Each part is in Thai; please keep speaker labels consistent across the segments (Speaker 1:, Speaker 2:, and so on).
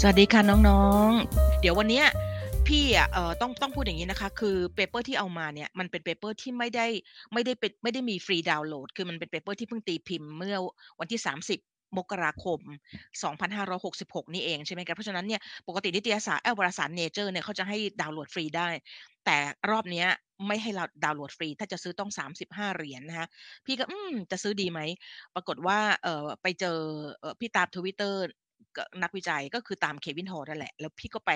Speaker 1: สวัสดีค่ะน้องๆ เดี๋ยววันเนี้ยพี่อะเอ่อต้องต้องพูดอย่างนี้นะคะ คือ paper ที่เอามาเนี่ยมันเป็น paper ที่ไม่ได้ไม่ได้เป็นไม่ได้มี free download คือมันเป็น paper ที่เพิ่งตีพิมพ์เมื่อวันที่ 30 มกราคม 2566 นี่เองใช่ไหมครับเพราะฉะนั้นเนี่ยปกตินิตยสารเออวารสาร Nature เนี่ยเขาจะให้ดาวน์โหลดฟรีได้ แต่รอบเนี้ยไม่ให้เราดาวน์โหลดฟรี ถ้าจะซื้อต้อง 35 เหรียญนะคะพี่ก็อืมจะซื้อดีไหม ปรากฏว่าเอ่อไปเจอเอ่อพี่ตาม Twitter ก็ นักวิจัยก็คือตาม Kevin Hall นั่นแหละ แล้วพี่ก็ไป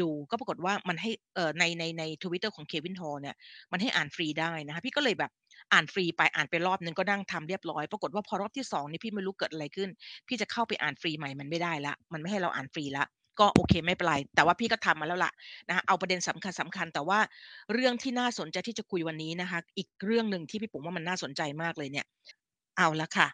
Speaker 1: ดูก็ปรากฏว่ามันให้เอ่อในในในทวิตเตอร์ของ Kevin Hall เนี่ยมันให้อ่านฟรีได้นะคะพี่ก็เลยแบบอ่านฟรีไปอ่านไปรอบนึงก็นั่งทำเรียบร้อย ปรากฏว่าพอรอบที่2นี่พี่ไม่รู้เกิดอะไรขึ้น พี่จะเข้าไปอ่านฟรีใหม่มันไม่ได้ละ มันไม่ให้เราอ่านฟรีละก็โอเคไม่เป็นไร แต่ว่าพี่ก็ทำมาแล้วล่ะนะคะเอาประเด็นสำคัญสำคัญ แต่ว่าเรื่องที่น่าสนใจที่จะคุยวันนี้นะคะ อีกเรื่องหนึ่งที่พี่ปุ๋มว่ามันน่าสนใจมากเลยเนี่ย เอาละค่ะ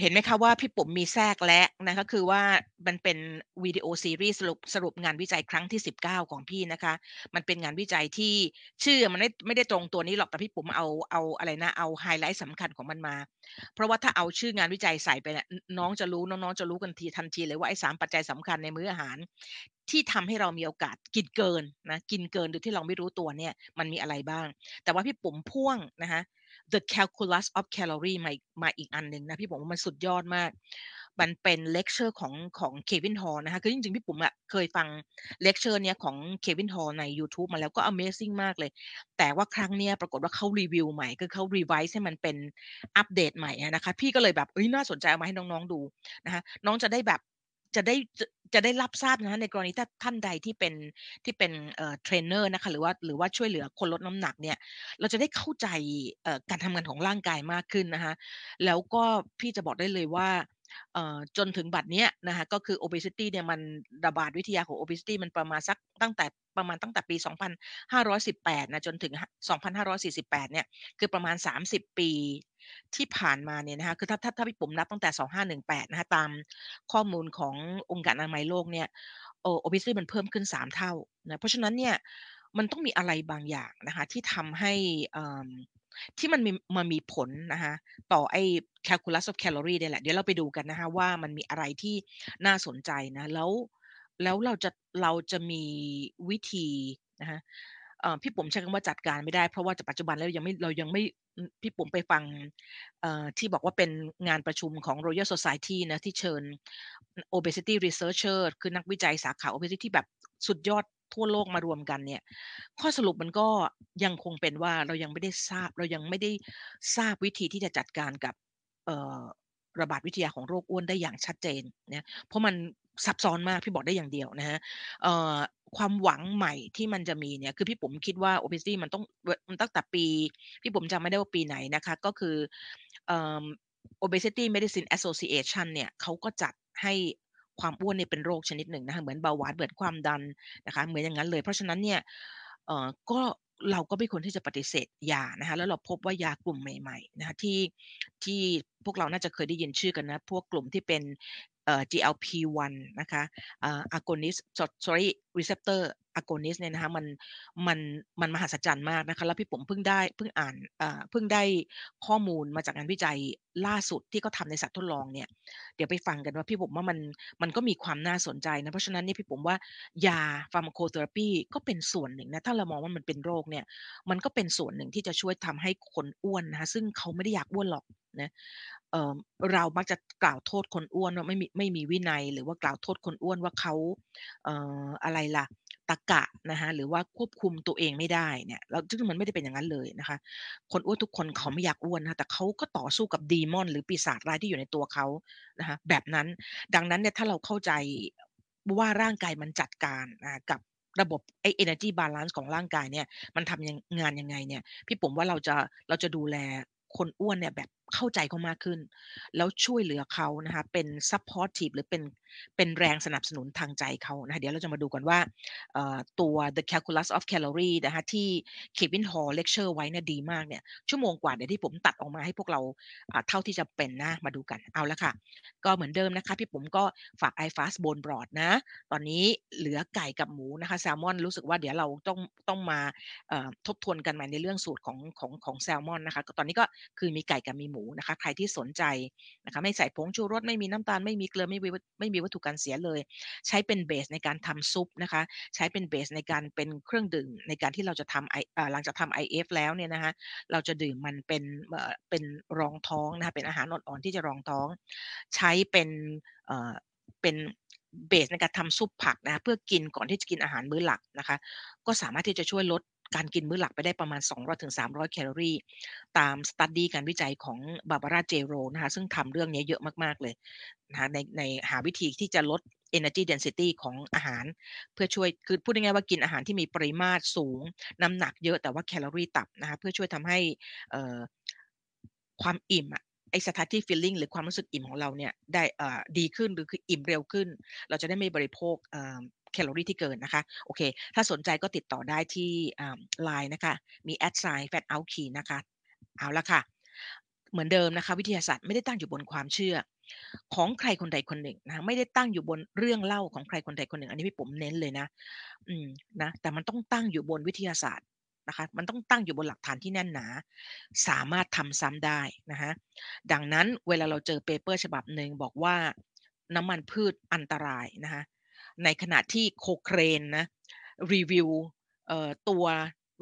Speaker 1: เห็นไหมคะว่าพี่ปุ๋มมีแทรกและนะคะคือว่ามันเป็นวิดีโอซีรีส์สรุปสรุปงานวิจัยครั้งที่ 19 ของพี่นะคะ มันเป็นงานวิจัยที่ชื่อมันไม่ไม่ได้ตรงตัวนี้หรอกแต่พี่ปุ๋มเอาเอาอะไรนะเอาไฮไลท์สำคัญของมันมา เพราะว่าถ้าเอาชื่องานวิจัยใส่ไปเนี่ยน้องจะรู้น้องๆจะรู้กันทีทันทีเลยว่าไอ้สามปัจจัยสำคัญในมื้ออาหาร ที่ทำให้เรามีโอกาสกินเกินนะกินเกินโดยที่เราไม่รู้ตัวเนี่ยมันมีอะไรบ้าง แต่ว่าพี่ปุ๋มพ่วงนะคะ The Calculus of Calorie มาอีกมาอีกอันหนึ่งนะพี่ปุ๋มว่ามันสุดยอดมาก มันเป็นเลคเชอร์ของของเควินฮอลนะคะคือจริงๆ พี่ปุ๋มอะเคยฟังเลคเชอร์เนี้ยของเควินฮอลใน YouTube มาแล้วก็ Amazing มากเลย แต่ว่าครั้งเนี้ยปรากฏว่าเขารีวิวใหม่คือเขา revise ให้มันเป็นอัปเดตใหม่นะคะ พี่ก็เลยแบบเอ้ยน่าสนใจเอามาให้น้องๆดูนะคะน้องจะได้แบบ จะได้จะได้รับทราบนะในกรณีถ้าท่านใดที่เป็นที่เป็นเทรนเนอร์นะคะหรือว่าหรือว่าช่วยเหลือคนลดน้ำหนักเนี่ย เราจะได้เข้าใจการทำงานของร่างกายมากขึ้นนะคะแล้วก็พี่จะบอกได้เลยว่า จนถึงบัดเนี้ยนะคะก็คือ obesity เนี่ยมันระบาดวิทยาของ obesity มันประมาณสักตั้งแต่ประมาณตั้งแต่ปี 2518 นะจนถึง 2548 เนี่ยคือประมาณ 30 ปีที่ผ่านมาเนี่ยนะคะคือถ้าถ้าถ้าพี่ปุ๋มนับตั้งแต่ 2518 นะคะตามข้อมูลขององค์การอนามัยโลกเนี่ยโอ obesity มันเพิ่มขึ้น 3 เท่านะเพราะฉะนั้นเนี่ยมันต้องมีอะไรบางอย่างนะคะที่ทำให้ ที่มันมีมันมีผลนะคะต่อไอ้ calculus of calorie เนี่ยแหละเดี๋ยวเราไปดูกันนะคะว่ามันมีอะไรที่น่าสนใจนะแล้วแล้วเราจะเราจะมีวิธีนะคะพี่ผมใช้คำว่าจัดการไม่ได้เพราะว่าปัจจุบันแล้วยังไม่เรายังไม่พี่ผมไปฟังที่บอกว่าเป็นงานประชุมของ Royal Society นะที่เชิญ obesity researcher คือนักวิจัยสาขา obesity ที่แบบสุดยอด ทั่วโลกมารวมกันเนี่ย ข้อสรุปมันก็ยังคงเป็นว่าเรายังไม่ได้ทราบ เรายังไม่ได้ทราบวิธีที่จะจัดการกับระบาดวิทยาของโรคอ้วนได้อย่างชัดเจนเนี่ยเพราะมันซับซ้อนมากพี่บอกได้อย่างเดียวนะฮะความหวังใหม่ที่มันจะมีเนี่ยคือพี่ผมคิดว่า obesity มันต้องมันตั้งแต่ปี พี่ผมจำไม่ได้ว่าปีไหนนะคะ ก็คือ obesity medicine association เนี่ยเขาก็จัดให้ ความอ้วนเนี่ยเป็นโรคชนิดหนึ่งนะคะเหมือนเบาหวานเหมือนความดันนะคะเหมือนอย่างนั้นเลย เพราะฉะนั้นเนี่ยเอ่อก็เราก็ไม่ควรที่จะปฏิเสธยานะคะแล้วเราพบว่ายากลุ่มใหม่ๆนะคะที่ที่พวกเราน่าจะเคยได้ยินชื่อกันนะ พวกกลุ่มที่เป็น GLP-1 นะคะ agonist sorry receptor agonist เนี่ยนะคะมันมันมันมหัศจรรย์มากนะคะแล้วพี่ผมเพิ่งได้เพิ่งอ่านเพิ่งได้ข้อมูลมาจากงานวิจัยล่าสุดที่เขาทาในสัตว์ทดลองเนี่ยเดี๋ยวไปฟังกันว่าพี่ผมว่ามันมันก็มีความน่าสนใจนะเพราะฉะนั้นนี่พี่ผมว่ายาฟาร์มโคเทอราปีก็เป็นส่วนหนึ่งนะถ้าเรามองว่ามันเป็นโรคเนี่ยมันก็เป็นส่วนหนึ่งที่จะช่วยทำให้คนอ้วนนะคะซึ่งเขาไม่ได้อยากอ้วนหรอกนะ เอ่อเรามักจะกล่าวโทษคนอ้วนว่าไม่มีไม่มีวินัย หรือว่ากล่าวโทษคนอ้วนว่าเขาเอ่ออะไรล่ะตะกะนะคะหรือว่าควบคุมตัวเองไม่ได้เนี่ยแล้วซึ่งมันไม่ได้เป็นอย่างนั้นเลยนะคะ คนอ้วนทุกคนเขาไม่อยากอ้วนนะแต่เขาก็ต่อสู้กับดีมอน หรือปีศาจร้ายที่อยู่ในตัวเขานะคะแบบนั้น ดังนั้นเนี่ยถ้าเราเข้าใจว่าร่างกายมันจัดการกับระบบไอ้ energy balance ของร่างกายเนี่ย มันทำงานยังไงเนี่ย พี่ผมว่าเราจะเราจะดูแลคนอ้วนเนี่ยแบบ เข้าใจเขามากขึ้น แล้วช่วยเหลือเขานะคะเป็น supportive หรือเป็นเป็นแรงสนับสนุนทางใจเขานะคะเดี๋ยวเราจะมาดูกันว่าตัว the calculus of calorie นะคะที่เควินฮอลเลคเชอร์ไว้เนี่ยดีมากเนี่ยชั่วโมงกว่าเดี๋ยวพี่ปุ๋มตัดออกมาให้พวกเราเท่าที่จะเป็นนะมาดูกันเอาละค่ะ ก็เหมือนเดิมนะคะพี่ปุ๋มก็ฝาก i fast bone broth นะตอนนี้เหลือไก่กับหมูนะคะแซลมอนรู้สึกว่าเดี๋ยวเราต้องต้องมาทบทวนกันใหม่ในเรื่องสูตรของของของแซลมอนนะคะตอนนี้ก็คือมีไก่กับมีหมูมูนะคะใครที่สนใจนะคะไม่ใส่ผงชูรสไม่มีน้ำตาลไม่มีเกลือไม่มีไม่มีวัตถุกันเสียเลย ใช้เป็นเบสในการทำซุปนะคะใช้เป็นเบสในการเป็นเครื่องดื่มในการที่เราจะทำไอหลังจากทำ IF แล้วเนี่ยนะคะเราจะดื่มมันเป็นเป็นรองท้องนะคะเป็นอาหารอ่อนๆที่จะรองท้อง ใช้เป็นเป็นเบสในการทำซุปผักนะเพื่อกินก่อนที่จะกินอาหารมื้อหลักนะคะ ก็สามารถที่จะช่วยลด การกินมื้อหลักไปได้ประมาณ 200-300 แคลอรี่ ตามสตัดดี้การวิจัยของบาบาร่าเจโรนะคะซึ่งทำเรื่องนี้เยอะมากๆเลยนะในในหาวิธีที่จะลด energy density ของอาหาร เพื่อช่วยคือพูดง่ายๆว่ากินอาหารที่มีปริมาตรสูง น้ำหนักเยอะแต่ว่าแคลอรี่ต่ำนะคะเพื่อช่วยทำให้ความอิ่มอะไอ satiety feeling หรือความรู้สึกอิ่มของเราเนี่ยได้ดีขึ้นหรือคืออิ่มเร็วขึ้น เราจะได้ไม่บริโภค แคลอรี่ที่เกินนะคะ โอเค ถ้าสนใจก็ติดต่อได้ที่ไลน์นะคะ มี at sign แฟตเอาคีนะคะ เอาละค่ะ เหมือนเดิมนะคะ วิทยาศาสตร์ไม่ได้ตั้งอยู่บนความเชื่อ ของใครคนใดคนหนึ่งนะไม่ได้ตั้งอยู่บนเรื่องเล่าของใครคนใดคนหนึ่ง อันนี้พี่ปุ๋มเน้นเลยนะ อืมนะแต่มันต้องตั้งอยู่บนวิทยาศาสตร์นะคะมันต้องตั้งอยู่บนหลักฐานที่แน่นหนา สามารถทำซ้ำได้นะคะดังนั้นเวลาเราเจอเปเปอร์ฉบับหนึ่งบอกว่าน้ำมันพืชอันตรายนะคะ ในขณะที่โคเครนนะรีวิวตัว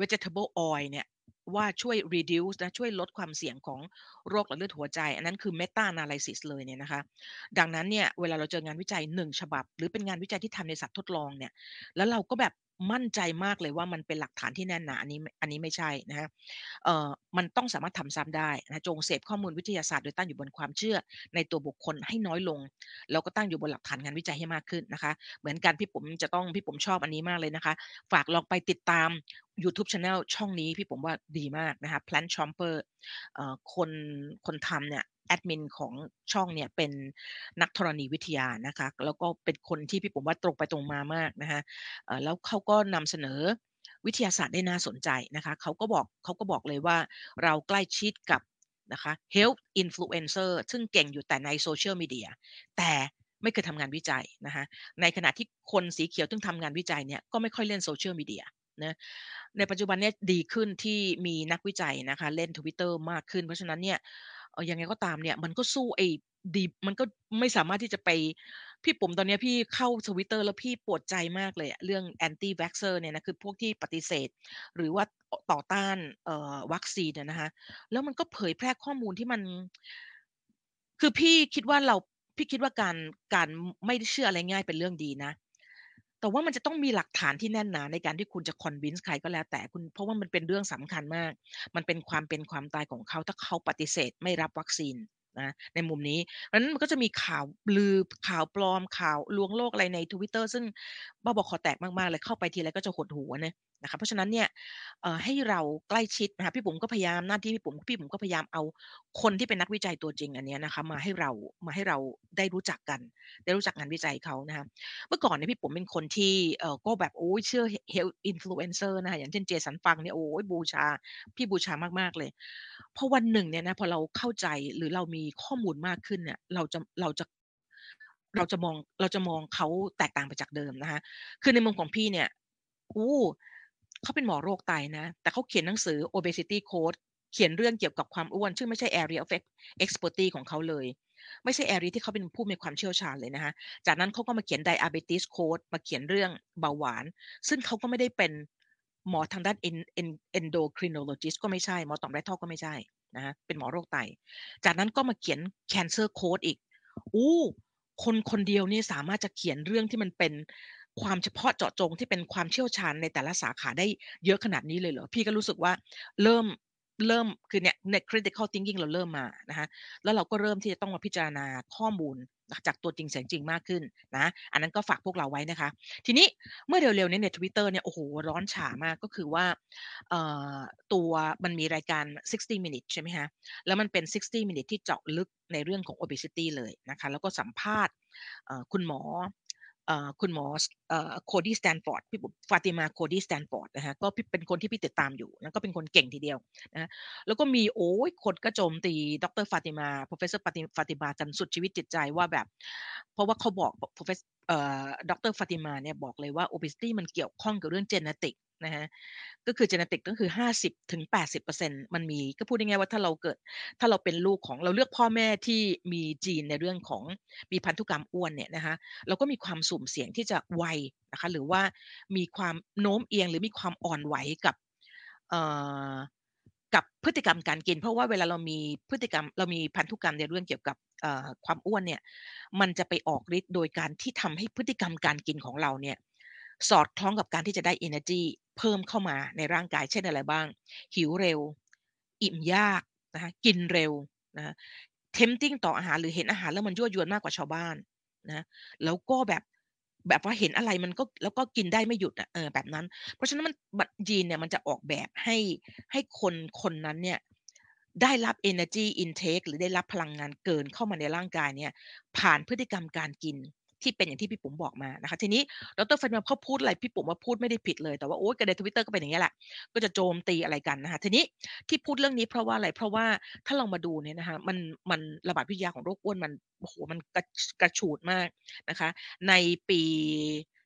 Speaker 1: vegetable oil เนี่ยว่าช่วย reduce นะช่วยลดความเสี่ยงของโรคหลอดเลือดหัวใจ อันนั้นคือ meta analysis เลยเนี่ยนะคะ ดังนั้นเนี่ยเวลาเราเจองานวิจัยหนึ่งฉบับ หรือเป็นงานวิจัยที่ทำในสัตว์ทดลองเนี่ยแล้วเราก็แบบ มั่นใจมากเลยว่ามันเป็นหลักฐานที่แน่นหนาอันนี้อันนี้ไม่ใช่นะฮะเอ่อมันต้องสามารถทำซ้ำได้นะจงเสพข้อมูลวิทยาศาสตร์โดยตั้งอยู่บนความเชื่อในตัวบุคคลให้น้อยลง แล้วก็ตั้งอยู่บนหลักฐานงานวิจัยให้มากขึ้นนะคะ เหมือนกันพี่ผมจะต้องพี่ผมชอบอันนี้มากเลยนะคะ ฝากลองไปติดตาม YouTube Channel ช่องนี้พี่ผมว่าดีมากนะคะ Plant Chomper เอ่อคนคนทำเนี่ย แอดมินของช่องเนี่ยเป็นนักธรณีวิทยานะคะ แล้วก็เป็นคนที่พี่ปุ๋มว่าตรงไปตรงมามากนะคะแล้วเขาก็นำเสนอวิทยาศาสตร์ได้น่าสนใจนะคะเขาก็บอกเขาก็บอกเลยว่าเราใกล้ชิดกับนะคะ health influencer ซึ่งเก่งอยู่แต่ในโซเชียลมีเดียแต่ไม่เคยทำงานวิจัยนะคะในขณะที่คนสีเขียวซึ่งทำงานวิจัยเนี่ยก็ไม่ค่อยเล่นโซเชียลมีเดียนะในปัจจุบันเนี้ดีขึ้นที่มีนักวิจัยนะคะเล่น Twitter มากขึ้น เพราะฉะนั้นเนี่ย ยังไงก็ตามเนี่ย มันก็สู้ไอ้ดีมันก็ไม่สามารถที่จะไป พี่ปุ๋มตอนนี้พี่เข้าทวิตเตอร์แล้วพี่ปวดใจมากเลยเรื่อง anti-vaxxer เนี่ยนะคือพวกที่ปฏิเสธ หรือว่าต่อต้านเอ่อวัคซีนนะคะแล้วมันก็เผยแพร่ข้อมูลที่มัน คือพี่คิดว่าเราพี่คิดว่าการการไม่เชื่ออะไรง่ายเป็นเรื่องดีนะ แต่ว่ามันจะต้องมีหลักฐานที่แน่นหนาในการที่คุณจะ convince ใครก็แล้วแต่คุณ เพราะว่ามันเป็นเรื่องสำคัญมาก มันเป็นความเป็นความตายของเขา ถ้าเขาปฏิเสธไม่รับวัคซีนนะในมุมนี้เพราะนั้นมันก็จะมีข่าวลือข่าวปลอมข่าวลวงโลกอะไรใน Twitter ซึ่งบ้าบอคอแตกมากๆเลยเข้าไปทีไรก็จะหดหัวเนี่ย นะคะเพราะฉะนั้นเนี่ยให้เราใกล้ชิดนะคะพี่ปุ๋มก็พยายามหน้าที่พี่ปุ๋มพี่ปุ๋มก็พยายามเอาคนที่เป็นนักวิจัยตัวจริงอันนี้นะคะมาให้เรามาให้เราได้รู้จักกัน ได้รู้จักงานวิจัยเขานะคะเมื่อก่อนเนี่ยพี่ปุ๋มเป็นคนที่เออก็แบบโอ้ยเชื่อhealth influencer นะคะอย่างเช่นเจสันฟังเนี่ยโอ้ยบูชา พี่บูชามากๆเลยพอวันหนึ่งเนี่ยนะพอเราเข้าใจหรือเรามีข้อมูลมากขึ้นเนี่ยเราจะเราจะเราจะมองเราจะมองเขาแตกต่างไปจากเดิมนะคะคือในมุมของพี่เนี่ยอู้ เขาเป็นหมอโรคไตนะ แต่เขาเขียนหนังสือ obesity code เขียนเรื่องเกี่ยวกับความอ้วน ซึ่งไม่ใช่ area of expertise ของเขาเลย ไม่ใช่ area ที่เขาเป็นผู้มีความเชี่ยวชาญเลยนะคะจากนั้นเขาก็มาเขียน diabetes code มาเขียนเรื่องเบาหวาน ซึ่งเขาก็ไม่ได้เป็นหมอทางด้าน endocrinologist ก็ไม่ใช่ หมอต่อมไรท่อก็ไม่ใช่นะเป็นหมอโรคไต จากนั้นก็มาเขียน cancer code อีก อู้ คนคนเดียวนี่สามารถจะเขียนเรื่องที่มันเป็น ความเฉพาะเจาะจงที่เป็นความเชี่ยวชาญในแต่ละสาขาได้เยอะขนาดนี้เลยเหรอพี่ก็รู้สึกว่าเริ่มเริ่มคือเนี่ยใน critical thinking เราเริ่มมานะคะแล้วเราก็เริ่มที่จะต้องมาพิจารณาข้อมูลจากตัวจริงเสียงจริงมากขึ้นนะ อันนั้นก็ฝากพวกเราไว้นะคะ ทีนี้เมื่อเร็วๆนี้ในทวิตเตอร์เนี่ยโอ้โหร้อนฉามากก็คือว่าตัวมันมีรายการ 60 minutes ใช่ไหมคะแล้วมันเป็น 60 minutes ที่เจาะลึกในเรื่องของ obesity เลยนะคะ แล้วก็สัมภาษณ์คุณหมอ คุณหมอโคดี้สแตนฟอร์ดพี่ฟาติมาโคดี้สแตนฟอร์ดนะฮะก็เป็นคนที่พี่ติดตามอยู่แล้วก็เป็นคนเก่งทีเดียวนะแล้วก็มีโอ้ยคนก็โจมตีดรฟาติมา professor ฟาติมากันสุดชีวิตจิตใจว่าแบบ เพราะว่าเขาบอก professor ดรฟาติมาเนี่ยบอกเลยว่า obesity มันเกี่ยวข้องกับเรื่อง genetic นะฮะก็คือ genetic ก็คือ 50-80%มันมีก็พูดง่ายๆว่าถ้าเราเกิด ถ้าเราเป็นลูกของเราเลือกพ่อแม่ที่มีจีนในเรื่องของมีพันธุกรรมอ้วนเนี่ยนะคะเราก็มีความสุ่มเสี่ยงที่จะไวนะคะหรือว่ามีความโน้มเอียงหรือมีความอ่อนไหวกับกับพฤติกรรมการกิน เพราะว่าเวลาเรามีพฤติกรรมเรามีพันธุกรรมในเรื่องเกี่ยวกับความอ้วนเนี่ยมันจะไปออกฤทธิ์โดยการที่ทำให้พฤติกรรมการกินของเราเนี่ย สอดคล้องกับการที่จะได้ energy เพิ่มเข้ามาในร่างกายเช่นอะไรบ้าง หิวเร็ว อิ่มยากนะคะกินเร็วนะ tempting ต่ออาหารหรือเห็นอาหารแล้วมันยั่วยวนมากกว่าชาวบ้านนะแล้วก็แบบแบบว่าเห็นอะไรมันก็แล้วก็กินได้ไม่หยุดอะเออแบบนั้น เพราะฉะนั้นมันบัตยีนเนี่ยมันจะออกแบบให้ให้คนคนนั้นเนี่ยได้รับ energy intake หรือได้รับพลังงานเกินเข้ามาในร่างกายเนี่ยผ่านพฤติกรรมการกิน ที่เป็นอย่างที่พี่ปุ๋มบอกมานะคะ ทีนี้ดรฟันมาเขาพูดอะไรพี่ปุ๋มว่าพูดไม่ได้ผิดเลยแต่ว่าโอ๊ยกระเด็นทวิตเตอร์ก็เป็นอย่างนี้แหละก็จะโจมตีอะไรกันนะคะทีนี้ที่พูดเรื่องนี้เพราะว่าอะไรเพราะว่าถ้าเรามาดูเนี่ยนะคะมันมันระบาดวิทยาของโรคอ้วนมันโอ้โหมันกระกระฉูดมากนะคะ ในปี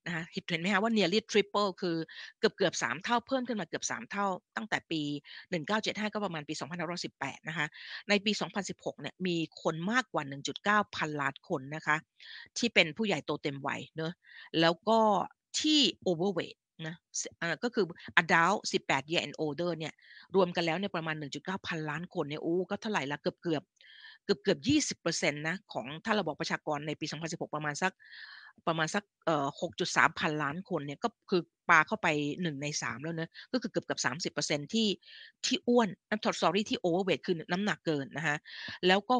Speaker 1: นะคะเห็นไหมคะว่า nearly triple คือเกือบเกือบสามเท่าเพิ่มขึ้นมาเกือบสามเท่า ตั้งแต่ปี 1975 ก็ประมาณปี 2518 นะคะ ในปี 2016 เนี่ยมีคนมากกว่า 1.9 พันล้านคนนะคะ ที่เป็นผู้ใหญ่โตเต็มวัยเนอะแล้วก็ที่ overweight นะก็คือ adult 18 year and older เนี่ยรวมกันแล้วเนี่ยประมาณ 1.9 พันล้านคนเนี่ยโอ้ก็เท่าไหร่ละเกือบเกือบเกือบเกือบ20%นะของถ้าเราบอกประชากรในปี 2016 ประมาณสัก ประมาณสักเอ่อ6.3พันล้านคนเนี่ยก็คือปาเข้าไป1ใน3แล้วเนะก็คือเกือบเกือบ30%ที่ที่อ้วนนะ โทษ sorry ที่ overweight คือน้ำหนักเกินนะคะแล้วก็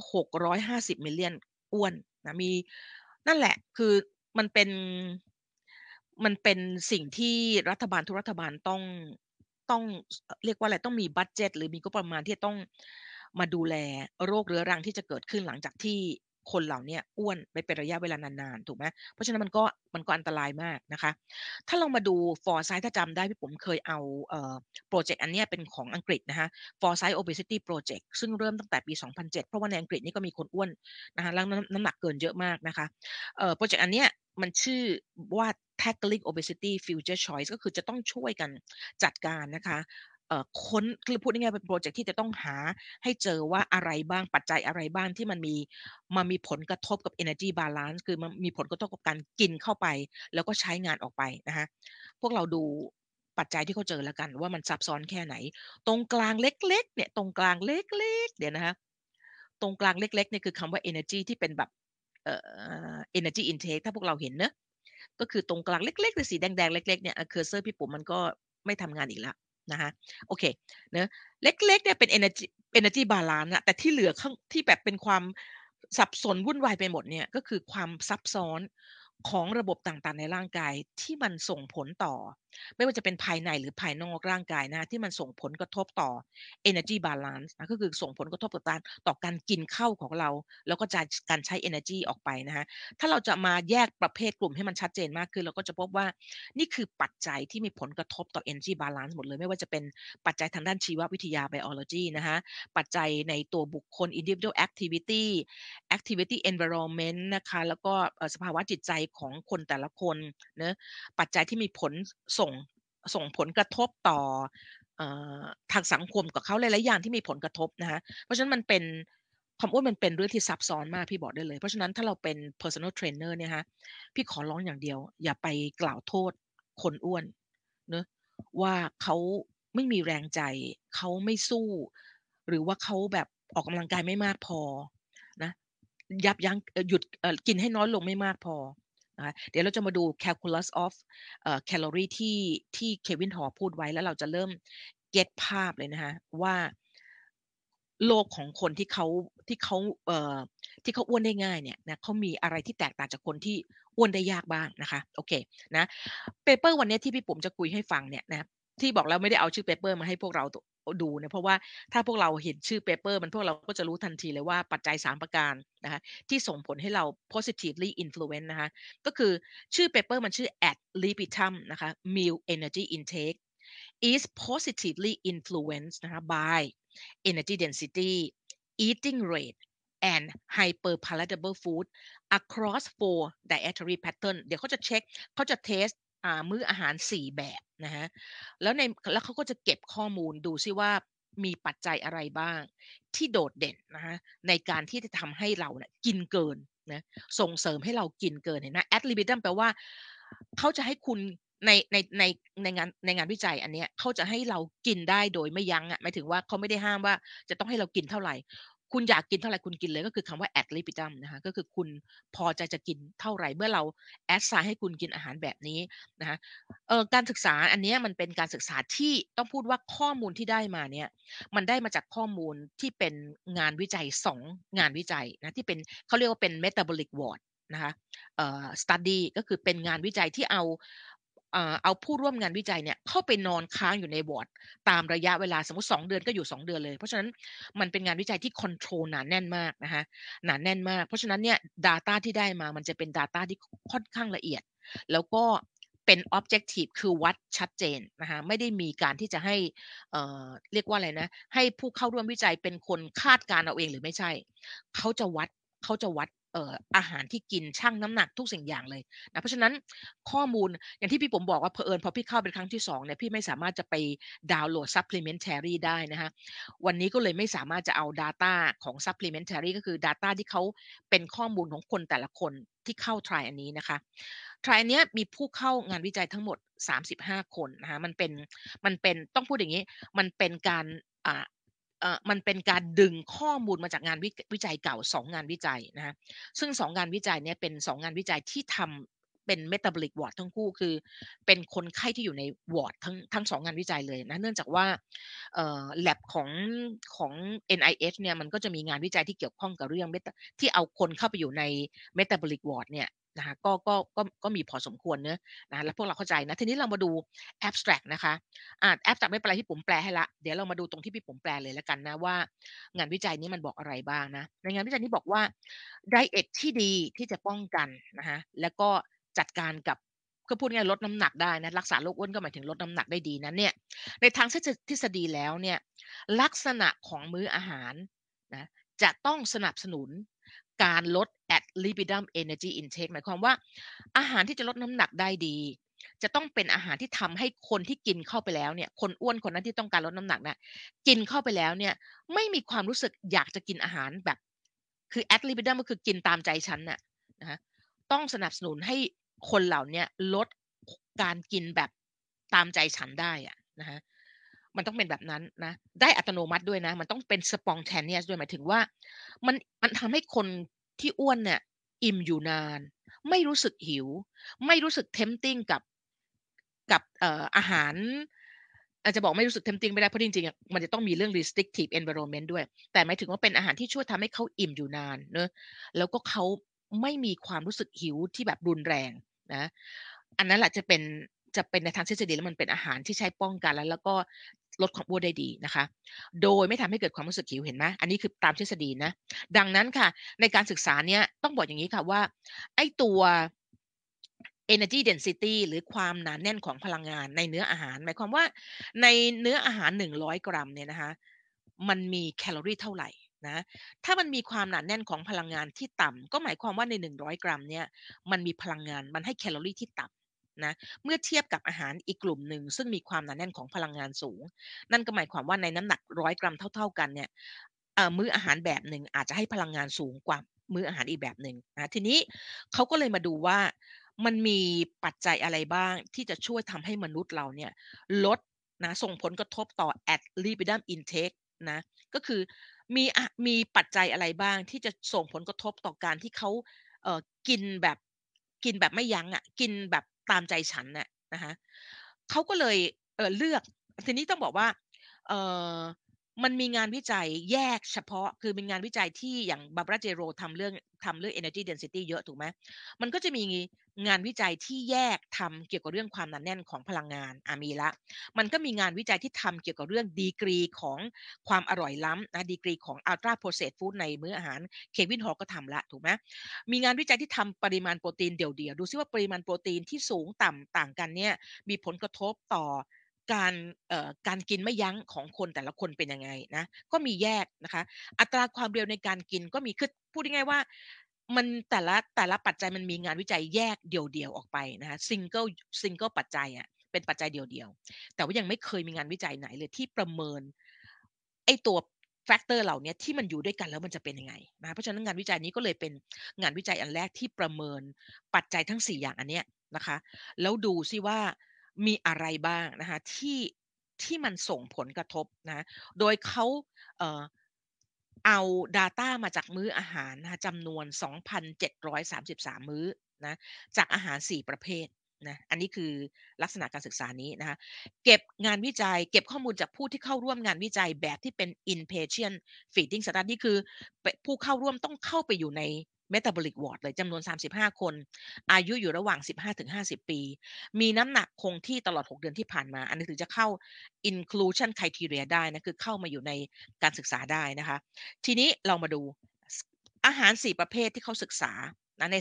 Speaker 1: 650 million อ้วนนะมีนั่นแหละคือมันเป็นมันเป็นสิ่งที่รัฐบาลทุกรัฐบาลต้องต้องเรียกว่าอะไรต้องมีบัตเจตหรือมีก็ประมาณที่ต้องมาดูแลโรคเรื้อรังที่จะเกิดขึ้นหลังจากที่ คนเหล่านี้อ้วนไปเป็นระยะเวลานานๆถูกไหมเพราะฉะนั้นมันก็มันก็อันตรายมากนะคะ ถ้าเรามาดูฟอร์ไซถ้าจำได้พี่ผมเคยเอาโปรเจกต์อันนี้เป็นของอังกฤษนะคะฟอร์ไซ obesity project ซึ่งเริ่มตั้งแต่ปี 2007 เพราะว่าในอังกฤษนี่ก็มีคนอ้วนนะคะแล้วน้ำหนักเกินเยอะมากนะคะโปรเจกต์อันนี้มันชื่อว่า tackling obesity future choice ก็คือจะต้องช่วยกันจัดการนะคะ ค้น คือพูดง่าย ๆ เป็นโปรเจกต์ที่จะต้องหาให้เจอว่าอะไรบ้าง ปัจจัยอะไรบ้างที่มันมีมามีผลกระทบกับ energy balance คือมันมีผลกระทบกับการกินเข้าไป แล้วก็ใช้งานออกไปนะคะ พวกเราดูปัจจัยที่เขาเจอแล้วกันว่ามันซับซ้อนแค่ไหน ตรงกลางเล็ก ๆ เนี่ย ตรงกลางเล็ก ๆเดี๋ยวนะคะ ตรงกลางเล็ก ๆ เนี่ยคือคำว่า energy ที่เป็นแบบ เอ่อ energy intake ถ้าพวกเราเห็นเนอะ ก็คือตรงกลางเล็กๆสีแดง ๆ เล็ก ๆ เนี่ยเคอร์เซอร์พี่ปุ๋มมันก็ไม่ทำงานอีกแล้ว นะคะโอเคเนะเล็กๆเนี่ยเป็น energy energy balance อะแต่ที่เหลือข้างที่แบบเป็นความสับสนวุ่นวายไปหมดเนี่ยก็คือความซับซ้อนของระบบต่างๆในร่างกายที่มันส่งผลต่อ ไม่ว่าจะเป็นภายในหรือภายนอกร่างกายนะที่มันส่งผลกระทบต่อ energy balance นะก็คือส่งผลกระทบต่อการต่อการกินเข้าของเรา แล้วก็การใช้ energy ออกไปนะฮะถ้าเราจะมาแยกประเภทกลุ่มให้มันชัดเจนมากขึ้นเราก็จะพบว่านี่คือปัจจัยที่มีผลกระทบต่อ energy balance หมดเลย ไม่ว่าจะเป็นปัจจัยทางด้านชีววิทยา biology นะฮะปัจจัยในตัวบุคคล individual activity activity environment นะคะแล้วก็สภาวะจิตใจของคนแต่ละคนเนะปัจจัยที่มีผลส่งส่งผลกระทบต่อทางสังคมกับเขาหลายๆอย่างที่มีผลกระทบนะคะเพราะฉะนั้นมันเป็นความอ้วนมันเป็นเรื่องที่ซับซ้อนมากพี่บอกได้เลย เพราะฉะนั้นถ้าเราเป็น personal trainer เนี่ยฮะพี่ขอร้องอย่างเดียว อย่าไปกล่าวโทษคนอ้วนเนะว่าเขาไม่มีแรงใจ เขาไม่สู้ หรือว่าเขาแบบออกกำลังกายไม่มากพอนะยับยั้งหยุดกินให้น้อยลงไม่มากพอ นะเดี๋ยวเราจะมาดู calculus of เอ่อ calorie ที่ที่เควินฮอพูดไว้แล้วเราจะเริ่ม get ภาพเลยนะคะว่าโลกของคนที่เขาที่เขาเอ่อที่เขาอ้วนได้ง่ายเนี่ยนะเขามีอะไรที่แตกต่างจากคนที่อ้วนได้ยากบ้างนะคะโอเคนะ paper วันนี้ที่พี่ปุ๋มจะคุยให้ฟังเนี่ยนะที่บอกแล้วไม่ได้เอาชื่อ paper มาให้พวกเรา ดูนะเพราะว่าถ้าพวกเราเห็นชื่อ paper มันพวกเราก็จะรู้ทันทีเลยว่าปัจจัย 3 ประการนะคะที่ส่งผลให้เรา positively influence นะคะก็คือชื่อเปเปอร์มันชื่อ at libitum นะคะ meal energy intake is positively influenced นะคะ by energy density eating rate and hyperpalatable food across four dietary pattern เดี๋ยวเขาจะเช็คเขาจะเทส มื้ออาหาร4แบบนะคะแล้วในแล้วเขาก็จะเก็บข้อมูลดูซิว่ามีปัจจัยอะไรบ้าง ที่โดดเด่นนะคะในการที่จะทำให้เราเนี่ยกินเกินนะส่งเสริมให้เรากินเกินเห็นไหม ad libitum แปลว่าเขาจะให้คุณในในในในงานในงานวิจัยอันเนี้ยเขาจะให้เรากินได้โดยไม่ยั้งอะหมายถึงว่าเขาไม่ได้ห้ามว่าจะต้องให้เรากินเท่าไหร่ คุณอยากกินเท่าไรคุณกินเลยก็คือคำว่า ad libitum นะคะก็คือคุณพอใจจะกินเท่าไรเมื่อเรา assign ให้คุณกินอาหารแบบนี้นะคะเอ่อการศึกษาอันนี้มันเป็นการศึกษาที่ต้องพูดว่าข้อมูลที่ได้มาเนี่ยมันได้มาจากข้อมูลที่เป็นงานวิจัย 2 งานวิจัยนะที่เป็นเขาเรียกว่าเป็น metabolic ward นะคะเอ่อ study ก็คือเป็นงานวิจัยที่เอา เอาผู้ร่วมงานวิจัยเนี่ยเข้าไปนอนค้างอยู่ในวอร์ดตามระยะเวลาสมมติ 2 เดือนก็อยู่ 2 เดือนเลย เพราะฉะนั้นมันเป็นงานวิจัยที่คอนโทรลหนาแน่นมากนะคะหนาแน่นมาก เพราะฉะนั้นเนี่ย data ที่ได้มามันจะเป็น data ที่ค่อนข้างละเอียด แล้วก็เป็น objective คือวัดชัดเจนนะคะไม่ได้มีการที่จะให้เอ่อเรียกว่าอะไรนะ ให้ผู้เข้าร่วมวิจัยเป็นคนคาดการเอาเองหรือไม่ใช่ เขาจะวัดเขาจะวัด อาหารที่กินชั่งน้ำหนักทุกสิ่งอย่างเลยนะเพราะฉะนั้นข้อมูลอย่างที่พี่ผมบอกว่าเผอิญพอพี่เข้าเป็นครั้งที่2เนี่ยพี่ไม่สามารถจะไปดาวน์โหลด supplementary ได้นะคะวันนี้ก็เลยไม่สามารถจะเอา data ของ supplementary ก็คือ data ที่เขาเป็นข้อมูลของคนแต่ละคนที่เข้า try อันนี้นะคะ try อันนี้มีผู้เข้างานวิจัยทั้งหมด 35 คนนะคะมันเป็นมันเป็นต้องพูดอย่างนี้ มันเป็นการ มันเป็นการดึงข้อมูลมาจากงานวิจัยเก่า 2 งานวิจัยนะคะซึ่ง 2 งานวิจัยเนี้ยเป็น 2 งานวิจัยที่ทำเป็น metabolic ward ทั้งคู่คือ เป็นคนไข้ที่อยู่ในวอร์ดทั้งทั้ง2งงานวิจัยเลยนะเนื่องจากว่าเอ่อ lab ของของ NIH เนี่ยมันก็จะมีงานวิจัยที่เกี่ยวข้องกับเรื่อง meta ที่เอาคนเข้าไปอยู่ใน metabolic ward เนี่ย นะคะก็ก็ก็ก็มีพอสมควรเนาะนะแล้วพวกเราเข้าใจนะทีนี้เรามาดู abstract นะคะอ่า abstract ไม่เป็นไรที่ผมแปลให้ละเดี๋ยวเรามาดูตรงที่พี่ผมแปลเลยแล้วกันนะว่า งานวิจัยนี้มันบอกอะไรบ้างนะในงานวิจัยนี้บอกว่าไดเอทที่ดีที่จะป้องกันนะคะแล้วก็จัดการกับก็พูดง่ายๆลดน้ำหนักได้นะรักษาโรคอ้วนก็หมายถึงลดน้ำหนักได้ดีนั้นเนี่ยในทางทฤษฎีแล้วเนี่ยลักษณะของมื้ออาหารนะจะต้องสนับสนุน การลด at lipidum energy intake หมายความว่า อาหารที่จะลดน้ำหนักได้ดี จะต้องเป็นอาหารที่ทำให้คนที่กินเข้าไปแล้วเนี่ย คนอ้วนคนนั้นที่ต้องการลดน้ำหนักนะกินเข้าไปแล้วเนี่ย ไม่มีความรู้สึกอยากจะกินอาหารแบบ คือ at lipidum ก็คือกินตามใจฉันน่ะนะคะต้องสนับสนุนให้คนเหล่านี้ลดการกินแบบตามใจฉันได้อะนะคะ มันต้องเป็นแบบนั้นนะ ได้อัตโนมัติด้วยนะ มันต้องเป็น spontaneous ด้วยหมายถึงว่า มันมันทำให้คนที่อ้วนเนี่ย อิ่มอยู่นาน ไม่รู้สึกหิว ไม่รู้สึก tempting กับกับเอ่ออาหาร อาจจะบอกไม่รู้สึก tempting ไม่ได้เพราะจริงๆมันจะต้องมีเรื่อง restrictive environment ด้วย แต่หมายถึงว่าเป็นอาหารที่ช่วยทำให้เขาอิ่มอยู่นานเนอะแล้วก็เขาไม่มีความรู้สึกหิวที่แบบรุนแรงนะ อันนั้นแหละจะเป็นจะเป็นในทางทฤษฎีแล้วมันเป็นอาหารที่ใช้ป้องกันแล้ว แล้วก็ ลดความอ้วนได้ดีนะคะ โดยไม่ทำให้เกิดความรู้สึกหิวเห็นไหมอันนี้คือตามทฤษฎีนะ ดังนั้นค่ะ ในการศึกษาเนี้ยต้องบอกอย่างนี้ค่ะว่า ไอ้ตัว energy density หรือความหนาแน่นของพลังงานในเนื้ออาหาร หมายความว่าในเนื้ออาหาร 100 กรัมเนี่ยนะคะ มันมีแคลอรี่เท่าไหร่นะ ถ้ามันมีความหนาแน่นของพลังงานที่ต่ำก็หมายความว่าใน 100 กรัมเนี่ย มันมีพลังงาน มันให้แคลอรี่ที่ต่ำ นะเมื่อเทียบกับอาหารอีกกลุ่มหนึ่งซึ่งมีความหนาแน่นของพลังงานสูง นั่นก็หมายความว่าในน้ำหนักร้อยกรัมเท่า ๆกันเนี่ยมื้ออาหารแบบหนึ่งอาจจะให้พลังงานสูงกว่ามื้ออาหารอีกแบบหนึ่งนะทีนี้เขาก็เลยมาดูว่ามันมีปัจจัยอะไรบ้างที่จะช่วยทำให้มนุษย์เราเนี่ยลดนะส่งผลกระทบต่อ at lipidum intake นะก็คือมีมีปัจจัยอะไรบ้างที่จะส่งผลกระทบต่อการที่เขาเออกินแบบกินแบบไม่ยั้งอะกินแบบ ตามใจฉันน่ะนะคะเขาก็เลยเออเลือกทีนี้ต้องบอกว่า เมันมีงานวิจัยแยกเฉพาะ คือเป็นงานวิจัยที่อย่างบาบราเจโรทำเรื่องทำเรื่อง energy density เยอะถูกไหมมันก็จะมีงานวิจัยที่แยกทำเกี่ยวกับเรื่องความหนาแน่นของพลังงานอามีละ มันก็มีงานวิจัยที่ทำเกี่ยวกับเรื่องดีกรีของความอร่อยล้ำนะดีกรีของ ultra processed food ในมื้ออาหาร เควินฮอก็ทำละถูกไหมมีงานวิจัยที่ทำปริมาณโปรตีนเดี่ยวๆ ดูซิว่าปริมาณโปรตีนที่สูงต่ำต่างกันเนี่ยมีผลกระทบต่อ การเอ่อการกินไม่ยั้งของคนแต่ละคนเป็นยังไงนะก็มีแยกนะคะ อัตราความเร็วในการกินก็มีคือพูดง่ายๆว่ามันแต่ละแต่ละปัจจัยมันมีงานวิจัยแยกเดี่ยวๆออกไปนะคะ single single ปัจจัยอะเป็นปัจจัยเดียวๆแต่ว่ายังไม่เคยมีงานวิจัยไหนเลยที่ประเมินไอ้ตัว factor เหล่านี้ที่มันอยู่ด้วยกันแล้วมันจะเป็นยังไงนะเพราะฉะนั้นงานวิจัยนี้ก็เลยเป็นงานวิจัยอันแรกที่ประเมินปัจจัยทั้ง 4 อย่างอันเนี้ยนะคะ แล้วดูซิว่า มีอะไรบ้างนะคะที่ที่มันส่งผลกระทบนะโดยเขาเอา Data มาจากมื้ออาหารนะคะจำนวน 2,733 มื้อนะจากอาหาร 4 ประเภทนะอันนี้คือลักษณะการศึกษานี้นะคะเก็บงานวิจัย เก็บข้อมูลจากผู้ที่เข้าร่วมงานวิจัยแบบที่เป็น inpatient feeding study คือผู้เข้าร่วมต้องเข้าไปอยู่ใน metabolic ward เลยจำนวน 35 คน อายุอยู่ระหว่าง 15-50 ปี มีน้ำหนักคงที่ตลอด 6 เดือนที่ผ่านมา อันนี้ถึงจะเข้า inclusion criteria ได้นะ คือเข้ามาอยู่ในการศึกษาได้นะคะ ทีนี้เรามาดูอาหาร 4 ประเภทที่เขาศึกษานะใน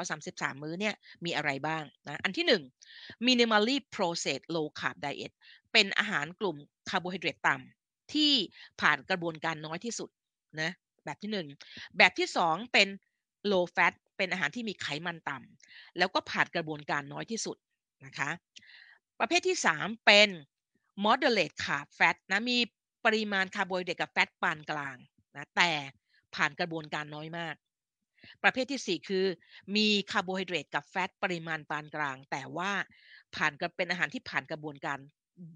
Speaker 1: 2,733 มื้อเนี่ยมีอะไรบ้างนะ อันที่ 1 minimally processed low carb diet เป็นอาหารกลุ่มคาร์โบไฮเดรตต่ำที่ผ่านกระบวนการน้อยที่สุดนะแบบที่ 1 แบบที่ 2 เป็น low fat เป็นอาหารที่มีไขมันต่ำแล้วก็ผ่านกระบวนการน้อยที่สุดนะคะประเภทที่ 3 เป็น moderate carb fat นะมีปริมาณคาร์โบไฮเดรตกับ fat ปานกลางนะแต่ผ่านกระบวนการน้อยมาก ประเภทที่ 4 คือมีคาร์โบไฮเดรตกับ fat ปริมาณปานกลาง แต่ว่าผ่านกเป็นอาหารที่ผ่านกระบวนการ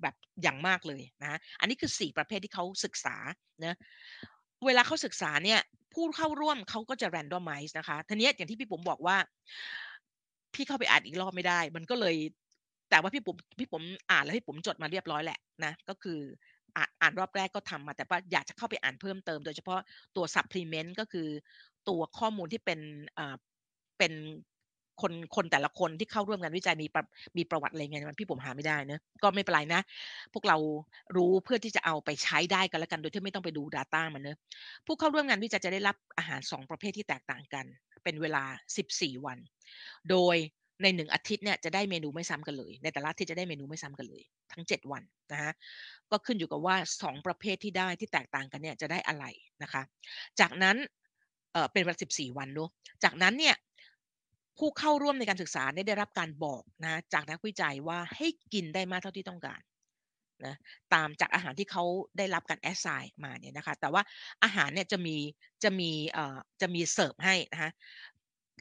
Speaker 1: แบบอย่างมากเลยนะ อันนี้คือ 4 ประเภทที่เขาศึกษานะ เวลาเขาศึกษาเนี่ย ผู้เข้าร่วมเขาก็จะแรนดอมไมซ์นะคะทีนี้อย่างที่พี่ผมบอกว่า พี่เข้าไปอ่านอีกรอบไม่ได้ มันก็เลย แต่ว่าพี่ผมพี่ผมอ่านแล้วพี่ผมจดมาเรียบร้อยแหละนะ ก็คืออ่านอ่านรอบแรกก็ทำมา แต่ว่าอยากจะเข้าไปอ่านเพิ่มเติม โดยเฉพาะตัว supplement ก็คือตัวข้อมูลที่เป็นอ่าเป็น คนคนแต่ละคนที่เข้าร่วมงานวิจัยมีมีประวัติอะไรเงี้ยมันพี่ผมหาไม่ได้นะก็ไม่เป็นไรนะ พวกเรารู้เพื่อที่จะเอาไปใช้ได้กันแล้วกันโดยที่ไม่ต้องไปดู Data มันเนะผู้เข้าร่วมงานวิจัยจะได้รับอาหาร 2 ประเภทที่แตกต่างกัน เป็นเวลา 14 วัน โดยในหนึ่งอาทิตย์เนี่ยจะได้เมนูไม่ซ้ำกันเลย ในแต่ละอาทิตย์จะได้เมนูไม่ซ้ำกันเลย ทั้ง 7 วันนะฮะก็ขึ้นอยู่กับว่า 2 ประเภทที่ได้ที่แตกต่างกันเนี่ยจะได้อะไรนะคะ จากนั้นเออเป็นเวลา14 วันเนาะจากนั้นเนี่ย ผู้เข้าร่วมในการศึกษาได้รับการบอกนะจากนักวิจัยว่าให้กินได้มากเท่าที่ต้องการนะตามจากอาหารที่เขาได้รับการแอสไซน์มาเนี่ยนะคะแต่ว่าอาหารเนี่ยจะมีจะมีเอ่อจะมีเสิร์ฟให้นะคะ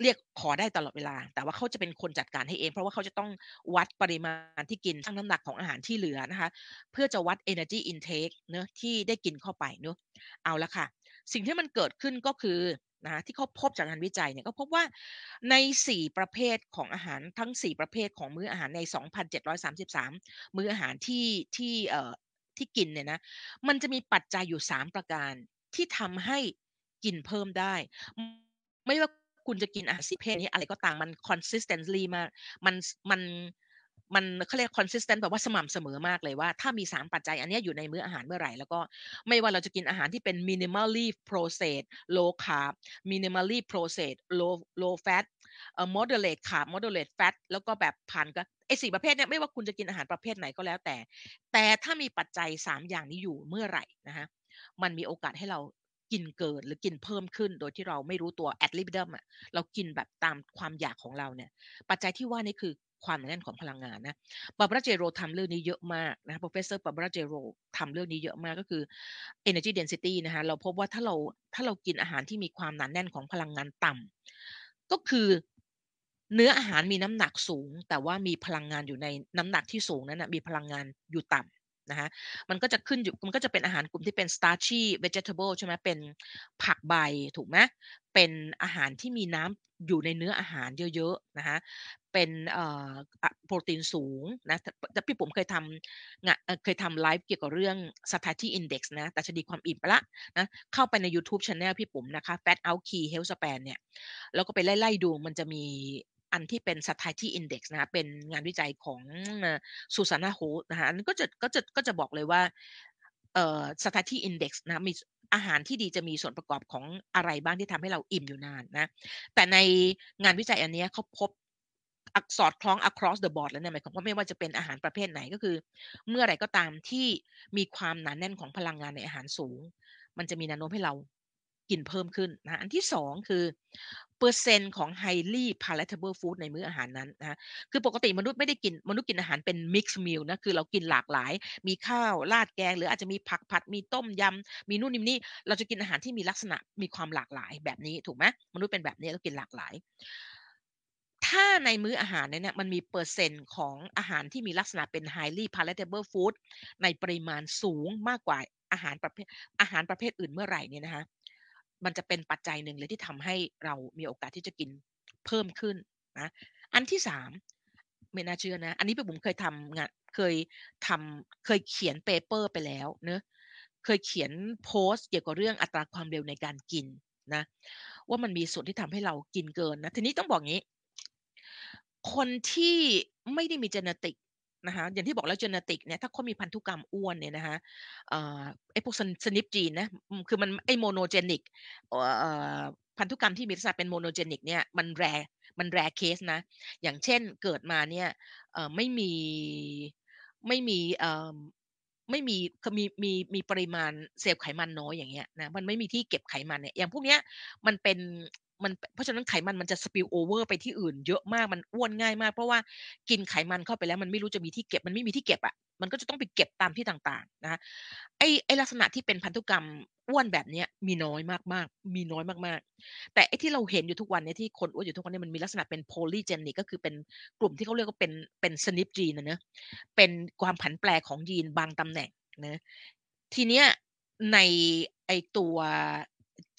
Speaker 1: เรียกขอได้ตลอดเวลา แต่ว่าเขาจะเป็นคนจัดการให้เอง เพราะว่าเขาจะต้องวัดปริมาณที่กินทั้งน้ำหนักของอาหารที่เหลือนะคะเพื่อจะวัด energy intake เนอะที่ได้กินเข้าไปเนอะเอาละค่ะ สิ่งที่มันเกิดขึ้นก็คือ นะที่เขาพบจากงานวิจัยเนี่ยก็พบว่าใน 4 ประเภทของอาหารทั้ง 4 ประเภทของมื้ออาหารใน 2,733 มื้ออาหารที่ที่เอ่อที่กินเนี่ยนะมันจะมีปัจจัยอยู่ 3 ประการที่ทำให้กินเพิ่มได้ ไม่ว่าคุณจะกินอาหารสิเพศนี้อะไรก็ตามมัน consistently มากมันมัน มันเขาเรียก consistent แบบว่าสม่ำเสมอมากเลยว่า ถ้ามี 3 ปัจจัยอันนี้อยู่ในมื้ออาหารเมื่อไหร่ แล้วก็ไม่ว่าเราจะกินอาหารที่เป็น minimally processed low carb minimally processed low low fat เอ่อ moderate carb moderate fat แล้วก็แบบผ่านก็ไอ้สี่ประเภทเนี้ยไม่ว่าคุณจะกินอาหารประเภทไหนก็แล้วแต่ แต่ถ้ามีปัจจัย 3 อย่างนี้อยู่เมื่อไหร่นะฮะมันมีโอกาสให้เรากินเกินหรือกินเพิ่มขึ้นโดยที่เราไม่รู้ตัว ad libitum อะเรากินแบบตามความอยากของเราเนี่ย ปัจจัยที่ว่านี่คือ ความหนาแน่นของพลังงานนะบาบาราเจโรทำเรื่องนี้เยอะมากนะโปรเฟสเซอร์บาบาราเจโรทำเรื่องนี้เยอะมากก็คือ energy density นะคะเราพบว่าถ้าเราถ้าเรากินอาหารที่มีความหนาแน่นของพลังงานต่ำก็คือเนื้ออาหารมีน้ำหนักสูง แต่ว่ามีพลังงานอยู่ในน้ำหนักที่สูงนั้นนะมีพลังงานอยู่ต่ำ นะคะมันก็จะขึ้นอยู่มันก็จะเป็นอาหารกลุ่มที่เป็น starchy vegetable ใช่ไหมเป็นผักใบถูกไหมเป็นอาหารที่มีน้ำอยู่ในเนื้ออาหารเยอะๆนะคะเป็นโปรตีนสูงนะแต่พี่ผมเคยทำงะเคยทำไลฟ์เกี่ยวกับเรื่อง satiety index นะแต่ชดีความอิ่มไปละนะเข้าไปใน YouTube Channel พี่ผมนะคะ Fat Out Key Health Span เนี่ยแล้วก็ไปไล่ๆดูมันจะมี อันที่เป็น satiety index นะเป็นงานวิจัยของซูซานาโฮนะคะอันก็จะก็จะก็จะบอกเลยว่าเอ่อ satiety index นะมีอาหารที่ดีจะมีส่วนประกอบของอะไรบ้างที่ทำให้เราอิ่มอยู่นานนะ แต่ในงานวิจัยอันนี้เขาพบอักษรคล้อง across the board แล้วเนี่ยหมายความว่าไม่ว่าจะเป็นอาหารประเภทไหนก็คือ เมื่อไรก็ตามที่มีความหนาแน่นของพลังงานในอาหารสูง มันจะมีแนวโน้มให้เรา กินเพิ่มขึ้นนะอันที่สองคือเปอร์เซ็นต์ของ highly palatable food ในมื้ออาหารนั้นนะคือปกติมนุษย์ไม่ได้กินมนุษย์กินอาหารเป็น mixed meal นะคือเรากินหลากหลาย มีข้าวราดแกง หรืออาจจะมีผักผัดมีต้มยำมีนู่นมีนี่เราจะกินอาหารที่มีลักษณะมีความหลากหลายแบบนี้ถูกไหมมนุษย์เป็นแบบนี้เรากินหลากหลาย ถ้าในมื้ออาหารเนี่ยมันมีเปอร์เซ็นต์ของอาหารที่มีลักษณะเป็น highly palatable food ในปริมาณสูงมากกว่าอาหารประเภทอาหารประเภทอื่นเมื่อไหร่เนี่ยนะคะ มันจะเป็นปัจจัยหนึ่งเลยที่ทำให้เรามีโอกาสที่จะกินเพิ่มขึ้นนะอันที่สามไม่น่าเชื่อนะ อันนี้ผมเคยทำงานเคยทำเคยเขียน paper ไปแล้วเนะเคยเขียนโพสต์เกี่ยวกับเรื่องอัตราความเร็วในการกินนะ ว่ามันมีส่วนที่ทำให้เรากินเกินนะทีนี้ต้องบอกงี้ คนที่ไม่ได้มี genetic นะคะอย่างที่บอกแล้ว genetic เนี่ยถ้าเขามีพันธุกรรมอ้วนเนี่ยนะคะไอ้พวก SNP gene นะคือมันไอ้ monogenic พันธุกรรมที่มีลักษณะเป็น monogenic เนี่ยมัน rare มัน rare case นะ อย่างเช่นเกิดมาเนี่ยไม่มีไม่มีไม่มีมีมีมีปริมาณเซลล์ไขมันน้อยอย่างเงี้ยนะมันไม่มีที่เก็บไขมันเนี่ยอย่างพวกเนี้ยมันเป็น มันเพราะฉะนั้นไขมันมันจะ spill over ไปที่อื่นเยอะมากมันอ้วนง่ายมาก เพราะว่ากินไขมันเข้าไปแล้วมันไม่รู้จะมีที่เก็บมันไม่มีที่เก็บอะ่ะมันก็จะต้องไปเก็บตามที่ต่างๆนะคะไอ้ไอ้ลักษณะที่เป็นพันธุกรรมอ้วนแบบนี้มีน้อยมากๆ มีน้อยมากๆ แต่ไอ้ที่เราเห็นอยู่ทุกวันนี้ที่คนอ้วนอยู่ทุกวันนี้มันมีลักษณะเป็น polygenic ก็คือเป็นกลุ่มที่เขาเรียกว่าเป็นเป็น SNP gene นะเนอะเป็นความผันแปรของยีนบางตำแหน่งนะทีเนี้ยในไอ้ตัว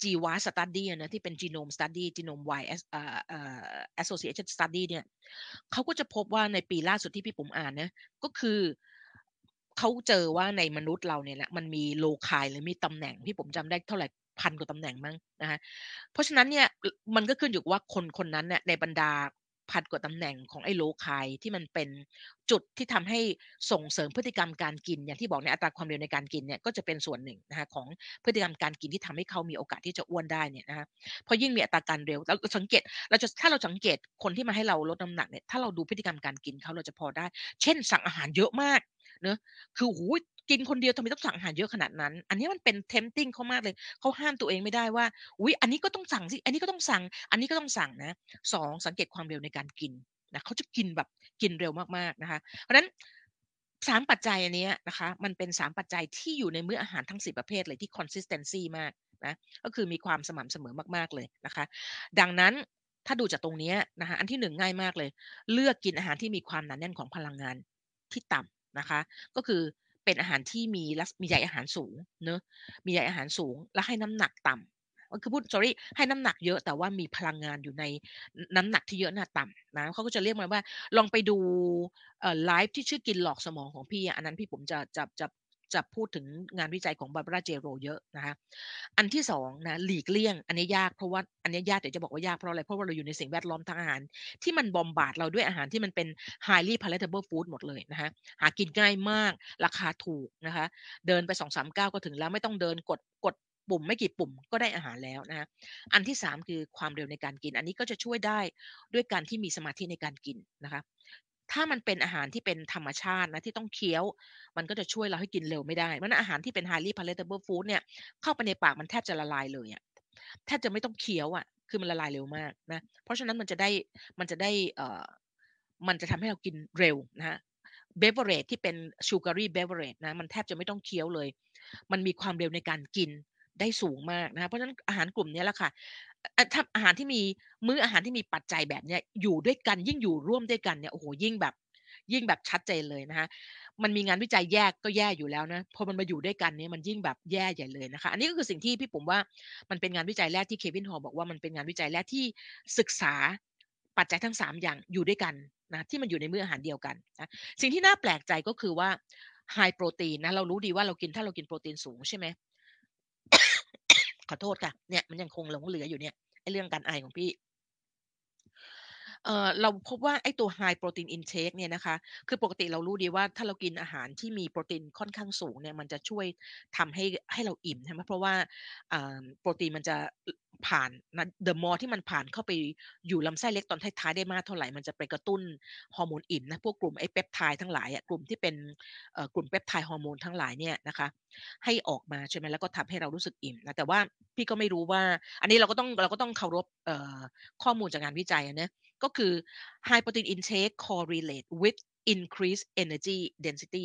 Speaker 1: GWA study นะที่เป็น genome study genome wide เอ่อเอ่อ associated study เนี่ยเขาก็จะพบว่าในปีล่าสุดที่พี่ปุ๋มอ่านนะก็คือเขาเจอว่าในมนุษย์เราเนี่ยแหละมันมี loci หรือมีตำแหน่งพี่ปุ๋มจำได้เท่าไหร่พันกว่าตำแหน่งมั้งนะฮะเพราะฉะนั้นเนี่ยมันก็ขึ้นอยู่ว่าคนคนนั้นเนี่ยในบรรดา พันกว่าตำแหน่งของไอ้โลคายที่มันเป็นจุดที่ทำให้ส่งเสริมพฤติกรรมการกิน อย่างที่บอกในอัตราความเร็วในการกินเนี่ยก็จะเป็นส่วนหนึ่งนะคะของพฤติกรรมการกินที่ทำให้เขามีโอกาสที่จะอ้วนได้เนี่ยนะคะพอยิ่งมีอัตราการเร็วเราสังเกตเราจะถ้าเราสังเกตคนที่มาให้เราลดน้ำหนักเนี่ยถ้าเราดูพฤติกรรมการกินเขาเราจะพอได้ เช่น สั่งอาหารเยอะมากเนอะคือหู กินคนเดียวทำไมต้องสั่งอาหารเยอะขนาดนั้น อันนี้มันเป็น tempting เขามากเลยเขาห้ามตัวเองไม่ได้ว่าอุ๊ยอันนี้ก็ต้องสั่งสิอันนี้ก็ต้องสั่ง อันนี้ก็ต้องสั่งนะสองสังเกตความเร็วในการกินนะเขาจะกินแบบกินเร็วมากๆนะคะ เพราะฉะนั้นสามปัจจัยอันนี้นะคะ มันเป็นสามปัจจัยที่อยู่ในมื้ออาหารทั้งสิประเภทเลยที่ consistency มากนะก็คือมีความสม่ำเสมอมากๆเลยนะคะ ดังนั้นถ้าดูจากตรงนี้นะคะอันที่หนึ่งง่ายมากเลย เลือกกินอาหารที่มีความหนาแน่นของพลังงานที่ต่ำนะคะ ก็คือ เป็นอาหารที่มีมีใยอาหารสูงเนอะมีใยอาหารสูง และให้น้ำหนักต่ำก็คือพูด sorry ให้น้ำหนักเยอะแต่ว่ามีพลังงานอยู่ในน้ำหนักที่เยอะน่ะต่ำนะเขาก็จะเรียกมันว่า ลองไปดูไลฟ์ที่ชื่อกินหลอกสมองของพี่อันนั้นพี่ผมจะจะจะ จะพูดถึงงานวิจัยของบาบราเจโรเยอะนะคะอันที่สองนะหลีกเลี่ยง อันนี้ยากเพราะว่าอันนี้ยากเดี๋ยวจะบอกว่ายากเพราะอะไรเพราะว่าเราอยู่ในสิ่งแวดล้อมทางอาหาร ที่มันบอมบาดเราด้วยอาหารที่มันเป็น highly palatable food หมดเลยนะคะหากินง่ายมากราคาถูกนะคะเดินไปสองสามก้าวก็ถึงแล้วไม่ต้องเดินกดกดปุ่มไม่กี่ปุ่มก็ได้อาหารแล้วนะะอันที่ 3 คือความเร็วในการกิน อันนี้ก็จะช่วยได้ด้วยการที่มีสมาธิในการกินนะคะ ถ้ามันเป็นอาหารที่เป็นธรรมชาตินะที่ต้องเคี้ยว มันก็จะช่วยเราให้กินเร็วไม่ได้เพราะนั้นอาหารที่เป็น highly palatable food เนี่ยเข้าไปในปากมันแทบจะละลายเลยอะแทบจะไม่ต้องเคี้ยวอะคือมันละลายเร็วมากนะ เพราะฉะนั้นมันจะได้มันจะได้เอ่อมันจะทำให้เรากินเร็วนะฮะ beverage ที่เป็น sugary beverage นะมันแทบจะไม่ต้องเคี้ยวเลย มันมีความเร็วในการกินได้สูงมากนะเพราะฉะนั้นอาหารกลุ่มนี้แหละค่ะถ้าอาหารที่มีมื้ออาหารที่มีปัจจัยแบบเนี้ยอยู่ด้วยกันยิ่งอยู่ร่วมด้วยกันเนี่ยโอ้โหยิ่งแบบ ยิ่งแบบชัดเจนเลยนะคะมันมีงานวิจัยแยกก็แย่อยู่แล้วนะพอมันมาอยู่ด้วยกันเนี่ยมันยิ่งแบบแย่ใหญ่เลยนะคะ อันนี้ก็คือสิ่งที่พี่ปุ๋มว่ามันเป็นงานวิจัยแรกที่เควินฮอบอกว่ามันเป็นงานวิจัยแรกที่ศึกษาปัจจัยทั้ง 3 อย่างอยู่ด้วยกันนะที่มันอยู่ในมื้ออาหารเดียวกันนะสิ่งที่น่าแปลกใจก็คือว่าไฮโปรตีนนะเรารู้ดีว่าเรากินถ้าเรากินโปรตีนสูงใช่ไหม ขอโทษค่ะเนี่ยมันยังคงหลงเหลืออยู่เนี่ยไอ้เรื่องการไอของพี่เออเราพบว่าไอ้ตัว high protein intake เนี่ยนะคะ คือปกติเรารู้ดีว่าถ้าเรากินอาหารที่มีโปรตีนค่อนข้างสูงเนี่ยมันจะช่วยทำให้ให้เราอิ่มใช่ไหมเพราะว่าโปรตีนมันจะ ผ่านนะ the more ที่มันผ่านเข้าไปอยู่ลำไส้เล็กตอนท้ายๆได้มากเท่าไหร่ มันจะไปกระตุ้นฮอร์โมนอิ่มนะ พวกกลุ่มไอ้เปปไทด์ทั้งหลายอะกลุ่มที่เป็นกลุ่มเปปไทด์ฮอร์โมนทั้งหลายเนี่ยนะคะ ให้ออกมาใช่ไหมแล้วก็ทำให้เรารู้สึกอิ่มนะแต่ว่าพี่ก็ไม่รู้ว่า อันนี้เราก็ต้องเราก็ต้องเคารพข้อมูลจากงานวิจัยอะนะก็คือ high protein intake correlate with increased energy density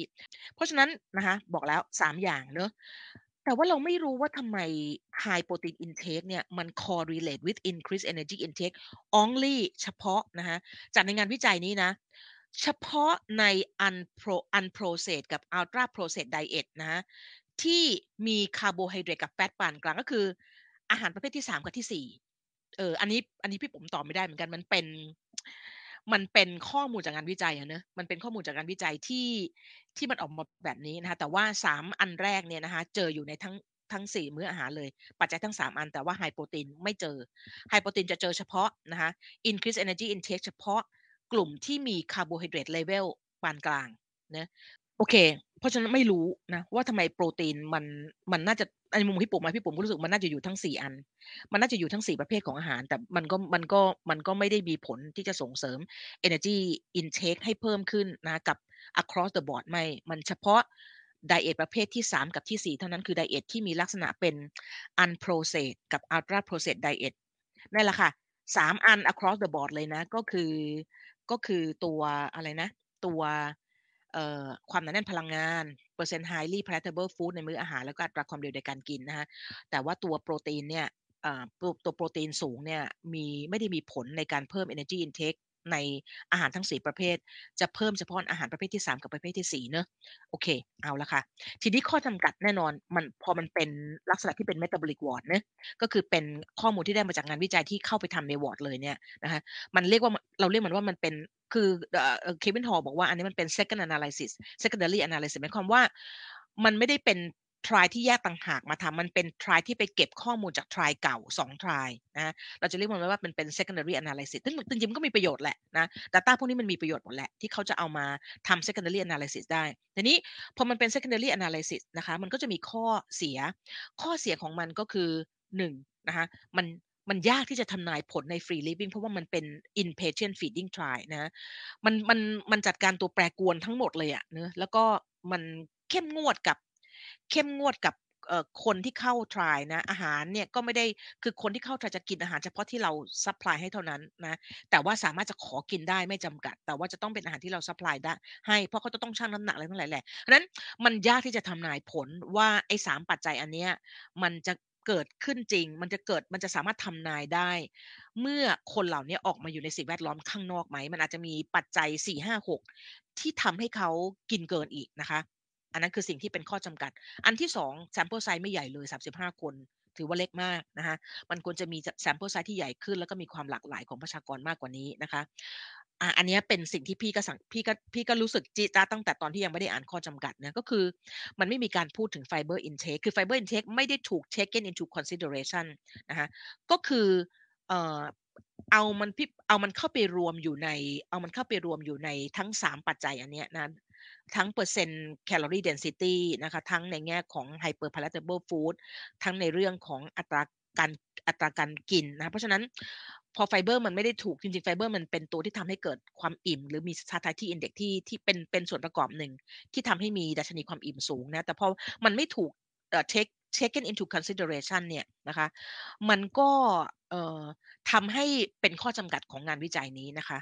Speaker 1: เพราะฉะนั้นนะคะบอกแล้ว 3 อย่างเนอะ แต่ว่าเราไม่รู้ว่าทำไม high protein intake เนี่ย มัน correlate with increased energy intake only เฉพาะนะคะจากในงานวิจัยนี้นะ เฉพาะใน unpro unprocessed กับ ultra processed diet นะคะที่มีคาร์โบไฮเดรตกับแฟตปานกลางก็คือ อาหารประเภทที่3กับที่4เออ อันนี้ อันนี้พี่ผมตอบไม่ได้เหมือนกัน มันเป็น มันเป็นข้อมูลจากงานวิจัยอะเนอะมันเป็นข้อมูลจากงานวิจัยที่ที่มันออกมาแบบนี้นะคะ แต่ว่า3อันแรกเนี่ยนะคะ เจออยู่ในทั้งทั้ง4มื้ออาหารเลย ปัจจัยทั้ง3อันแต่ว่า high protein ไม่เจอ high protein จะเจอเฉพาะนะคะ increase energy intake เฉพาะกลุ่มที่มีคาร์โบไฮเดรตเลเวลปานกลางนะโอเค เพราะฉะนั้นไม่รู้นะว่าทำไมโปรตีนมันมันน่าจะ ในมุมพี่ปุ๋มพี่ปุ๋มก็รู้สึกมันน่าจะอยู่ทั้ง4อัน มันน่าจะอยู่ทั้ง4ประเภทของอาหาร แต่มันก็มันก็มันก็ไม่ได้มีผลที่จะส่งเสริม energy intake ให้เพิ่มขึ้นนะกับ across the board ไม่ มันเฉพาะไดเอทประเภทที่ 3 กับที่ 4 เท่านั้นคือไดเอทที่มีลักษณะเป็น unprocessed กับ ultra processed diet นั่นแหละค่ะ3อัน across the board เลยนะ ก็คือก็คือตัวอะไรนะ ตัว ความหนาแน่นพลังงานเปอร์เซ็นต์ highly palatable food ในมื้ออาหาร แล้วก็อัตราความเร็วในการกินนะฮะแต่ว่าตัวโปรตีนเนี่ยตัวโปรตีนสูงเนี่ยมีไม่ได้มีผลในการเพิ่ม energy intake ในอาหารทั้ง 4 ประเภท จะเพิ่มเฉพาะอาหารประเภทที่ 3 กับประเภทที่4เนอะโอเค เอาละค่ะ ทีนี้ข้อจำกัดแน่นอนมันพอมันเป็นลักษณะที่เป็น metabolic ward เนะก็คือเป็นข้อมูลที่ได้มาจากงานวิจัยที่เข้าไปทำในวอร์ดเลยเนี่ยนะคะมันเรียกว่าเราเรียกมันว่ามันเป็นคือเควินฮอลบอกว่าอันนี้มันเป็น second analysis secondary analysis หมายความว่ามันไม่ได้เป็น ทรายที่แยกต่างหากมาทำมันเป็นทรายที่ไปเก็บข้อมูลจากทรายเก่า2ทรายนะเราจะเรียกมันว่าเป็นเป็น secondary analysis ซึ่งจริงๆก็มีประโยชน์แหละนะ data พวกนี้มันมีประโยชน์หมดแหละ ที่เขาจะเอามาทำ secondary analysis ได้ทีนี้พอมันเป็น secondary analysis นะคะมันก็จะมีข้อเสีย ข้อเสียของมันก็คือ1นะคะมันมันยากที่จะทำนายผลใน free living เพราะว่ามันเป็น inpatient feeding trial นะ มันมันมันจัดการตัวแปรกวนทั้งหมดเลยอะเนะแล้วก็มันเข้มงวดกับ เข้มงวดกับคนที่เข้า trial นะ อาหารเนี่ยก็ไม่ได้ คือคนที่เข้า trial จะกินอาหารเฉพาะที่เรา supply ให้เท่านั้นนะ แต่ว่าสามารถจะขอกินได้ไม่จำกัด แต่ว่าจะต้องเป็นอาหารที่เรา supply ได้ให้ เพราะเขาจะต้องชั่งน้ำหนักอะไรทั้งหลายแหละเพราะนั้นมันยากที่จะทำนายผลว่าไอ้สามปัจจัยอันเนี้ยมันจะเกิดขึ้นจริง มันจะเกิด มันจะสามารถทำนายได้ เมื่อคนเหล่านี้ออกมาอยู่ในสิ่งแวดล้อมข้างนอกไหม มันอาจจะมีปัจจัย4 5 6ที่ทำให้เขากินเกินอีกนะคะ อันนั้นคือสิ่งที่เป็นข้อจำกัด อันที่2 sample size ไม่ใหญ่เลย 35 คน ถือว่าเล็กมากนะคะมันควรจะมี sample size ที่ใหญ่ขึ้น แล้วก็มีความหลากหลายของประชากรมากกว่านี้นะคะอันนี้เป็นสิ่งที่พี่ก็สั่งพี่ก็พี่ก็รู้สึกจีจ้าตั้งแต่ตอนที่ยังไม่ได้อ่านข้อจำกัดนะก็คือ มันไม่มีการพูดถึง fiber intake คือ fiber intake ไม่ได้ถูก taken into consideration นะคะก็คือเอ่อเอามันพี่เอามันเข้าไปรวมอยู่ใน เอามันเข้าไปรวมอยู่ในทั้ง 3 ปัจจัยอันเนี้ยนะ ทั้งเปอร์เซ็นต์แคลอรี่ density นะคะทั้งในแง่ของ hyperpalatable food ทั้งในเรื่องของอัตราการอัตราการกินนะเพราะฉะนั้นพอไฟเบอร์มันไม่ได้ถูกจริงๆไฟเบอร์มันเป็นตัวที่ทำให้เกิดความอิ่ม หรือมี satiety index ที่ที่เป็นเป็นส่วนประกอบหนึ่ง ที่ทำให้มีดัชนีความอิ่มสูงนะแต่พอมันไม่ถูกเอ่อ take taken into consideration เนี่ยนะคะมันก็เอ่อทำให้เป็นข้อจำกัดของงานวิจัยนี้นะคะ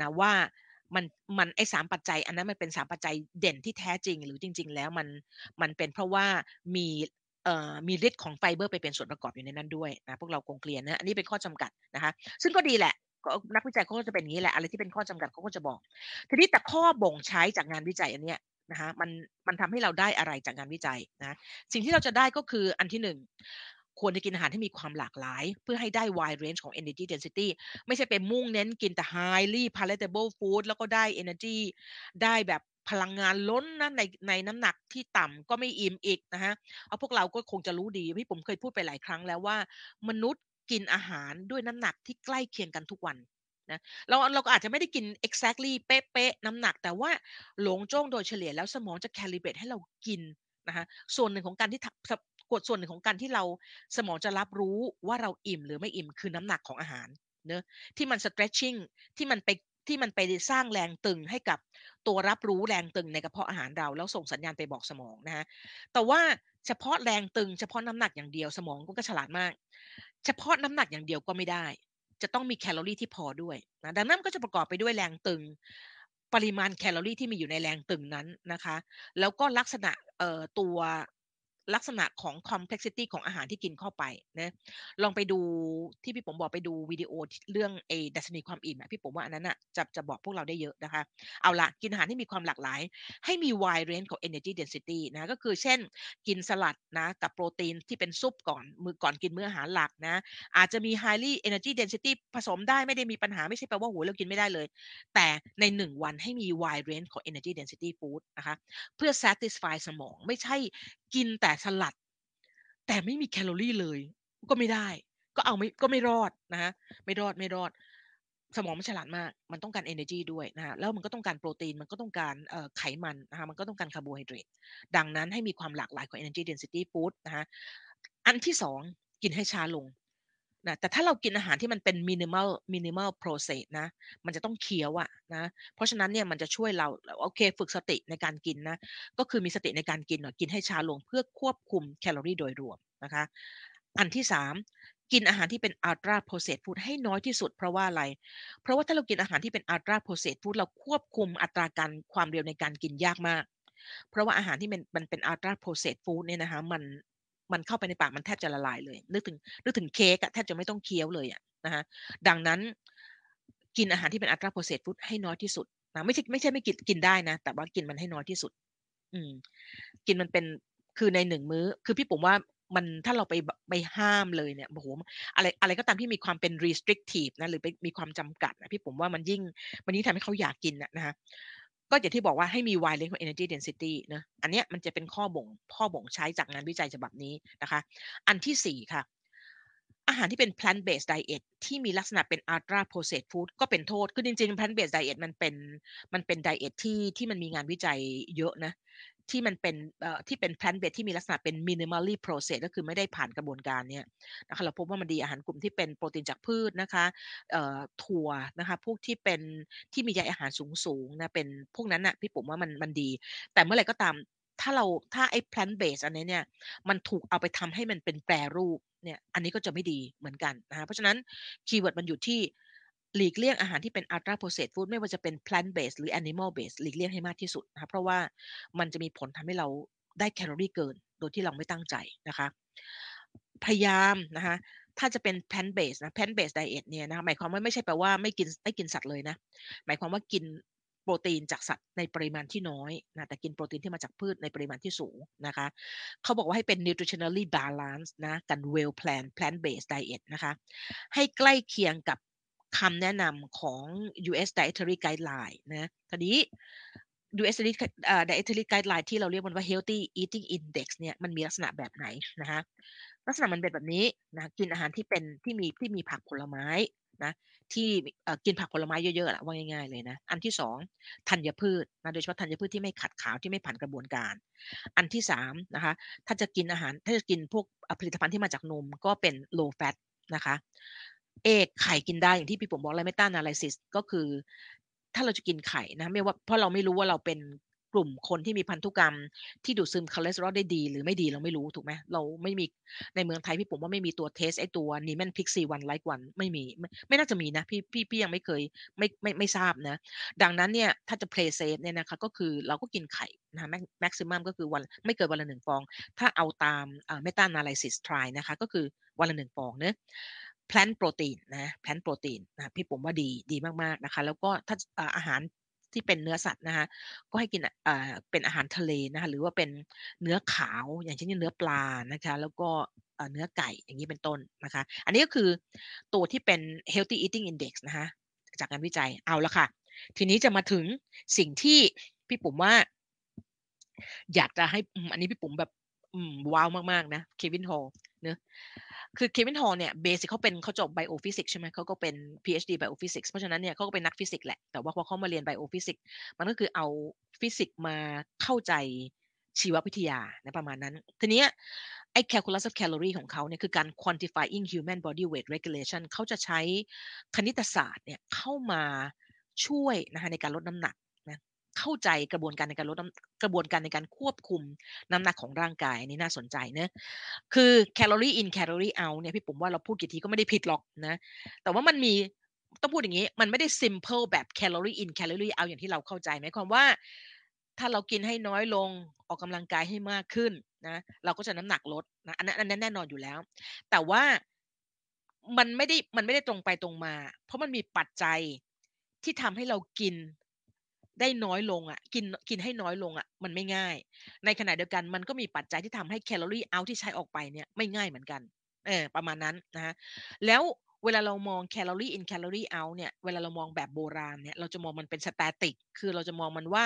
Speaker 1: นะว่า มันมันไอ้สามปัจจัย อันนั้นมันเป็นสามปัจจัยเด่นที่แท้จริง หรือจริง ๆ แล้วมันมันเป็นเพราะว่ามีเอ่อมีฤทธิ์ของไฟเบอร์ไปเป็นส่วนประกอบอยู่ในนั้นด้วยนะพวกเราคงเคลียร์นะอันนี้เป็นข้อจำกัดนะคะ ซึ่งก็ดีแหละนักวิจัยเขาก็จะเป็นอย่างนี้แหละอะไรที่เป็นข้อจำกัดเขาก็จะบอก ทีนี้แต่ข้อบ่งใช้จากงานวิจัยอันเนี้ยนะคะมันมันทำให้เราได้อะไรจากงานวิจัยนะสิ่งที่เราจะได้ก็คืออันที่หนึ่ง ควรจะกินอาหารที่มีความหลากหลาย เพื่อให้ได้ wide range ของ energy density ไม่ใช่ไปมุ่งเน้นกินแต่ highly palatable food แล้วก็ได้ energy ได้แบบพลังงานล้นนะในในน้ำหนักที่ต่ำก็ไม่อิ่มอีกนะฮะเอาพวกเราก็คงจะรู้ดีพี่ผมเคยพูดไปหลายครั้งแล้วว่า มนุษย์กินอาหารด้วยน้ำหนักที่ใกล้เคียงกันทุกวันนะเราเราก็อาจจะไม่ได้กิน exactly เป๊ะๆน้ำหนัก แต่ว่าหลงจ้องโดยเฉลี่ยแล้วสมองจะ calibrate ให้เรากินนะคะส่วนหนึ่งของการที่ กฎส่วนหนึ่งของการที่เราสมองจะรับรู้ว่าเราอิ่มหรือไม่อิ่มคือน้ำหนักของอาหารเนอะที่มัน stretching ที่มันไปที่มันไปสร้างแรงตึงให้กับตัวรับรู้แรงตึงในกระเพาะอาหารเราแล้วส่งสัญญาณไปบอกสมองนะฮะแต่ว่าเฉพาะแรงตึงเฉพาะน้ำหนักอย่างเดียวสมองก็ฉลาดมาก เฉพาะน้ำหนักอย่างเดียวก็ไม่ได้ จะต้องมีแคลอรี่ที่พอด้วยนะดังนั้นก็จะประกอบไปด้วยแรงตึง ปริมาณแคลอรี่ที่มีอยู่ในแรงตึงนั้นนะคะ แล้วก็ลักษณะตัว ลักษณะของ complexity ของอาหารที่กินเข้าไปนะลองไปดูที่พี่ป๋มบอกไปดูวิดีโอเรื่องไอ้ดัชนีความอิ่มพี่ป๋มว่าอันนั้นน่ะจะจะบอกพวกเราได้เยอะนะคะ เอาละกินอาหารที่มีความหลากหลาย ให้มี wide range ของ energy density นะก็คือเช่น กินสลัดนะกับโปรตีนที่เป็นซุปก่อนมื้อก่อนกินมื้ออาหารหลักนะอาจจะมี highly energy density ผสมได้ไม่ได้มีปัญหาไม่ใช่แปลว่าโอ้โฮเรากินไม่ได้เลย แต่ใน 1 วันให้มี wide range ของ energy density food นะคะเพื่อ satisfy สมองไม่ใช่ กินแต่สลัด แต่ไม่มีแคลอรี่เลย ก็ไม่ได้ ก็เอาไม่ก็ไม่รอดนะฮะไม่รอดไม่รอด สมองมันฉลาดมาก มันต้องการ energy ด้วยนะฮะแล้วมันก็ต้องการโปรตีนมันก็ต้องการไขมันนะคะมันก็ต้องการคาร์โบไฮเดรตดังนั้นให้มีความหลากหลายของ energy density food นะฮะอันที่สองกินให้ช้าลง นะแต่ถ้าเรากินอาหารที่มันเป็น minimal minimal process นะ มันจะต้องเคี้ยวอะนะเพราะฉะนั้นเนี่ยมันจะช่วยเราโอเคฝึกสติในการกินนะก็คือมีสติในการกินหน่อยกินให้ช้าลงเพื่อควบคุมแคลอรี่โดยรวมนะคะอันที่3กินอาหารที่เป็น ultra processed food ให้น้อยที่สุดเพราะว่าอะไร เพราะว่าถ้าเรากินอาหารที่เป็น ultra processed food เราควบคุมอัตราการความเร็วในการกินยากมาก เพราะว่าอาหารที่มันมันเป็น ultra processed food เนี่ยนะคะมัน มันเข้าไปในปากมันแทบจะละลายเลย นึกถึงนึกถึงเค้กอะแทบจะไม่ต้องเคี้ยวเลยอะนะคะดังนั้นกินอาหารที่เป็น ultra processed food ให้น้อยที่สุดนะไม่ใช่ไม่ใช่ไม่กินกินได้นะ แต่ว่ากินมันให้น้อยที่สุด อืม กินมันเป็นคือใน1มื้อ คือพี่ป๋มว่ามันถ้าเราไปไปห้ามเลยเนี่ยโอ้โฮอะไรอะไรก็ตามที่มีความเป็น restrictive นะหรือไปมีความจำกัดอะพี่ป๋มว่ามันยิ่งมันยิ่งทำให้เขาอยากกินอะนะคะ ก็อย่างที่บอกว่าให้มี Y เล็กของ energy density เนะอันเนี้ยมันจะเป็นข้อบ่งข้อบ่งใช้จากงานวิจัยฉบับนี้นะคะ อันที่ 4 ค่ะ อาหารที่เป็น plant based diet ที่มีลักษณะเป็น ultra processed food ก็เป็นโทษ คือจริงๆ plant based diet มันเป็นมันเป็นไดเอตที่ที่มันมีงานวิจัยเยอะนะ ที่มันเป็นที่เป็น plant based ที่มีลักษณะเป็น minimally processed ก็คือไม่ได้ผ่านกระบวนการเนี่ยนะคะเราพบว่ามันดีอาหารกลุ่มที่เป็นโปรตีนจากพืชนะคะถั่วนะคะพวกที่เป็นที่มีใยอาหารสูงๆนะเป็นพวกนั้นน่ะพี่ปุ๋มว่ามันมันดี แต่เมื่อไหร่ก็ตามถ้าเราถ้าไอ้ plant based อันนี้เนี่ยมันถูกเอาไปทำให้มันเป็นแปรรูปเนี่ยอันนี้ก็จะไม่ดีเหมือนกันนะคะเพราะฉะนั้น keyword มันอยู่ที่ หลีกเลี่ยงอาหารที่เป็น ultra processed food ไม่ว่าจะเป็น plant based หรือ animal based หลีกเลี่ยงให้มากที่สุดนะคะเพราะว่ามันจะมีผลทำให้เราได้แคลอรี่เกิน โดยที่เราไม่ตั้งใจนะคะพยายามนะคะถ้าจะเป็น plant based นะ plant based diet เนี่ยนะคะหมายความว่าไม่ใช่แปลว่าไม่กินไม่กินสัตว์เลยนะ หมายความว่ากินโปรตีนจากสัตว์ในปริมาณที่น้อยนะแต่กินโปรตีนที่มาจากพืชในปริมาณที่สูงนะคะเขาบอกว่าให้เป็น nutritionally balanced นะกับ well planned plant based diet นะคะให้ใกล้เคียงกับ คำแนะนำของ US Dietary Guideline นะคราวนี้ US Dietary Guideline ที่เราเรียกมันว่า Healthy Eating Index เนี่ยมันมีลักษณะแบบไหนนะคะลักษณะมันเป็นแบบนี้นะกินอาหารที่เป็นที่มีที่มีผักผลไม้นะที่กินผักผลไม้เยอะๆอะว่าง่ายๆเลยนะอันที่2ธัญพืชนะโดยเฉพาะธัญพืชที่ไม่ขัดขาวที่ไม่ผ่านกระบวนการ อันที่3นะคะถ้าจะกินอาหารถ้าจะกินพวกผลิตภัณฑ์ที่มาจากนมก็เป็น low fat นะคะ เอ้กไข่กินได้อย่างที่พี่ป๋มบอกแล้ว meta analysis ก็คือ ถ้าเราจะกินไข่นะไม่ว่าเพราะเราไม่รู้ว่าเราเป็นกลุ่มคนที่มีพันธุกรรมที่ดูดซึมคอเลสเตอรอลได้ดี หรือไม่ดีเราไม่รู้ถูกไหมเราไม่มีในเมืองไทยพี่ป๋มว่าไม่มีตัว test ไอตัว Niemann-Pick C1 like 1ไม่มีไม่น่าจะมีนะพี่พี่พี่ยังไม่เคยไม่ไม่ไม่ทราบนะ ดังนั้นเนี่ยถ้าจะ play safe เนี่ยนะคะก็คือเราก็กินไข่นะแม็ก maximum ก็คือวันไม่เกินวันละ1ฟอง ถ้าเอาตามอ่า meta analysis trial นะคะก็คือวันละ1ฟองเนาะ plant protein นะ plant protein นะพี่ป๋มว่าดีดีมากๆนะคะ แล้วก็ถ้าอาหารที่เป็นเนื้อสัตว์นะคะก็ให้กินเป็นอาหารทะเลนะคะหรือว่าเป็นเนื้อขาวอย่างเช่นเนื้อปลานะคะ แล้วก็เนื้อไก่อย่างงี้เป็นต้นนะคะ อันนี้ก็คือตัวที่เป็น healthy eating index นะคะจากงานวิจัยเอาละค่ะ ทีนี้จะมาถึงสิ่งที่พี่ปุ๋มว่า อยากจะให้อันนี้พี่ปุ๋มแบบว้าวมากๆนะ Kevin Hall เนะคือ Kevin Hall เนี่ย basic เขาเป็นเขาจบ Biophysics ใช่ไหมเขาก็เป็น PhD Biophysics เพราะฉะนั้นเนี่ยเขาก็เป็นนักฟิสิกส์แหละ แต่ว่าพอเขามาเรียน Biophysics มันก็คือเอาฟิสิกส์มาเข้าใจชีววิทยานะประมาณนั้น ทีนี้ไอ้ calculus of calorie ของเขาเนี่ยคือการ quantifying human body weight regulation เขาจะใช้คณิตศาสตร์เนี่ยเข้ามาช่วยนะคะในการลดน้ำหนัก เข้าใจกระบวนการในการลดน้ำกระบวนการในการควบคุมน้ำหนักของร่างกายนนี้น่าสนใจเนะคือแคลอรี in แคลอรี out เนี่ยพี่ปุ๋มว่าเราพูดกี่ทีก็ไม่ได้ผิดหรอกนะ แต่ว่ามันมีต้องพูดอย่างนี้ มันไม่ได้ simple แบบแคลอรี in แคลอรี out อย่างที่เราเข้าใจไหมความว่า ถ้าเรากินให้น้อยลงออกกำลังกายให้มากขึ้นนะเราก็จะน้ำหนักลดนะอันนั้นอันนั้นแน่นอนอยู่แล้ว แต่ว่ามันไม่ได้มันไม่ได้ตรงไปตรงมา เพราะมันมีปัจจัยที่ทำให้เรากิน ได้น้อยลงอะกินกินให้น้อยลงอะมันไม่ง่าย ในขณะเดียวกันมันก็มีปัจจัยที่ทำให้แคลอรี่เอาที่ใช้ออกไปเนี่ยไม่ง่ายเหมือนกัน เออประมาณนั้นนะฮะแล้ว เวลาเรามองแคลอรี่ in แคลอรี่ out เนี่ยเวลาเรามองแบบโบราณเนี่ยเราจะมองมันเป็น static คือเราจะมองมันว่า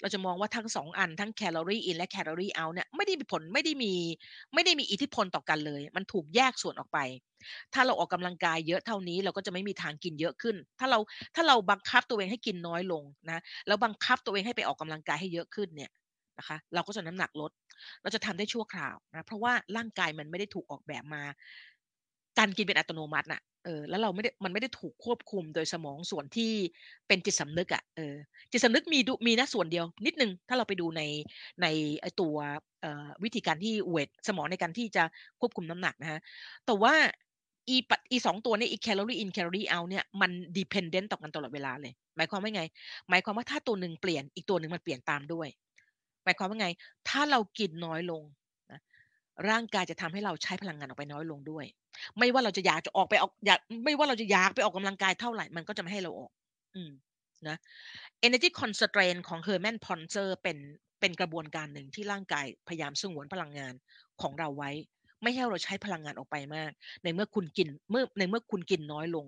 Speaker 1: เราจะมองว่าทั้งสองอันทั้งแคลอรี่ in และแคลอรี่ out เนี่ยไม่ได้มีผลไม่ได้มีไม่ได้มีอิทธิพลต่อกันเลย มันถูกแยกส่วนออกไป ถ้าเราออกกำลังกายเยอะเท่านี้เราก็จะไม่มีทางกินเยอะขึ้น ถ้าเราถ้าเราบังคับตัวเองให้กินน้อยลงนะแล้วบังคับตัวเองให้ไปออกกำลังกายให้เยอะขึ้นเนี่ยนะคะเราก็จะน้ำหนักลด เราจะทำได้ชั่วคราวนะเพราะว่าร่างกายมันไม่ได้ถูกออกแบบมา การกินเป็นอัตโนมัติน่ะเออแล้วเราไม่ได้มันไม่ได้ถูกควบคุมโดยสมองส่วนที่เป็นจิตสำนึกอะ่ะเออจิตสำนึกมีดูมีนะส่วนเดียว นิดนึงถ้าเราไปดูในในไอตัววิธีการที่เราใช้มองในการที่จะควบคุมน้ำหนักนะฮะแต่ว่าอีปอีสองตัวนี้อีแคลอรี่ in แคลอรี่ out เนี่ยมัน dependent ต่อกันตลอดเวลาเลย หมายความว่าไง หมายความว่าถ้าตัวหนึ่งเปลี่ยนอีกตัวหนึ่งมันเปลี่ยนตามด้วย หมายความว่าไง ถ้าเรากินน้อยลงนะร่างกายจะทำให้เราใช้พลังงานออกไปน้อยลงด้วย ไม่ว่าเราจะอยากจะออกไปออกอยากไม่ว่าเราจะอยากไปออกกำลังกายเท่าไหร่มันก็จะไม่ให้เราออก อืมนะ energy constraint ของ Herman Ponzer เป็นเป็นกระบวนการหนึ่งที่ร่างกายพยายามสงวนพลังงานของเราไว้ ไม่ให้เราใช้พลังงานออกไปมาก ในเมื่อคุณกินเมื่อในเมื่อคุณกินน้อยลง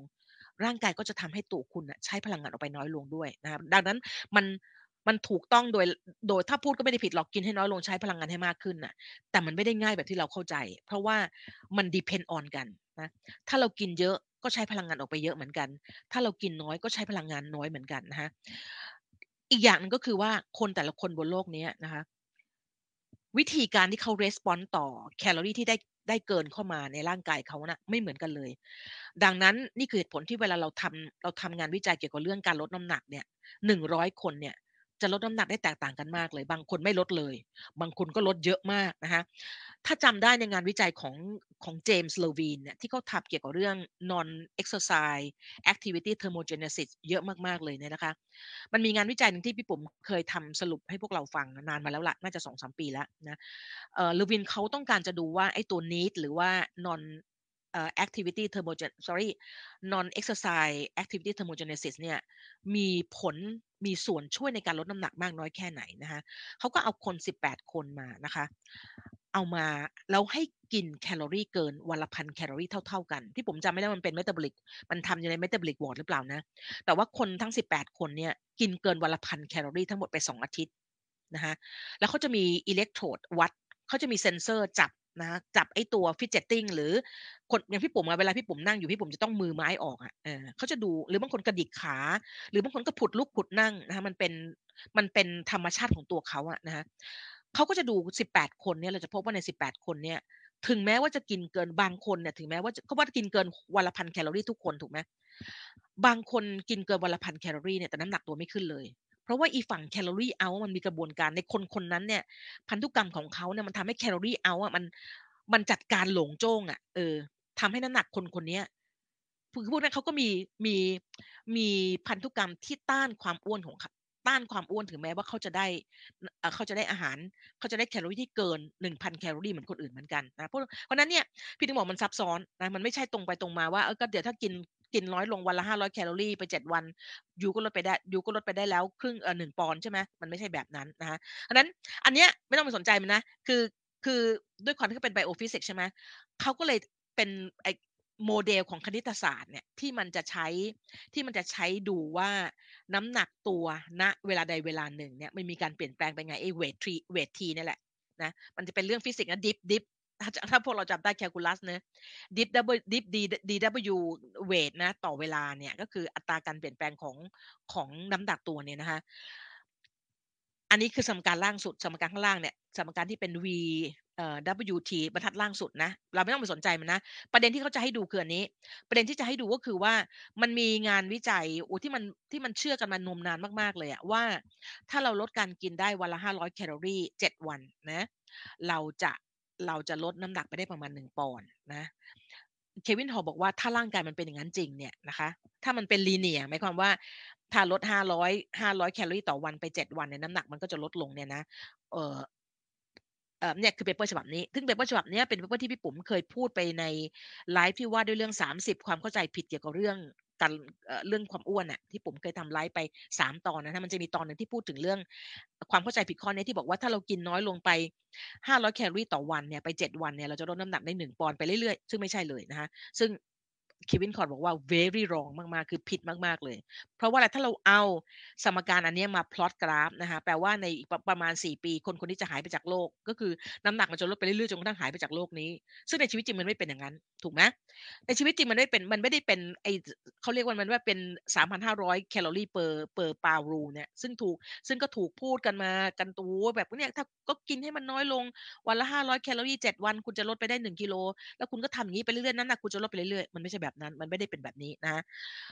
Speaker 1: ร่างกายก็จะทำให้ตัวคุณใช้พลังงานออกไปน้อยลงด้วยนะครับดังนั้นมัน มันถูกต้องโดยโดยถ้าพูดก็ไม่ได้ผิดหรอกกินให้น้อยลงใช้พลังงานให้มากขึ้นน่ะ แต่มันไม่ได้ง่ายแบบที่เราเข้าใจ เพราะว่ามันดีเพนออนกันนะถ้าเรากินเยอะก็ใช้พลังงานออกไปเยอะเหมือนกัน ถ้าเรากินน้อยก็ใช้พลังงานน้อยเหมือนกันนะฮะอีกอย่างนึงก็คือว่าคนแต่ละคนบนโลกนี้นะคะ วิธีการที่เขาเรสปอนต่อแคลอรี่ที่ได้ได้เกินเข้ามาในร่างกายเขานะ่ะไม่เหมือนกันเลย ดังนั้นนี่คือเหตุผลที่เวลาเราทำเราทำงานวิจัยเกี่ยวกับเรื่องการลดน้ำหนักเนี่ยหนึ่งร้อยคนเนี่ย จะลดน้ำหนักได้แตกต่างกันมากเลย บางคนไม่ลดเลย บางคนก็ลดเยอะมากนะคะถ้าจำได้ในงานวิจัยของของเจมส์เลวีนเนี่ยที่เขาทำเกี่ยวกับเรื่อง non exercise activity thermogenesis เยอะมากๆเลยเนี่ยนะคะ มันมีงานวิจัยหนึ่งที่พี่ปุ๋มเคยทำสรุปให้พวกเราฟังนานมาแล้วละน่าจะสองสามปีแล้วนะเออเลวินเขาต้องการจะดูว่าไอ้ตัว need หรือว่า non activity thermogen sorry non exercise activity thermogenesis เนี่ยมีผล มีส่วนช่วยในการลดน้ำหนักมากน้อยแค่ไหนนะคะเขาก็เอาคน 18 คนมานะคะ เอามาแล้วให้กินแคลอรี่เกินวันละพันแคลอรี่เท่า ๆกัน ที่ผมจำไม่ได้มันเป็น metabolic มันทำอยู่ใน metabolic ward หรือเปล่านะ แต่ว่าคนทั้ง 18 คนเนี่ยกินเกินวันละพันแคลอรี่ทั้งหมดไป 2 อาทิตย์นะคะแล้วเขาจะมีอิเล็กโทรดวัดเขาจะมีเซ็นเซอร์จับ นะจับไอ้ตัว fidgeting หรือคนอย่างพี่ปุ๋มเวลาพี่ปุ๋มนั่งอยู่พี่ปุ๋มจะต้องมือไม้ออกอะเออเขาจะดูหรือบางคนกระดิกขา หรือบางคนก็ผุดลุกผุดนั่งนะคะมันเป็นมันเป็นธรรมชาติของตัวเขาอะนะฮะเขาก็จะดู18คนเนี่ยเราจะพบว่าใน18คนเนี่ย ถึงแม้ว่าจะกินเกินบางคนเนี่ยถึงแม้ว่าเขาว่ากินเกินวันละพันแคลอรี่ทุกคนถูกไหมบางคนกินเกินวันละพันแคลอรี่เนี่ยแต่น้ำหนักตัวไม่ขึ้นเลย ราะว่าอีฝั่งแคลอรี่เอามันมีกระบวนการในคนคนนั้นเนี่ยพันธุกรรมของเขาเนี่ยมันทำให้แคลอรี่เอาอะมันมันจัดการหลงโจ้งอะเออทำให้น้ำหนักคนคนนี้คือพวกนั้นเขาก็มีมีมีพันธุกรรมที่ต้านความอ้วนของต้านความอ้วนถึงแม้ว่าเขาจะได้เขาจะได้อาหาร เขาจะได้แคลอรี่ที่เกิน1,000แคลอรี่เหมือนคนอื่นเหมือนกันนะเพราะเพราะนั้นเนี่ยพี่ถึงบอกมันซับซ้อนนะมันไม่ใช่ตรงไปตรงมาว่าเออก็เดี๋ยวถ้ากิน กินน้อยลงวันละห้าร้อยแคลอรี่ไปเจ็ดวันยูก็ลดไปได้ยูก็ลดไปได้แล้วครึ่งเอ่อหนึ่งปอนใช่ไหมมันไม่ใช่แบบนั้นนะคะอันนั้นอันเนี้ยไม่ต้องไปสนใจมันนะคือคือด้วยความที่เขาเป็น biophysics ใช่ไหมเขาก็เลยเป็นไอโมเดลของคณิตศาสตร์เนี่ยที่มันจะใช้ที่มันจะใช้ดูว่าน้ำหนักตัวณเวลาใดเวลาหนึ่งเนี่ยมันมีการเปลี่ยนแปลงไปไงไอ weight t weight t นี่แหละนะมันจะเป็นเรื่องฟิสิกส์นะ diff diff ถ้าถ้าพวกเราจำได้แคลคูลัสเนะ diff double diff d d W weight นะ ต่อเวลาเนี่ย ก็คืออัตราการเปลี่ยนแปลงของของน้ำหนักตัวเนี่ยนะคะอันนี้คือสมการล่างสุด สมการข้างล่างเนี่ยสมการที่เป็น V เอ่อ WT บรรทัดล่างสุดนะ เราไม่ต้องไปสนใจมันนะ ประเด็นที่เขาจะให้ดูคืออันนี้ ประเด็นที่จะให้ดูก็คือว่ามันมีงานวิจัยโอ้ที่มันที่มันเชื่อกันมานมนานมากๆเลยอะว่า ถ้าเราลดการกินได้วันละ 500 แคลอรี่ 7 วันนะ เราจะ เราจะลดน้ำหนักไปได้ประมาณ1ปอนด์นะ Kevin Hall บอกว่าถ้าร่างกายมันเป็นอย่างนั้นจริงเนี่ยนะคะ ถ้ามันเป็น linear หมายความว่าถ้าลด500 500แคลอรี่ต่อวันไป7วันเนี่ยน้ำหนักมันก็จะลดลงเนี่ยนะ เออเอ่อเนี่ยคือ paper ฉบับนี้ ซึ่ง paper ฉบับนี้เป็น paper ที่พี่ปุ๋มเคยพูดไปในไลฟ์ที่ว่าด้วยเรื่อง 30 ความเข้าใจผิดเกี่ยวกับเรื่อง การเรื่องความอ้วนอะที่ผมเคยทำไลฟ์ไป 3 ตอนนะมันจะมีตอนหนึ่งที่พูดถึงเรื่อง ความเข้าใจผิดข้อเนี้ยที่บอกว่าถ้าเรากินน้อยลงไป 500 แคลอรี่ต่อวันเนี่ยไป 7 วันเนี่ยเราจะลดน้ำหนักได้ 1 ปอนด์ไปเรื่อยๆ ซึ่งไม่ใช่เลยนะคะซึ่ง Kevin Hall บอกว่า very wrong มากๆ คือผิดมากๆเลย เพราะว่าอะไรถ้าเราเอาสมการอันนี้มาพลอตกราฟนะคะแปลว่าในอีกประมาณ 4 ปี คนคนนี้จะหายไปจากโลก ก็คือน้ำหนักมันจะลดไปเรื่อยๆจนกระทั่งหายไปจากโลกนี้ ซึ่งในชีวิตจริงมันไม่เป็นอย่างนั้น ถูกไหม?ในชีวิตจริงมันไม่เป็นมันไม่ได้เป็นไอเขาเรียกว่ามันว่าเป็น 3,500 แคลอรี per per pound rule เนี่ยซึ่งถูกซึ่งก็ถูกพูดกันมากันโอ้โฮแบบเนี่ยถ้าก็กินให้มันน้อยลงวันละ 500 แคลอรี7วัน คุณจะลดไปได้ 1กิโลแล้วคุณก็ทำอย่างงี้ไปเรื่อยๆน้ำหนักคุณจะลดไปเรื่อยๆมันไม่ใช่แบบนั้นมันไม่ได้เป็นแบบนี้นะ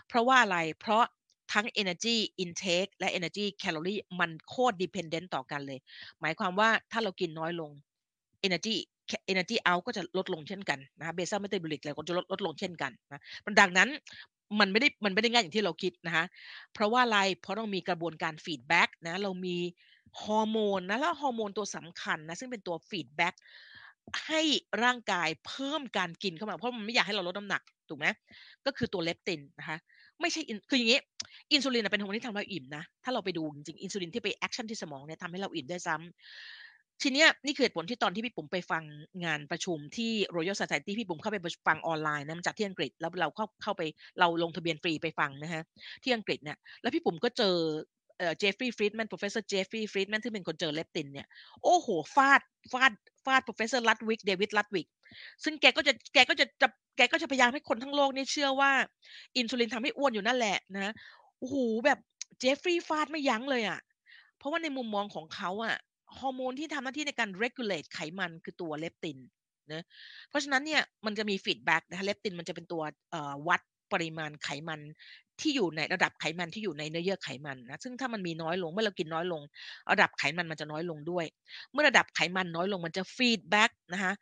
Speaker 1: เพราะว่าอะไรเพราะทั้ง energy intake และ energy แคลอรีมันโคตร dependent ต่อกันเลย หมายความว่าถ้าเรากินน้อยลง energy energy out ก็จะลดลงเช่นกันนะคะ basal metabolic เรก็จะลดลดลงเช่นกันนะดังนั้นมันไม่ได้มันไม่ได้ง่ายอย่างที่เราคิดนะคะเพราะว่าอะไรเพราะเรามีกระบวนการ feedback นะเรามีฮอร์โมนนะแล้วฮอร์โมนตัวสำคัญนะซึ่งเป็นตัว feedback ให้ร่างกายเพิ่มการกินเข้ามา เพราะมันไม่อยากให้เราลดน้ำหนักถูกไหม?ก็คือตัว leptin นะคะ ไม่ใช่คืออย่างงี้ อินซูลินเป็นฮอร์โมนที่ทำให้เราอิ่มนะ ถ้าเราไปดูจริงๆอินซูลินที่ไป action ที่สมองเนี่ยทำให้เราอิ่มได้ซ้ำทีเนี้ยนี่คือเหตุผลที่ตอนที่พี่ปุ๋มไปฟังงานประชุมที่ Royal Society พี่ปุ๋มเข้าไปฟังออนไลน์นะมันจัดที่อังกฤษแล้วเราเข้าเข้าไปเราลงทะเบียนฟรีไปฟังนะคะที่อังกฤษเนี่ยแล้วพี่ปุ๋มก็เจอเอ่อ Jeffrey Friedman Professor Jeffrey Friedman ซึ่งเป็นคนเจอ leptin เนี่ยโอ้โฮฟาดฟาด ฟาด Professor Ludwig David Ludwig ซึ่งแกก็จะแกก็จะจะแกก็จะพยายามให้คนทั้งโลกนี่เชื่อว่า อินซูลินทำให้อ้วนอยู่นั่นแหละนะโอ้โฮแบบ Jeffrey ฟาดไม่ยั้งเลยอะเพราะว่าในมุมมองของเขาอะฮอร์โมนที่ทำหน้าที่ในการ regulate ไขมันคือตัว leptin นะเพราะฉะนั้นเนี่ยมันจะมี feedback นะคะ leptin มันจะเป็นตัววัด ปริมาณไขมันที่อยู่ในระดับไขมันที่อยู่ในเนื้อเยื่อไขมันนะซึ่งถ้ามันมีน้อยลงเมื่อเรากินน้อยลง ระดับไขมันมันจะน้อยลงด้วย เมื่อระดับไขมันน้อยลงมันจะ feedback นะคะ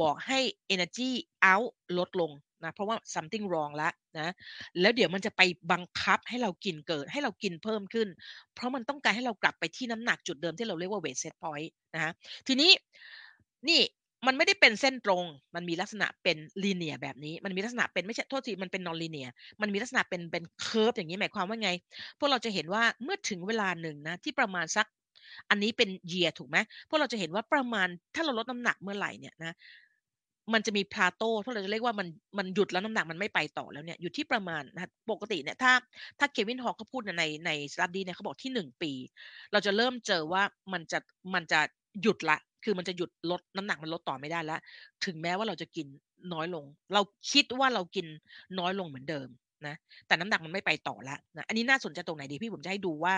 Speaker 1: บอกให้ energy out ลดลงนะเพราะว่า something wrong แล้วนะแล้วเดี๋ยวมันจะไปบังคับให้เรากินเกินให้เรากินเพิ่มขึ้น เพราะมันต้องการให้เรากลับไปที่น้ำหนักจุดเดิมที่เราเรียกว่า weight set point นะคะทีนี้นี่ มันไม่ได้เป็นเส้นตรง มันมีลักษณะเป็น linear แบบนี้ มันมีลักษณะเป็นไม่ใช่โทษที มันเป็น non-linear มันมีลักษณะเป็นเป็นเคอร์ฟอย่างงี้หมายความว่าไง พวกเราจะเห็นว่าเมื่อถึงเวลาหนึ่งนะที่ประมาณสัก อันนี้เป็น year ถูกไหม?พวกเราจะเห็นว่าประมาณถ้าเราลดน้ำหนักเมื่อไหร่เนี่ยนะ มันจะมี plateau ที่เราจะเรียกว่ามันมันหยุดแล้วน้ำหนักมันไม่ไปต่อแล้วเนี่ยอยู่ที่ประมาณนะปกติเนี่ยถ้าถ้า Kevin Hall เขาพูดในใน study เนี่ยเขาบอกที่1ปี เราจะเริ่มเจอว่ามันจะมันจะหยุดล้ว คือมันจะหยุดลดน้ำหนักมันลดต่อไม่ได้แล้ว ถึงแม้ว่าเราจะกินน้อยลง เราคิดว่าเรากินน้อยลงเหมือนเดิมนะแต่น้ำหนักมันไม่ไปต่อแล้วนะอันนี้น่าสนใจตรงไหนดีพี่ผมจะให้ดูว่า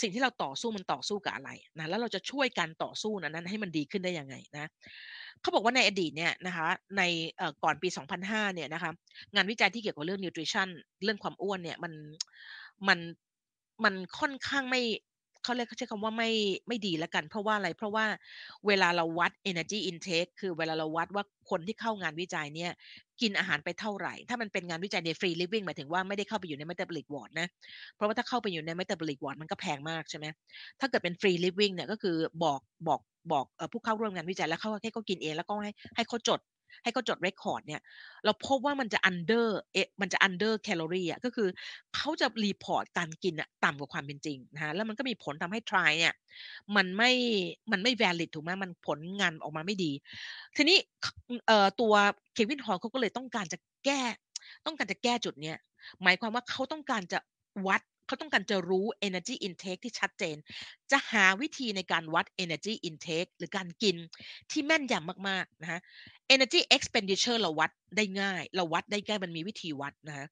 Speaker 1: สิ่งที่เราต่อสู้มันต่อสู้กับอะไรนะแล้วเราจะช่วยการต่อสู้นั้นให้มันดีขึ้นได้ยังไงนะเขาบอกว่าในอดีตเนี่ยนะคะ ในก่อนปี 2005 เนี่ยนะคะงานวิจัยที่เกี่ยวกับเรื่อง nutrition เรื่องความอ้วนเนี่ยมันมันมันค่อนข้างไม่ เขาเรียกเขาใช้คำว่าไม่ไม่ดีแล้วกัน เพราะว่าอะไรเพราะว่าเวลาเราวัด energy intake คือเวลาเราวัดว่าคนที่เข้างานวิจัยเนี่ยกินอาหารไปเท่าไหร่ ถ้ามันเป็นงานวิจัยใน free living หมายถึงว่าไม่ได้เข้าไปอยู่ใน metabolic ward นะ เพราะว่าถ้าเข้าไปอยู่ใน metabolic ward มันก็แพงมากใช่ไหมถ้าเกิดเป็น free living เนี่ยก็คือบอกบอกบอกผู้เข้าร่วมงานวิจัยแล้วเขาให้เขากินเองแล้วก็ให้ให้เขาจด ให้เขาจด record เนี่ย เราพบว่ามันจะ under เอ๊ะมันจะ under แคลอรี่อะก็คือเขาจะ report การกินน่ะต่ำกว่าความเป็นจริงนะคะแล้วมันก็มีผลทำให้ trial เนี่ย มันไม่มันไม่ valid ถูกไหมมันผลงานออกมาไม่ดี ทีนี้เอ่อตัว Kevin Hall เขาก็เลยต้องการจะแก้ ต้องการจะแก้จุดเนี้ยหมายความว่าเขาต้องการจะวัด เขาต้องการจะรู้ energy intake ที่ชัดเจน จะหาวิธีในการวัด energy intake หรือการกินที่แม่นยำมากๆนะคะ energy expenditure เราวัดได้ง่าย เราวัดได้ง่ายมันมีวิธีวัดนะคะ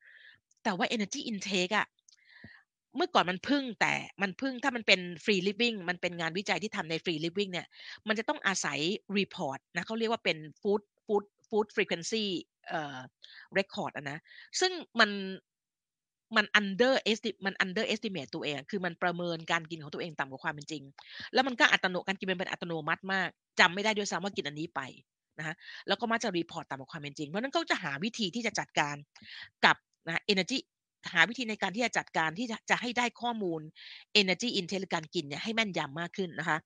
Speaker 1: แต่ว่า energy intake อะเมื่อก่อนมันพึ่งแต่มันพึ่งถ้ามันเป็น Free Living มันเป็นงานวิจัยที่ทำใน Free Living เนี่ย มันจะต้องอาศัย report นะเขาเรียกว่าเป็น food food food frequency เอ่อ record อะนะ ซึ่งมัน มัน under estimate มัน under estimate ตัวเอง คือมันประเมินการกินของตัวเองต่ำกว่าความเป็นจริง แล้วมันก็อัตโนการกินมันเป็นอัตโนมัติมากจำไม่ได้ด้วยซ้ำว่ากินอันนี้ไปนะคะแล้วก็มักจะ report ต่ำกว่าความเป็นจริง เพราะนั้นก็จะหาวิธีที่จะจัดการกับนะ energy หาวิธีในการที่จะจัดการที่จะให้ได้ข้อมูล energy intake หรือการกินเนี่ยให้แม่นยำมากขึ้นนะคะ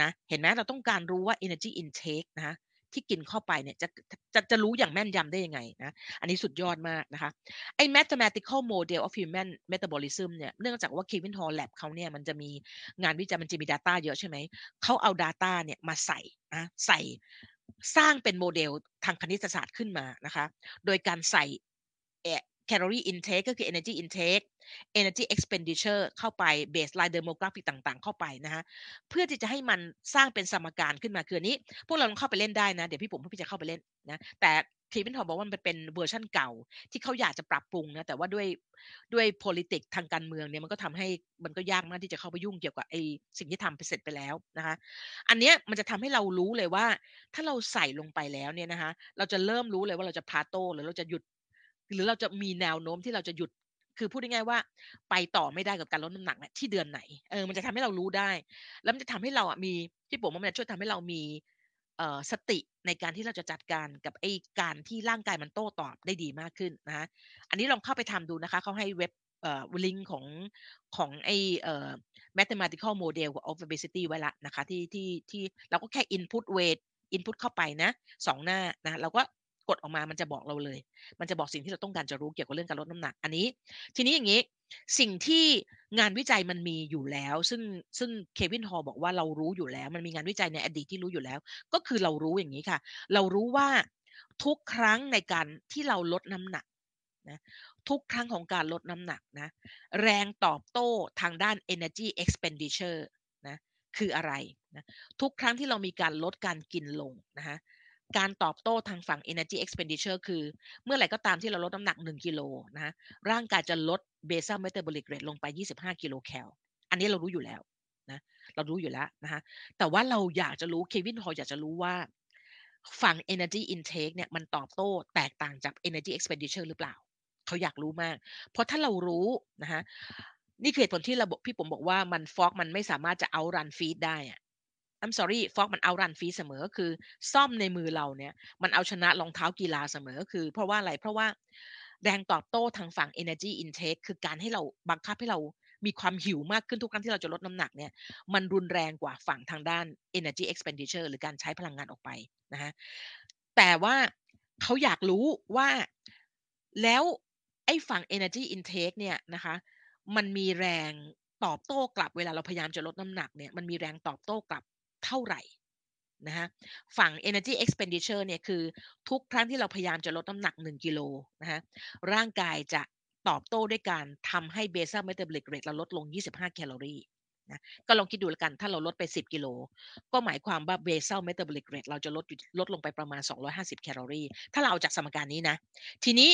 Speaker 1: นะเห็นไหมเราต้องการรู้ว่า energy intake นะ ที่กินเข้าไปเนี่ยจะจะจะรู้อย่างแม่นยำได้ยังไงนะอันนี้สุดยอดมากนะคะไอ้ mathematical model of human metabolism เนี่ยเนื่องจากว่า Kevin Hall Lab เขาเนี่ยมันจะมีงานวิจัยมันจะมี data เยอะใช่ไหมเขาเอา data เนี่ยมาใส่นะใส่สร้างเป็นโมเดลทางคณิตศาสตร์ขึ้นมานะคะ โดยการใส่ calorie intake ก็คือ energy intake energy expenditure เข้าไป baseline demographic ต่างๆ เข้าไปนะคะเพื่อที่จะให้มันสร้างเป็นสมการขึ้นมาคืออันนี้ พวกเราลองเข้าไปเล่นได้นะ เดี๋ยวพี่ปุ๋มพี่จะเข้าไปเล่นนะแต่ Kevin Hall บอกว่ามันเป็นเวอร์ชันเก่า ที่เขาอยากจะปรับปรุงนะแต่ว่าด้วยด้วย politics ทางการเมืองเนี่ยมันก็ทำให้มันก็ยากมากที่จะเข้าไปยุ่งเกี่ยวกับไอ้สิ่งที่ทำไปเสร็จไปแล้วนะคะ อันเนี้ยมันจะทำให้เรารู้เลยว่า ถ้าเราใส่ลงไปแล้วเนี่ยนะคะ เราจะเริ่มรู้เลยว่าเราจะพาโตหรือเราจะหยุด หรือเราจะมีแนวโน้มที่เราจะหยุดคือพูดง่ายๆว่าไปต่อไม่ได้กับการลดน้ำหนักเนี่ยที่เดือนไหนเออมันจะทำให้เรารู้ได้ แล้วมันจะทำให้เราอะมีที่ผมว่ามันจะช่วยทำให้เรามีเอ่อสติในการที่เราจะจัดการกับไอ้การที่ร่างกายมันโต้ตอบได้ดีมากขึ้นนะอันนี้ลองเข้าไปทำดูนะคะเขาให้เว็บเอ่อลิงก์ของของไอ้เอ่อ mathematical model of obesity ไว้ละนะคะที่ที่ที่เราก็แค่ input weight input เข้าไปนะสองหน้านะเราก็ กดออกมามันจะบอกเราเลย มันจะบอกสิ่งที่เราต้องการจะรู้เกี่ยวกับเรื่องการลดน้ำหนักอันนี้ ทีนี้อย่างนี้สิ่งที่งานวิจัยมันมีอยู่แล้ว ซึ่งซึ่งเควินฮอลบอกว่าเรารู้อยู่แล้ว มันมีงานวิจัยในอดีตที่รู้อยู่แล้ว ก็คือเรารู้อย่างนี้ค่ะ เรารู้ว่าทุกครั้งในการที่เราลดน้ำหนักนะทุกครั้งของการลดน้ำหนักนะแรงตอบโต้ทางด้าน energy expenditure นะคืออะไรนะทุกครั้งที่เรามีการลดการกินลงนะคะ การตอบโต้ทางฝั่ง energy expenditure คือ เมื่อไหร่ก็ตามที่เราลดน้ำหนัก 1 กิโลนะร่างกายจะลด basal metabolic rate ลงไป 25 กิโลแคลอันนี้เรารู้อยู่แล้วนะเรารู้อยู่แล้วนะคะแต่ว่าเราอยากจะรู้เควินฮอลอยากจะรู้ว่าฝั่ง energy intake เนี่ยมันตอบโต้แตกต่างจาก energy expenditure หรือเปล่า เขาอยากรู้มาก เพราะถ้าเรารู้นะคะนี่คือเหตุผลที่ระบบพี่ผมบอกว่ามันฟอกมันไม่สามารถจะเอารันฟีดได้อะ I'm sorry ฟอกมันเอารันฟีเสมอคือซ่อมในมือเราเนี่ย มันเอาชนะรองเท้ากีฬาเสมอคือ เพราะว่าอะไรเพราะว่าแรงตอบโต้ทางฝั่ง energy intake คือการให้เราบังคับให้เรามีความหิวมากขึ้นทุกครั้งที่เราจะลดน้ำหนักเนี่ย มันรุนแรงกว่าฝั่งทางด้าน energy expenditure หรือการใช้พลังงานออกไปนะฮะแต่ว่าเขาอยากรู้ว่าแล้วไอ้ฝั่ง energy intake เนี่ยนะคะ มันมีแรงตอบโต้กลับเวลาเราพยายามจะลดน้ำหนักเนี่ยมันมีแรงตอบโต้กลับ เท่าไหร่นะฮะฝั่ง energy expenditure เนี่ยคือทุกครั้งที่เราพยายามจะลดน้ำหนัก 1กิโลนะฮะร่างกายจะตอบโต้ด้วยการทำให้ basal metabolic rate เราลดลง 25 แคลอรี่นะก็ลองคิดดูแล้วกันถ้าเราลดไป 10 กิโล ก็หมายความว่า basal metabolic rate เราจะลดลดลงไปประมาณ 250 แคลอรี่ ถ้าเราเอาจากสมการนี้นะ ทีนี้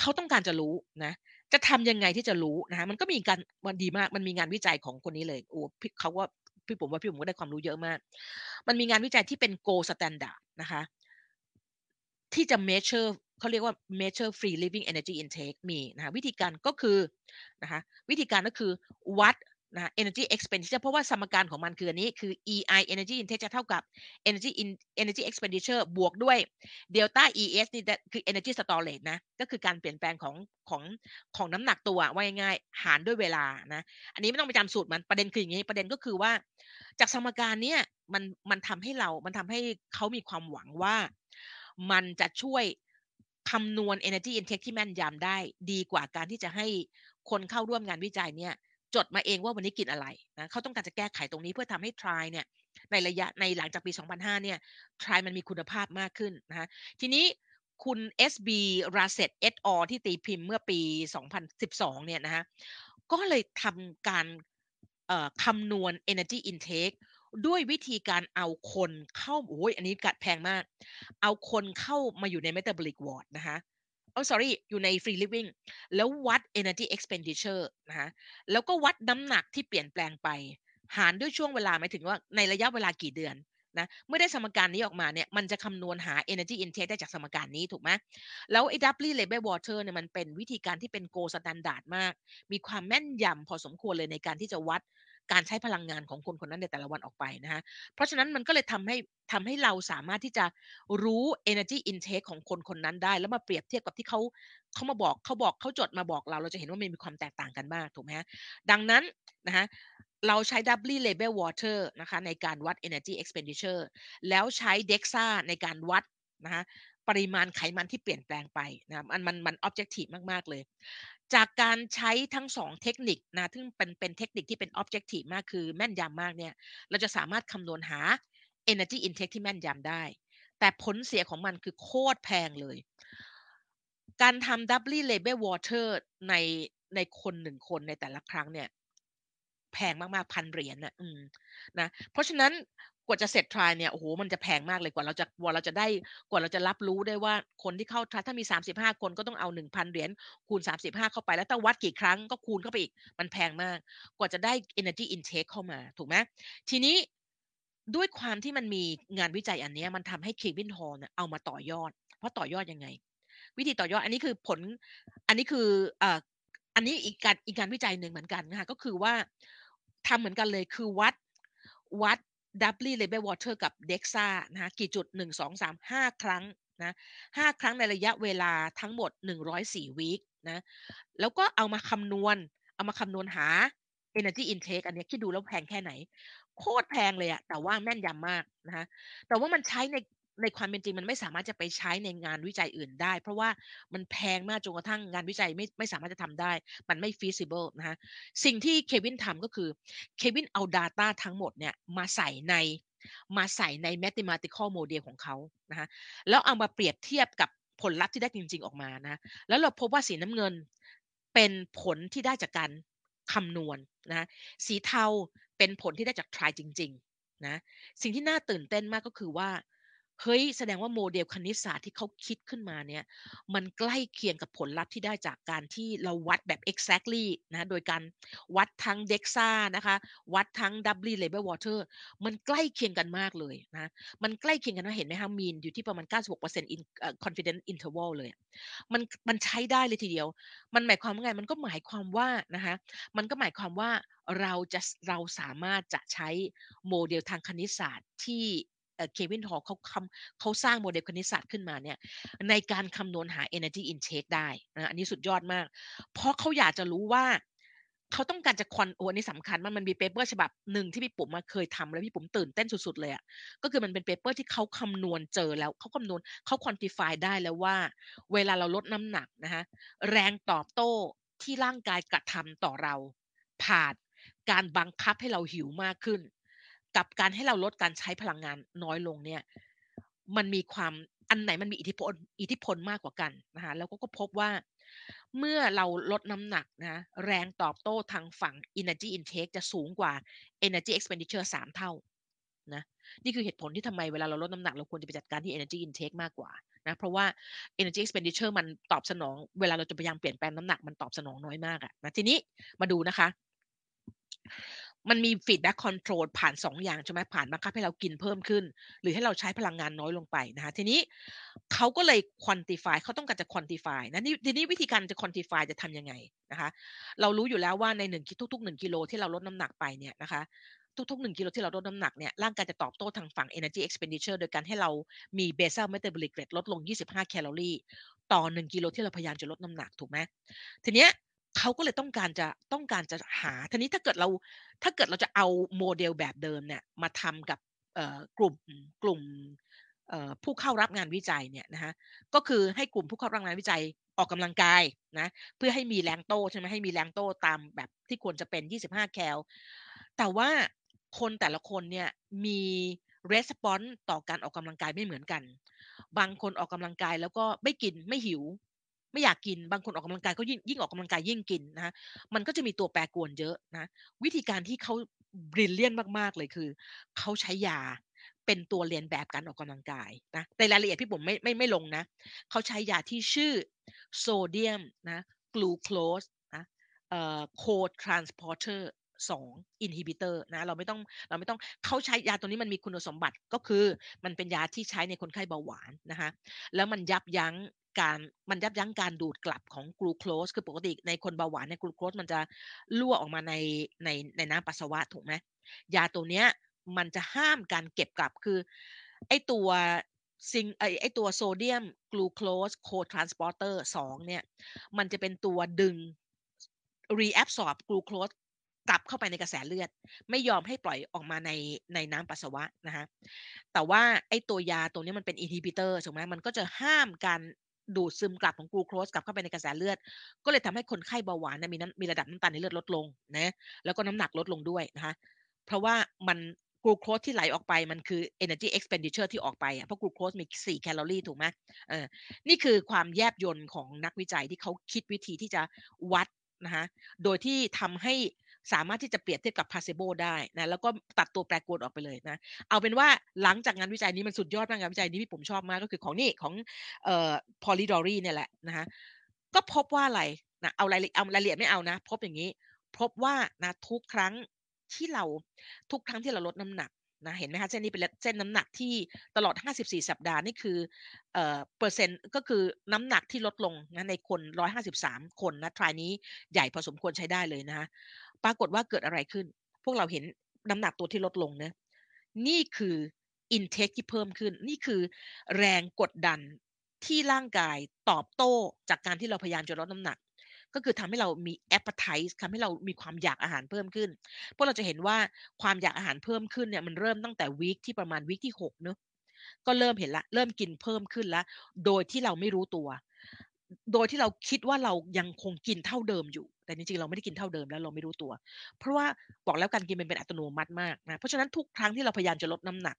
Speaker 1: เขาต้องการจะรู้นะ จะทำยังไงที่จะรู้นะมันก็มีการมันดีมาก มันมีงานวิจัยของคนนี้เลย โอ้เขาว่า พี่ผมว่าพี่ผมก็ได้ความรู้เยอะมาก มันมีงานวิจัยที่เป็น gold standard นะคะ ที่จะ measure เขาเรียกว่า measure free living energy intake มีนะคะวิธีการก็คือนะคะวิธีการก็คือวัด นะ energy expenditure เพราะว่าสมการของมันคืออันนี้คือ EI energy intake เท่ากับ energy in energy expenditure บวกด้วย delta ES นี่คือ energy storage นะ ก็คือการเปลี่ยนแปลงของของของน้ำหนักตัวว่าง่ายๆหารด้วยเวลานะ อันนี้ไม่ต้องไปจำสูตรมันประเด็นคืออย่างนี้ประเด็นก็คือว่า จากสมการเนี้ยมันมันทำให้เรามันทำให้เขามีความหวังว่า มันจะช่วยคำนวณ energy intake ที่แม่นยำได้ดีกว่าการที่จะให้คนเข้าร่วมงานวิจัยเนี่ย จดมาเองว่าวันนี้กินอะไรนะเขาต้องการจะแก้ไขตรงนี้เพื่อทำให้ try เนี่ยในระยะในหลังจากปี 2005 เนี่ย try มันมีคุณภาพมากขึ้นนะทีนี้คุณ SB r a s e t et al ที่ตีพิมพ์เมื่อปี 2012 เนี่ยนะฮะก็เลยทำการคำนวณ energy intake ด้วยวิธีการเอาคนเข้าโอ้ยอันนี้กัดแพงมาก เอาคนเข้ามาอยู่ใน metabolic ward นะคะ อ๋อ sorry อยู่ใน Free Living แล้ววัด Energy Expenditure นะคะแล้วก็วัดน้ำหนักที่เปลี่ยนแปลงไป หารด้วยช่วงเวลาหมายถึงว่าในระยะเวลากี่เดือนนะเมื่อได้สมการนี้ออกมาเนี่ยมันจะคำนวณหา energy intake ได้จากสมการนี้ถูกไหมแล้วไอ้ doubly labeled water เนี่ยมันเป็นวิธีการที่เป็น gold standard มาก มีความแม่นยำพอสมควรเลยในการที่จะวัด การใช้พลังงานของคนคนนั้นในแต่ละวันออกไปนะคะเพราะฉะนั้นมันก็เลยทำให้ทำให้เราสามารถที่จะรู้ energy intake ของคนคนนั้นได้ แล้วมาเปรียบเทียบกับที่เขาเขามาบอกเขาบอกเขาจดมาบอกเราเราจะเห็นว่ามันมีความแตกต่างกันมากถูกไหมฮะดังนั้นนะคะเราใช้ doubly label water นะคะในการวัด energy expenditure แล้วใช้ DEXA ในการวัดนะคะปริมาณไขมันที่เปลี่ยนแปลงไปนะมันมันมัน objective มาก ๆ เลย จากการใช้ทั้งสองเทคนิคนะซึ่งเป็นเป็นเทคนิคที่เป็น objective มากคือแม่นยำมากเนี่ย เราจะสามารถคำนวณหา energy intake ที่แม่นยำได้ แต่ผลเสียของมันคือโคตรแพงเลย การทำ doubly label water ในในคนหนึ่งคนในแต่ละครั้งเนี่ย แพงมากๆพันเหรียญนะอืมนะ เพราะฉะนั้น กว่าจะเสร็จทรายเนี่ยโอ้โหมันจะแพงมากเลยกว่าเราจะกว่าเราจะได้กว่าเราจะรับรู้ได้ว่าคนที่เข้าทรายถ้ามี 35 คนก็ต้องเอา 1,000 เหรียญคูณ 35 เข้าไปแล้วถ้าวัดกี่ครั้งก็คูณเข้าไปอีก มันแพงมาก กว่าจะได้ energy intake เข้ามาถูกไหมทีนี้ด้วยความที่มันมีงานวิจัยอันนี้มันทำให้เควินฮอลเนี่ยเอามาต่อยอด เพราะต่อยอดยังไง วิธีต่อยอดอันนี้คือผล อันนี้คืออ่ออันนี้อีกการอีกการวิจัยหนึ่งเหมือนกันนะคะก็คือว่าทำเหมือนกันเลยคือวัดวัด ดับลี่เลเบลวอเตอร์กับเด็กซ่านะคะกี่จุด 1 2 3 5 ครั้งนะ5ครั้งในระยะเวลาทั้งหมด 104วีคนะแล้วก็เอามาคำนวณ เอามาคำนวณหา energy intake อันนี้คิดดูแล้วแพงแค่ไหน โคตรแพงเลยอะแต่ว่าแม่นยำมากนะคะแต่ว่ามันใช้ใน ในความเป็นจริงมันไม่สามารถจะไปใช้ในงานวิจัยอื่นได้ เพราะว่ามันแพงมากจนกระทั่งงานวิจัยไม่ไม่สามารถจะทำได้ มันไม่ feasible นะคะสิ่งที่เควินทำก็คือเควินเอา Data ทั้งหมดเนี่ยมาใส่ในมาใส่ใน mathematical model ของเขานะคะแล้วเอามาเปรียบเทียบกับผลลัพธ์ที่ได้จริง ๆออกมานะ แล้วเราพบว่าสีน้ำเงินเป็นผลที่ได้จากการคำนวณนะสีเทาเป็นผลที่ได้จาก try จริง ๆ นะ สิ่งที่น่าตื่นเต้นมากก็คือว่า เฮ้ยแสดงว่าโมเดลคณิตศาสตร์ที่เขาคิดขึ้นมาเนี่ย มันใกล้เคียงกับผลลัพธ์ที่ได้จากการที่เราวัดแบบ exactly นะ โดยการวัดทั้ง DEXA นะคะ วัดทั้ง doubly label water มันใกล้เคียงกันมากเลยนะ มันใกล้เคียงกันนะเห็นไหมคะมีนอยู่ที่ประมาณ 96% in confidence interval เลย มันมันใช้ได้เลยทีเดียว มันหมายความว่าไง มันก็หมายความว่านะคะ มันก็หมายความว่าเราจะเราสามารถจะใช้โมเดลทางคณิตศาสตร์ที่ Kevin Hall เขาคำเขาสร้างโมเดลคณิตศาสตร์ขึ้นมาเนี่ยในการคำนวณหา energy intake ได้นะอันนี้สุดยอดมาก เพราะเขาอยากจะรู้ว่าเขาต้องการจะ quan โอ้อันนี้สำคัญมากมันมี paper ฉบับหนึ่งที่พี่ปุ๋มมาเคยทำแล้วพี่ปุ๋มตื่นเต้นสุดๆเลยอะ่ะก็คือมันเป็น paper ที่เขาคำนวณเจอแล้วเขาคำนวณเขาควอนติฟายได้แล้วว่า เวลาเราลดน้ำหนักนะคะแรงตอบโต้ที่ร่างกายกระทำต่อเรา ผ่านการบังคับให้เราหิวมากขึ้น กับการให้เราลดการใช้พลังงานน้อยลงเนี่ย มันมีความอันไหนมันมีอิทธิพลอิทธิพลมากกว่ากันนะคะแล้วก็พบว่าเมื่อเราลดน้ำหนักนะแรงตอบโต้ทางฝั่ง energy intake จะสูงกว่า energy expenditure 3เท่านะนี่คือเหตุผลที่ทำไมเวลาเราลดน้ำหนักเราควรจะไปจัดการที่ energy intake มากกว่านะเพราะว่า energy expenditure มันตอบสนอง เวลาเราจะพยายามเปลี่ยนแปลงน้ำหนักมันตอบสนองน้อยมากอะนะทีนี้มาดูนะคะ มันมี feedback control ผ่าน2ออย่างใช่ไหมผ่านบังคับให้เรากินเพิ่มขึ้น หรือให้เราใช้พลังงานน้อยลงไปนะคะทีนี้เขาก็เลย quantify เขาต้องการจะ quantify นะนี่ทีนี้วิธีการจะ quantify จะทำยังไงนะคะเรารู้อยู่แล้วว่าในหนึ่งทุกๆหนึ่งกิโลที่เราลดน้ำหนักไปเนี่ยนะคะทุกๆหนึ่งกิโลที่เราลดน้ำหนักเนี่ยร่างกายจะตอบโต้ทางฝั่ง energy expenditure โดยการให้เรามี basal metabolic rate ลดลง 25 แคลอรี่ ต่อ 1 กิโลที่เราพยายามจะลดน้ำหนักถูกไหมทีเนี้ย เขาก็เลยต้องการจะต้องการจะหาทีนี้ถ้าเกิดเราถ้าเกิดเราจะเอาโมเดลแบบเดิมเนี่ยมาทำกับกลุ่มกลุ่มผู้เข้ารับงานวิจัยเนี่ยนะฮะก็คือให้กลุ่มผู้เข้ารับงานวิจัยออกกำลังกายนะเพื่อให้มีแรงโตใช่ไหมให้มีแรงโตตามแบบที่ควรจะเป็น 25 แคล แต่ว่าคนแต่ละคนเนี่ยมี response ต่อการออกกำลังกายไม่เหมือนกัน บางคนออกกำลังกายแล้วก็ไม่กินไม่หิว ไม่อยากกินบางคนออกกำลังกายก็ยิ่งยิ่งออกกำลังกายยิ่งกินนะมันก็จะมีตัวแปรกวนเยอะนะวิธีการที่เขาบริเลียนมากๆเลยคือเขาใช้ยาเป็นตัวเรียนแบบการออกกำลังกายนะในรายละเอียดพี่ปุ๋มไม่ไม่ไม่ลงนะเขาใช้ยาที่ชื่อโซเดียมนะกลูโคสนะเอ่อ co-transporter สอง inhibitor นะเราไม่ต้องเราไม่ต้องเขาใช้ยาตัวนี้มันมีคุณสมบัติก็คือ มันเป็นยาที่ใช้ในคนไข้เบาหวานนะคะแล้วมันยับยั้ง การมันยับยั้งการดูดกลับของกลูโคสคือปกติในคนเบาหวานในกลูโคสมันจะรั่วออกมาในในในน้ำปัสสาวะถูกไหมยาตัวเนี้ยมันจะห้ามการเก็บกลับคือไอตัวซิงไอไอตัวโซเดียมกลูโคส co-transporter สองเนี่ยมันจะเป็นตัวดึง reabsorb กลูโคสกลับเข้าไปในกระแสเลือด ไม่ยอมให้ปล่อยออกมาในในน้ำปัสสาวะนะคะแต่ว่าไอตัวยาตัวนี้มันเป็น inhibitor ถูกไหมมันก็จะห้ามการ ดูดซึมกลับของกลูโคสกลับเข้าไปในกระแสเลือด ก็เลยทำให้คนไข้เบาหวานมีน้ำมีระดับน้ำตาลในเลือดลดลงนะแล้วก็น้ำหนักลดลงด้วยนะคะเพราะว่ามันกลูโคสที่ไหลออกไปมันคือ energy expenditure ที่ออกไปอะเพราะกลูโคสมี 4 แคลอรี่ถูกไหมเออนี่คือความแยบยนต์ของนักวิจัยที่เขาคิดวิธีที่จะวัดนะคะโดยที่ทำให้ สามารถที่จะเปรียบเทียบกับพาเซโบได้นะแล้วก็ตัดตัวแปรกวนออกไปเลยนะเอาเป็นว่าหลังจากงานวิจัยนี้มันสุดยอดมากงานวิจัยนี้ที่ผมชอบมากก็คือของนี่ของเอ่อพอลิดอรี่เนี่ยแหละนะคะก็พบว่าอะไรนะเอารายละเอารายละเอียดไม่เอานะ พบอย่างนี้ พบว่านะทุกครั้งที่เราทุกครั้งที่เราลดน้ำหนักนะเห็นไหมคะเส้นนี้เป็นเส้นน้ำหนักที่ตลอด 54 สัปดาห์นี่คือเอ่อเปอร์เซ็นต์ก็คือน้ำหนักที่ลดลงนะในคน 153 คนนะทรายนี้ใหญ่พอสมควรใช้ได้เลยนะคะ ปรากฏว่าเกิดอะไรขึ้น พวกเราเห็นน้ำหนักตัวที่ลดลงนะนี่คืออินเทคที่เพิ่มขึ้น นี่คือแรงกดดันที่ร่างกายตอบโต้จากการที่เราพยายามจะลดน้ำหนัก ก็คือทำให้เรามี appetite ทำให้เรามีความอยากอาหารเพิ่มขึ้นเพราะเราจะเห็นว่าความอยากอาหารเพิ่มขึ้นเนี่ยมันเริ่มตั้งแต่วีคที่ประมาณวีคที่6เนอะก็เริ่มเห็นละ เริ่มกินเพิ่มขึ้นแล้วโดยที่เราไม่รู้ตัว โดยที่เราคิดว่าเรายังคงกินเท่าเดิมอยู่ แต่จริงๆเราไม่ได้กินเท่าเดิมแล้วเราไม่รู้ตัว เพราะว่าบอกแล้วการกินมันเป็นอัตโนมัติมากนะเพราะฉะนั้นทุกครั้งที่เราพยายามจะลดน้ำหนัก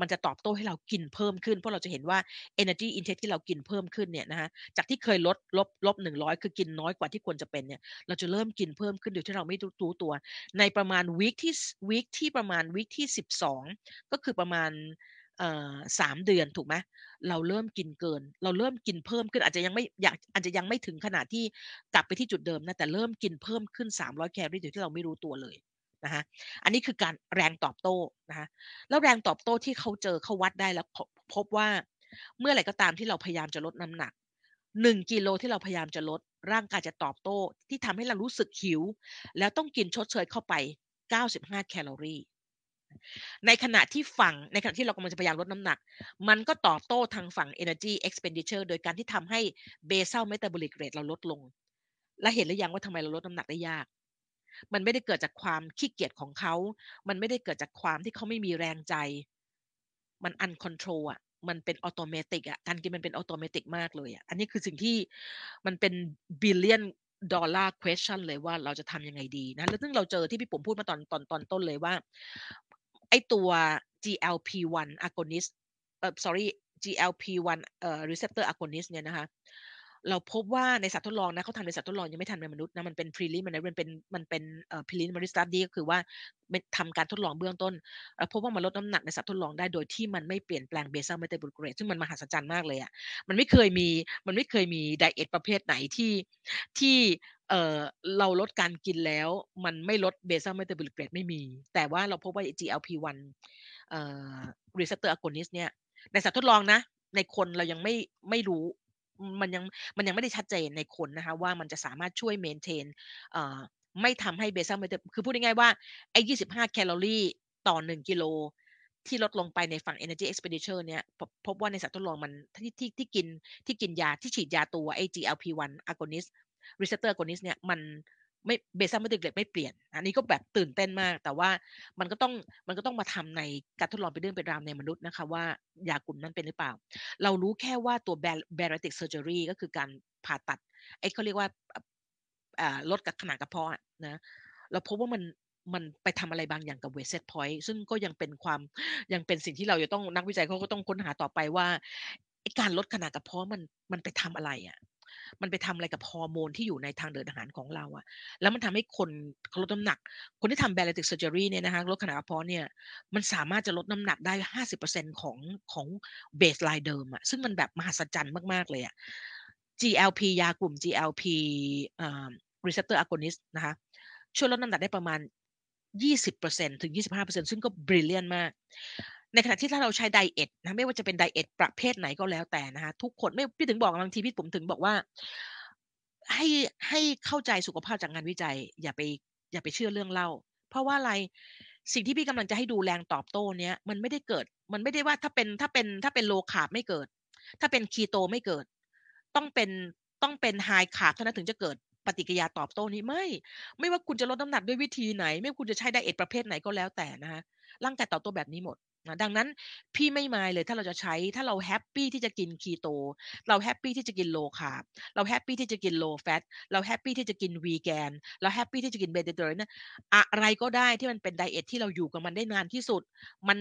Speaker 1: มันจะตอบโต้ให้เรากินเพิ่มขึ้น เพราะเราจะเห็นว่า energy intake ที่เรากินเพิ่มขึ้นเนี่ยนะคะจากที่เคยลดลบลบหนึ่งร้อยคือกินน้อยกว่าที่ควรจะเป็นเนี่ยเราจะเริ่มกินเพิ่มขึ้นโดยที่เราไม่รู้ตัว ในประมาณวีคที่วีคที่ประมาณวีคที่สิบสองก็คือประมาณ สามเดือนถูกไหม เราเริ่มกินเกิน เราเริ่มกินเพิ่มขึ้น อาจจะยังไม่อยาก อาจจะยังไม่ถึงขนาดที่กลับไปที่จุดเดิมนะ แต่เริ่มกินเพิ่มขึ้น 300 แคลอรี่โดยที่เราไม่รู้ตัวเลยนะคะอันนี้คือการแรงตอบโต้นะคะแล้วแรงตอบโต้ที่เขาเจอเขาวัดได้แล้วพบว่า เมื่อไหร่ก็ตามที่เราพยายามจะลดน้ำหนักหนึ่งกิโลที่เราพยายามจะลด ร่างกายจะตอบโต้ที่ทำให้เรารู้สึกหิว แล้วต้องกินชดเชยเข้าไป 95 แคลอรี่ ในขณะที่ฝั่งในขณะที่เรากำลังจะพยายามลดน้ำหนัก มันก็ตอบโต้ทางฝั่ง energy expenditure โดยการที่ทำให้ basal metabolic rate เราลดลง และเห็นหรือยังว่าทำไมเราลดน้ำหนักได้ยาก มันไม่ได้เกิดจากความขี้เกียจของเขา มันไม่ได้เกิดจากความที่เขาไม่มีแรงใจ มัน uncontrol อะมันเป็น automatic อะการกินมันเป็น automatic มากเลยอะอันนี้คือสิ่งที่มันเป็น billion dollar question เลยว่าเราจะทำยังไงดีนะ แล้วซึ่งเราเจอที่พี่ปุ๋มพูดมาตอนตอนตอนต้นเลยว่า ไอตัว GLP-1 agonist เอ่อ sorry GLP-1 เอ่อ receptor agonist เนี่ยนะคะเราพบว่าในสัตว์ทดลองนะเขาทำในสัตว์ทดลองยังไม่ทันในมนุษย์นะมันเป็น preliminary มันเป็นมันเป็นเอ่อ preliminary study ก็คือว่าทำการทดลองเบื้องต้นพบว่ามันลดน้ำหนักในสัตว์ทดลองได้โดยที่มันไม่เปลี่ยนแปลง basal metabolic rate ซึ่งมันมหัศจรรย์มากเลยอะ่ะมันไม่เคยมีมันไม่เคยมีไดเอทประเภทไหนที่ที่ เออเราลดการกินแล้วมันไม่ลด basal metabolic rate ไม่มี แต่ว่าเราพบว่า GLP-1 เอ่อ receptor agonist เนี่ยในสัตว์ทดลองนะ ในคนเรายังไม่ไม่รู้มันยังมันยังไม่ได้ชัดเจนในคนนะคะว่ามันจะสามารถช่วยเมนเทนไม่ทำให้เบซัลเมตคือพูดง่ายๆว่าไอ้25แคลอรี่ต่อ1กิโลที่ลดลงไปในฝั่ง energy expenditure เนี่ยพบว่าในสัตว์ทดลองมันที่ที่ที่กินที่กินยาที่ฉีดยาตัว ไอ้ GLP-1 agonist receptor agonist เนี่ยมันไม่เบซ่าไม่ติเล็ดไม่เปลี่ยน อันนี้ก็แบบตื่นเต้นมาก แต่ว่ามันก็ต้องมันก็ต้องมาทำในการทดลองเป็นเรื่องเป็นราวในมนุษย์นะคะ ว่ายากลุ่มนั้นเป็นหรือเปล่า เรารู้แค่ว่าตัว bariatric surgery ก็คือการผ่าตัดไอ้เขาเรียกว่าลดกับขนาดกระเพาะนะเราพบว่ามันมันไปทำอะไรบางอย่างกับ weight set point ซึ่งก็ยังเป็นความยังเป็นสิ่งที่เราจะต้องนักวิจัยเขาก็ต้องค้นหาต่อไปว่าการลดขนาดกระเพาะมันมันไปทำอะไรอะ มันไปทำอะไรกับฮอร์โมนที่อยู่ในทางเดินอาหารของเราอะแล้วมันทำให้คนลดน้ำหนัก คนที่ทำ bariatric surgery เนี่ยนะคะลดขนาดกระเพาะเนี่ยมันสามารถจะลดน้ำหนักได้ 50%ของของ baseline เดิมอะซึ่งมันแบบมหัศจรรย์มาก ๆ เลยอะ GLP ยากลุ่ม GLP อ่า receptor agonist นะคะช่วยลดน้ำหนักได้ประมาณ 20%ถึง 25%ซึ่งก็ brilliant มาก ในขณะที่ถ้าเราใช้ diet นะไม่ว่าจะเป็น diet ประเภทไหนก็แล้วแต่นะคะทุกคนไม่พี่ถึงบอกบางทีพี่ปุ๋มถึงบอกว่า ให้ให้เข้าใจสุขภาพจากงานวิจัย อย่าไป อย่าไปเชื่อเรื่องเล่า เพราะว่าอะไรสิ่งที่พี่กำลังจะให้ดูแรงตอบโต้เนี้ยมันไม่ได้เกิด มันไม่ได้ว่าถ้าเป็นถ้าเป็นถ้าเป็น low carb ไม่เกิด ถ้าเป็นคีโตไม่เกิด ต้องเป็นต้องเป็น high carb เท่านั้นถึงจะเกิดปฏิกิริยาตอบโต้นี้ไม่ ไม่ว่าคุณจะลดน้ำหนักด้วยวิธีไหน ไม่ว่าคุณจะใช้ diet ประเภทไหนก็แล้วแต่นะคะร่างกายตอบโต้แบบนี้หมด นะดังนั้นพี่ไม่มายเลยถ้าเราจะใช้ถ้าเรา happy ที่จะกินคีโต เรา happy ที่จะกิน low carb เรา happy ที่จะกิน low fat เรา happy ที่จะกินวีแกนเราแฮปปี้ที่จะกิน Mediterranean นะอะไรก็ได้ที่มันเป็น diet ที่เราอยู่กับมันได้นานที่สุด มัน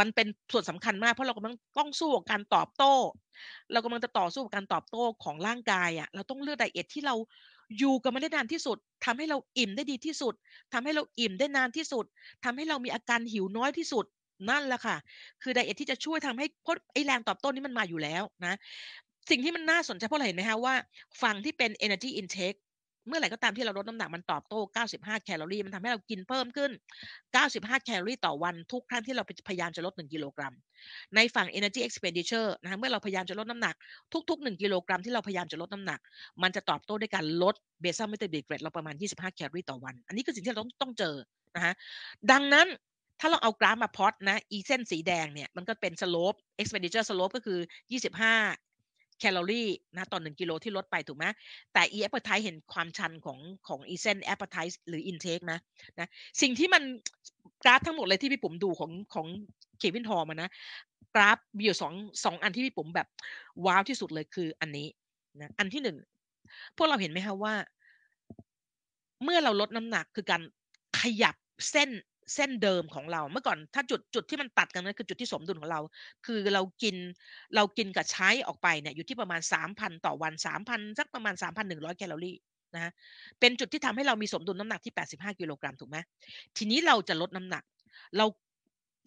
Speaker 1: มันเป็นส่วนสำคัญมากเพราะเรากำลังต้องสู้กับการตอบโต้ เรากำลังจะต่อสู้กับการตอบโต้ของร่างกายอะเราต้องเลือก diet ที่เราอยู่กับมันได้นานที่สุดทำให้เราอิ่มได้ดีที่สุดทำให้เราอิ่มได้นานที่สุดทำให้เรามีอาการหิวน้อยที่สุด นั่นแหละค่ะ คือ diet ที่จะช่วยทำให้พไอแรงตอบโต้นี้มันมาอยู่แล้วนะ สิ่งที่มันน่าสนใจเพราะเราเห็นไหมคะว่าฝั่งที่เป็น energy intake เมื่อไหร่ก็ตามที่เราลดน้ำหนักมันตอบโต้ 95 แคลอรี่ มันทำให้เรากินเพิ่มขึ้น 95 แคลอรี่ต่อวันทุกครั้งที่เราพยายามจะลด 1 กิโลกรัม ในฝั่ง energy expenditure นะคะเมื่อเราพยายามจะลดน้ำหนัก ทุก ๆ 1 กิโลกรัมที่เราพยายามจะลดน้ำหนัก มันจะตอบโต้ด้วยการลด basal metabolic rate เราประมาณ 25 แคลอรี่ต่อวัน อันนี้คือสิ่งที่เราต้องต้องเจอนะคะดังนั้น ถ้าเราเอากราฟมาพอตนะอีเส้นสีแดงเนี่ยมันก็เป็น slope expenditure slope ก็คือ 25 แคลอรี่นะต่อหนึ่งกิโลที่ลดไปถูกไหมแต่ อี appetite เห็นความชันของของอีเส้น appetite หรือ intake นะนะสิ่งที่มันกราฟทั้งหมดเลยที่พี่ปุ๋มดูของของ Kevin Hall มานะกราฟมีอยู่สองสองอันที่พี่ปุ๋มแบบว้าวที่สุดเลยคืออันนี้นะอันที่หนึ่งพวกเราเห็นไหมคะว่า เมื่อเราลดน้ำหนักคือการขยับเส้น เส้นเดิมของเรา เมื่อก่อนถ้าจุดจุดที่มันตัดกันนั่นคือจุดที่สมดุลของเรา คือเรากินเรากินกับใช้ออกไปเนี่ยอยู่ที่ประมาณ 3,000 ต่อวัน 3,000 สักประมาณ 3,100 แคลอรี่นะเป็นจุดที่ทำให้เรามีสมดุลน้ำหนักที่ 85 กิโลกรัมถูกไหมทีนี้เราจะลดน้ำหนัก เรา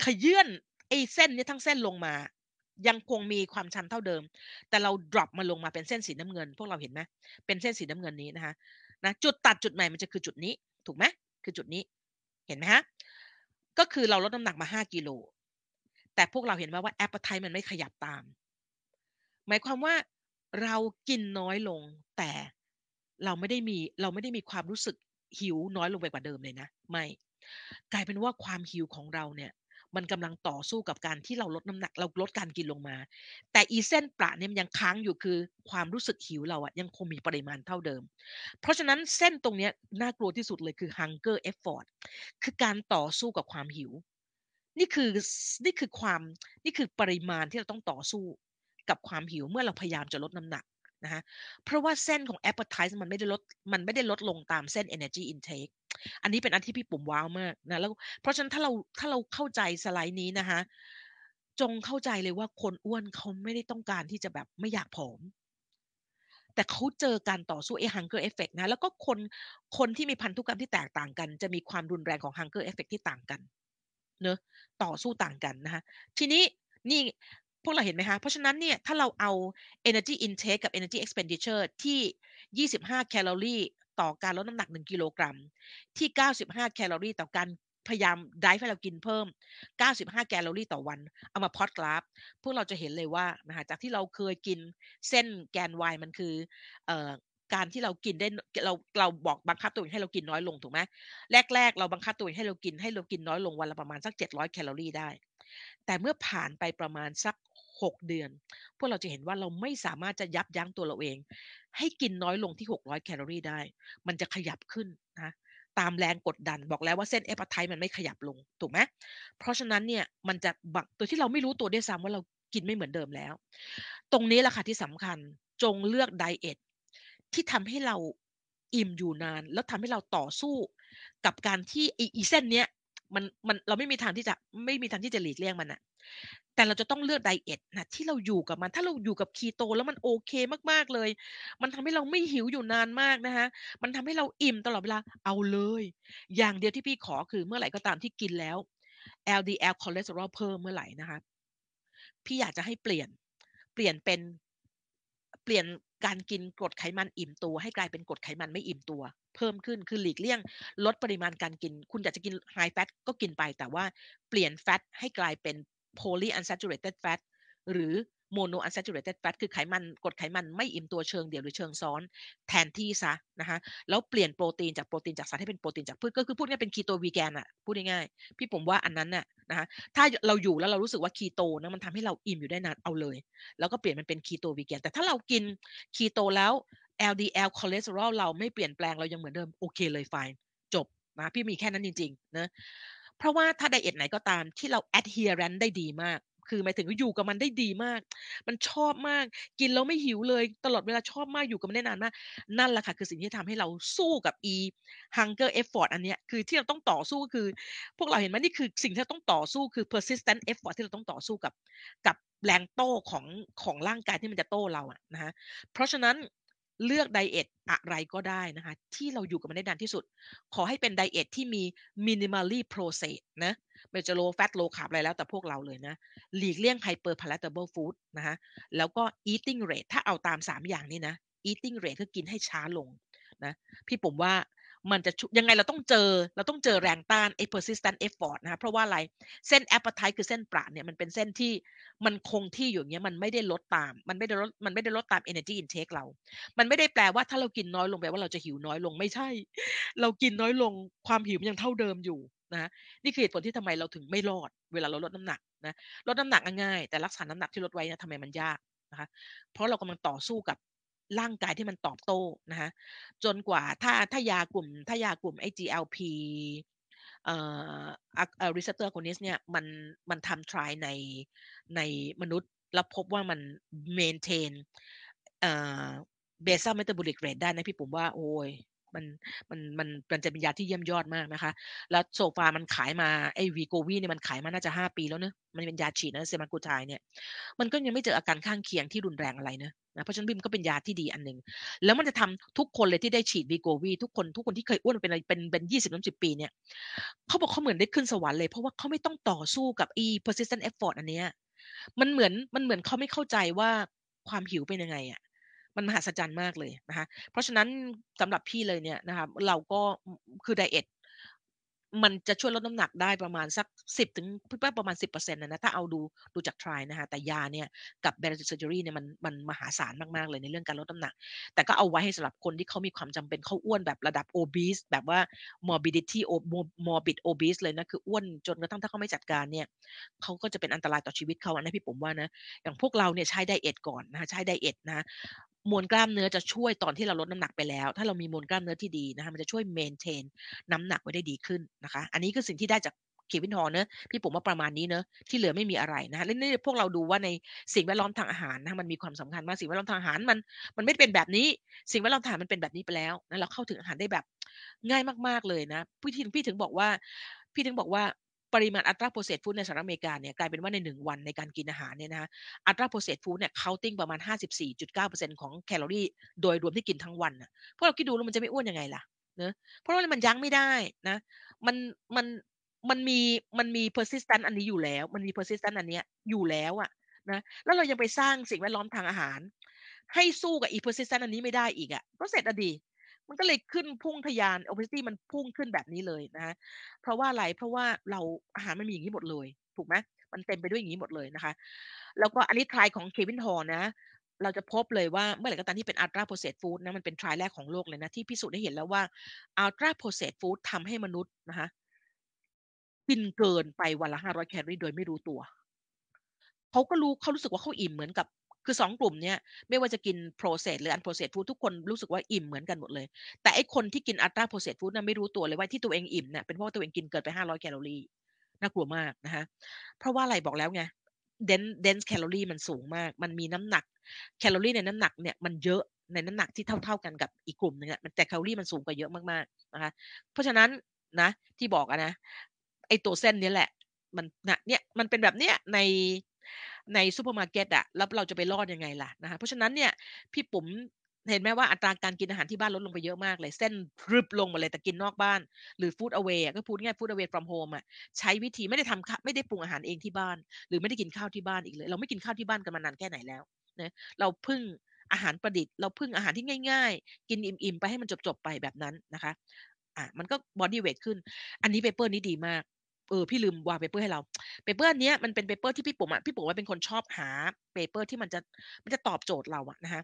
Speaker 1: ขยื่นไอ้เส้นนี้ทั้งเส้นลงมา ยังคงมีความชันเท่าเดิม แต่เรา drop มาลงมาเป็นเส้นสีน้ำเงิน พวกเราเห็นไหมเป็นเส้นสีน้ำเงินนี้นะคะนะจุดตัดจุดใหม่มันจะคือจุดนี้ถูกไหมคือจุดนี้เห็นไหมฮะ ก็คือเราลดน้ำหนักมาห้ากิโล แต่พวกเราเห็นไหมว่า appetite มันไม่ขยับตาม หมายความว่าเรากินน้อยลง แต่เราไม่ได้มีเราไม่ได้มีความรู้สึกหิวน้อยลงไปกว่าเดิมเลยนะ ไม่ กลายเป็นว่าความหิวของเราเนี่ย มันกำลังต่อสู้กับการที่เราลดน้ำหนักเราลดการกินลงมา แต่อีเส้นประเนี่ยมันยังค้างอยู่คือความรู้สึกหิวเราอะยังคงมีปริมาณเท่าเดิม เพราะฉะนั้นเส้นตรงนี้น่ากลัวที่สุดเลยคือ hunger effort คือการต่อสู้กับความหิว นี่คือนี่คือความนี่คือปริมาณที่เราต้องต่อสู้กับความหิวเมื่อเราพยายามจะลดน้ำหนักนะฮะเพราะว่าเส้นของ appetite มันไม่ได้ลดมันไม่ได้ลดลงตามเส้น energy intake อันนี้เป็นอันที่พี่ปุ่มว้าวมากนะแล้วเพราะฉะนั้นถ้าเราถ้าเราเข้าใจสไลด์นี้นะคะจงเข้าใจเลยว่าคนอ้วนเขาไม่ได้ต้องการที่จะแบบไม่อยากผอม แต่เขาเจอการต่อสู้ไอ้ hunger effect นะ แล้วก็คนคนที่มีพันธุกรรมที่แตกต่างกัน จะมีความรุนแรงของ hunger effect ที่ต่างกัน เนอะต่อสู้ต่างกันนะคะทีนี้นี่พวกเราเห็นไหมคะ เพราะฉะนั้นเนี่ย ถ้าเราเอา energy intake กับ energy expenditure ที่ 25 แคลอรี่ ต่อการลดน้ำหนัก 1 กิโลกรัม ที่ 95 แคลอรี่ต่อการพยายามได้ให้เรากินเพิ่ม 95 แคลอรี่ต่อวัน เอามาพอดกราฟ พวกเราจะเห็นเลยว่านะคะจากที่เราเคยกินเส้นแกน y มันคือเอ่อการที่เรากินได้เราเราบอกบังคับตัวเองให้เรากินน้อยลงถูกไหมแรก ๆ เราบังคับตัวเองให้เรากินให้เรากินน้อยลงวันละประมาณสัก 700 แคลอรี่ได้ แต่เมื่อผ่านไปประมาณสัก 6 เดือน พวกเราจะเห็นว่าเราไม่สามารถจะยับยั้งตัวเราเอง ให้กินน้อยลงที่ 600 แคลอรี่ได้ มันจะขยับขึ้นนะตามแรงกดดันบอกแล้วว่าเส้นเอปไทมันไม่ขยับลงถูกไหมเพราะฉะนั้นเนี่ยมันจะบักตัวที่เราไม่รู้ตัวด้วยซ้ำว่าเรากินไม่เหมือนเดิมแล้ว ตรงนี้แหละค่ะที่สำคัญจงเลือกไดเอทที่ทำให้เราอิ่มอยู่นาน แล้วทำให้เราต่อสู้ กับการที่อีเส้นเนี้ย มันมันเราไม่มีทางที่จะไม่มีทางที่จะหลีกเลี่ยงมันอะแต่เราจะต้องเลือก diet นะที่เราอยู่กับมัน ถ้าเราอยู่กับคีโตแล้วมันโอเคมากๆเลย มันทำให้เราไม่หิวอยู่นานมากนะคะมันทำให้เราอิ่มตลอดเวลาเอาเลย อย่างเดียวที่พี่ขอคือเมื่อไหร่ก็ตามที่กินแล้ว LDL คอเลสเตอรอลเพิ่มเมื่อไหร่นะคะพี่อยากจะให้เปลี่ยน เปลี่ยนเป็น เปลี่ยน การกินกรดไขมันอิ่มตัว ให้กลายเป็นกรดไขมันไม่อิ่มตัว เพิ่มขึ้นคือหลีกเลี่ยง ลดปริมาณการกิน คุณอยากจะกินไฮแฟตก็กินไปแต่ว่าเปลี่ยนแฟตให้กลายเป็น poly unsaturated fat หรือ mono unsaturated fat คือไขมันกรดไขมันไม่อิ่มตัวเชิงเดี่ยวหรือเชิงซ้อนแทนที่ซะนะคะแล้วเปลี่ยนโปรตีนจากโปรตีนจากสัตว์ให้เป็นโปรตีนจากพืชก็คือพูดง่ายเป็นคีโตวีแกนอะพูดง่ายๆพี่ผมว่าอันนั้นน่ะนะคะถ้าเราอยู่แล้วเรารู้สึกว่าคีโตนะมันทำให้เราอิ่มอยู่ได้นานเอาเลย แล้วก็เปลี่ยนมันเป็นคีโตวีแกนแต่ถ้าเรากินคีโตแล้ว LDL คอเลสเตอรอลเราไม่เปลี่ยนแปลงเรายังเหมือนเดิมโอเคเลยไฟจบนะพี่มีแค่นั้นจริงๆนะเพราะว่าถ้าไดเอทไหนก็ตามที่เรา adherent ได้ดีมาก คือหมายถึงว่าอยู่กับมันได้ดีมาก มันชอบมาก กินแล้วไม่หิวเลย ตลอดเวลาชอบมากอยู่กับมันได้นานมากนั่นแหละค่ะคือสิ่งที่ทำให้เราสู้กับ e hunger effort อันเนี้ยคือที่เราต้องต่อสู้ก็คือ พวกเราเห็นไหมนี่คือสิ่งที่เราต้องต่อสู้คือ persistent effort ที่เราต้องต่อสู้กับกับแรงโต้ของของร่างกายที่มันจะโต้เราอะนะฮะเพราะฉะนั้น เลือกไดเอทอะไรก็ได้นะคะที่เราอยู่กับมันได้นานที่สุด ขอให้เป็นไดเอทที่มี minimally processed นะไม่จะ low fat low carb อะไรแล้วแต่พวกเราเลยนะ หลีกเลี่ยง hyper palatable food นะคะแล้วก็ eating rate ถ้าเอาตาม 3 อย่างนี้นะ eating rate คือกินให้ช้าลงนะพี่ผมว่า มันจะยังไงเราต้องเจอ เราต้องเจอแรงต้านไอ้ persistent effort นะคะเพราะว่าอะไรเส้น appetite คือเส้นปราดเนี่ยมันเป็นเส้นที่มันคงที่อยู่เงี้ยมันไม่ได้ลดตาม มันไม่ได้ลดมันไม่ได้ลดตาม energy intake เรา มันไม่ได้แปลว่าถ้าเรากินน้อยลงแปลว่าเราจะหิวน้อยลงไม่ใช่ เรากินน้อยลงความหิวมันยังเท่าเดิมอยู่นะนี่คือเหตุผลที่ทำไมเราถึงไม่รอด เวลาเราลดน้ำหนักนะลดน้ำหนักง่ายแต่รักษาน้ำหนักที่ลดไว้นะทำไมมันยากนะคะเพราะเรากำลังต่อสู้กับ ร่างกายที่มันตอบโต้นะคะจนกว่าถ้าถ้ายากลุ่มถ้ายากลุ่มไอ GLP เอ่อริซเตอร์โคเนสเนี่ยมันมันทำ try ในในมนุษย์ แล้วพบว่ามัน maintain เอ่อ basal metabolic rate ได้นะพี่ปุ๋มว่าโอ้ย มันมันมันมันจะเป็นยาที่เยี่ยมยอดมากนะคะ แล้วโซฟามันขายมาไอ้วีโกวีเนี่ยมันขายมาน่าจะ5ปีแล้วเนอะมันเป็นยาฉีดนะเซมากูไทเนี่ยมันก็ยังไม่เจออาการข้างเคียงที่รุนแรงอะไรเนะนะเพราะฉะนั้นบิมก็เป็นยาที่ดีอันหนึ่งแล้วมันจะทำทุกคนเลยที่ได้ฉีดวีโกวีทุกคนทุกคนที่เคยอ้วนเป็นเป็นเป็นยี่สิบน้ำสิบปีเนี่ยเขาบอกเขาเหมือนได้ขึ้นสวรรค์เลยเพราะว่าเขาไม่ต้องต่อสู้กับอี persistent effort อันเนี้ยมันเหมือนมันเหมือนเขาไม่เข้าใจว่าความหิวเป็นยังไงอะ มันมหัศจรรย์มากเลยนะคะ เพราะฉะนั้นสำหรับพี่เลยเนี่ยนะคะเราก็คือไดเอทมันจะช่วยลดน้ำหนักได้ประมาณสัก10ถึงประมาณ10%นะนะถ้าเอาดูดูจากทรินะคะแต่ยาเนี่ยกับ bariatric surgery เนี่ยมันมันมหาศาลมาก ๆ เลยในเรื่องการลดน้ำหนัก แต่ก็เอาไว้ให้สำหรับคนที่เขามีความจำเป็นเขาอ้วนแบบระดับ obese แบบว่า morbidity morbid obese เลยนะ คืออ้วนจนกระทั่งถ้าเขาไม่จัดการเนี่ยเขาก็จะเป็นอันตรายต่อชีวิตเขาอันะพี่ปุ๋มว่านะอย่างพวกเราเนี่ยใช้ diet ก่อนนะคะใช้ diet นะ มวลกล้ามเนื้อจะช่วยตอนที่เราลดน้ำหนักไปแล้ว ถ้าเรามีมวลกล้ามเนื้อที่ดีนะคะมันจะช่วย maintain น้ำหนักไว้ได้ดีขึ้นนะคะ อันนี้คือสิ่งที่ได้จาก Kevin Hall เนอะพี่ปุ๋มว่าประมาณนี้เนอะที่เหลือไม่มีอะไรนะคะแล้วนี่พวกเราดูว่าในสิ่งแวดล้อมทางอาหารนะมันมีความสำคัญมากสิ่งแวดล้อมทางอาหารมันมันไม่เป็นแบบนี้ สิ่งแวดล้อมทางอาหารมันเป็นแบบนี้ไปแล้วนะเราเข้าถึงอาหารได้แบบง่ายมาก ๆเลยนะพี่ถึงพี่ถึงบอกว่า พี่ถึงบอกว่า ปริมาณ ultra-processed food ในสหรัฐอเมริกาเนี่ยกลายเป็นว่าในหนึ่งวันในการกินอาหารเนี่ยนะคะ ultra-processed food เนี่ย counting ประมาณ 54.9%ของแคลอรี่โดยรวมที่กินทั้งวันน่ะพวกเราคิดดูแล้วมันจะไม่อ้วนยังไงล่ะเนะเพราะว่ามันยั้งไม่ได้นะ มันมันมันมีมันมี persistent อันนี้อยู่แล้ว มันมี persistent อันเนี้ยอยู่แล้วอะนะแล้วเรายังไปสร้างสิ่งแวดล้อมทางอาหาร ให้สู้กับอี persistent อันนี้ไม่ได้อีกอะก็เสร็จพอดี มันก็เลยขึ้นพุ่งทะยาน obesity มันพุ่งขึ้นแบบนี้เลยนะเพราะว่าอะไรเพราะว่าเราอาหารมันมีอย่างนี้หมดเลย ถูกไหมมันเต็มไปด้วยอย่างนี้หมดเลยนะคะ แล้วก็อันนี้ trial ของ Kevin Hall นะ เราจะพบเลยว่าเมื่อไหร่ก็ตามที่เป็น ultra-processed food นะมันเป็น trial แรกของโลกเลยนะ ที่พิสูจน์ได้เห็นแล้วว่า ultra-processed food ทำให้มนุษย์นะคะกินเกินไปวันละห้าร้อยแคลอรี่โดยไม่รู้ตัวเขาก็รู้เขารู้สึกว่าเขาอิ่มเหมือนกับ คือสองกลุ่มเนี้ยไม่ว่าจะกิน process หรือ unprocessed food ทุกคนรู้สึกว่าอิ่มเหมือนกันหมดเลย แต่ไอ้คนที่กิน ultra processed food นั้นไม่รู้ตัวเลยว่าที่ตัวเองอิ่มเนี่ยเป็นเพราะว่าตัวเองกินเกินไป500แคลอรี่น่ากลัวมากนะคะเพราะว่าอะไรบอกแล้วไง dense dense แคลอรี่มันสูงมาก มันมีน้ำหนักแคลอรี่ในน้ำหนักเนี่ยมันเยอะในน้ำหนักที่เท่าๆกันกับอีกกลุ่มนึงอะแต่แคลอรี่มันสูงกว่าเยอะมากๆนะคะเพราะฉะนั้นนะที่บอกอะนะไอ้ตัวเส้นนี้แหละมันนะเนี่ยมันเป็นแบบเนี้ยใน ในซูเปอร์มาร์เก็ตอะแล้วเราจะไปรอดยังไงล่ะนะคะเพราะฉะนั้นเนี่ยพี่ปุ๋มเห็นไหมว่าอัตราการกินอาหารที่บ้านลดลงไปเยอะมากเลย เส้นรึบลงมาเลยแต่กินนอกบ้าน หรือฟู้ดเอา a y ก็พูดง่ายฟู้ดเอา a y from home อะใช้วิธีไม่ได้ทำไม่ได้ปรุงอาหารเองที่บ้าน หรือไม่ได้กินข้าวที่บ้านอีกเลย เราไม่กินข้าวที่บ้านกันมานานแค่ไหนแล้วนะเราพึ่งอาหารประดิษฐ์เราพึ่งอาหารที่ง่าย ๆ กินอิ่มๆไปให้มันจบๆไปแบบนั้นนะคะอะมันก็ body weight ขึ้น อันนี้ paper นี้ดีมาก เออพี่ลืมวาง paper ให้เรา paper อันเนี้ยมันเป็น paper ที่พี่ปุ๋มอะพี่ปุ๋มว่าเป็นคนชอบหา paper ที่มันจะมันจะตอบโจทย์เราอะนะคะ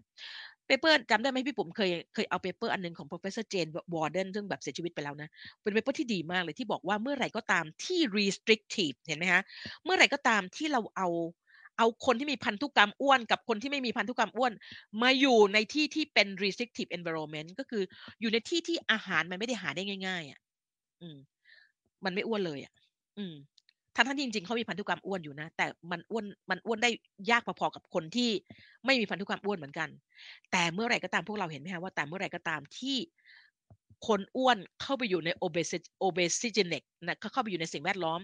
Speaker 1: paper จำได้ไหมพี่ปุ๋มเคยเคยเอา paper อันหนึ่งของ professor Jane Wardle ซึ่งแบบเสียชีวิตไปแล้วนะ เป็น paper ที่ดีมากเลยที่บอกว่าเมื่อไหร่ก็ตามที่ restrictive เห็นไหมคะเมื่อไหร่ก็ตามที่เราเอาเอาคนที่มีพันธุกรรมอ้วน กับคนที่ไม่มีพันธุกรรมอ้วน มาอยู่ในที่ที่เป็น restrictive environment ก็คืออยู่ในที่ที่อาหารมันไม่ได้หาได้ง่ายๆอะ อืม มันไม่อ้วนเลยอะ อืมทั้งทั้งที่จริงๆเขามีพันธุกรรมอ้วนอยู่นะ แต่มันอ้วนมันอ้วนได้ยากพอๆกับคนที่ไม่มีพันธุกรรมอ้วนเหมือนกัน แต่เมื่อไหร่ก็ตามพวกเราเห็นไหมคะว่าแต่เมื่อไหร่ก็ตามที่คนอ้วนเข้าไปอยู่ในโอเบซิโอเบซิเจเนกนะเข้าไปอยู่ในสิ่งแวดล้อม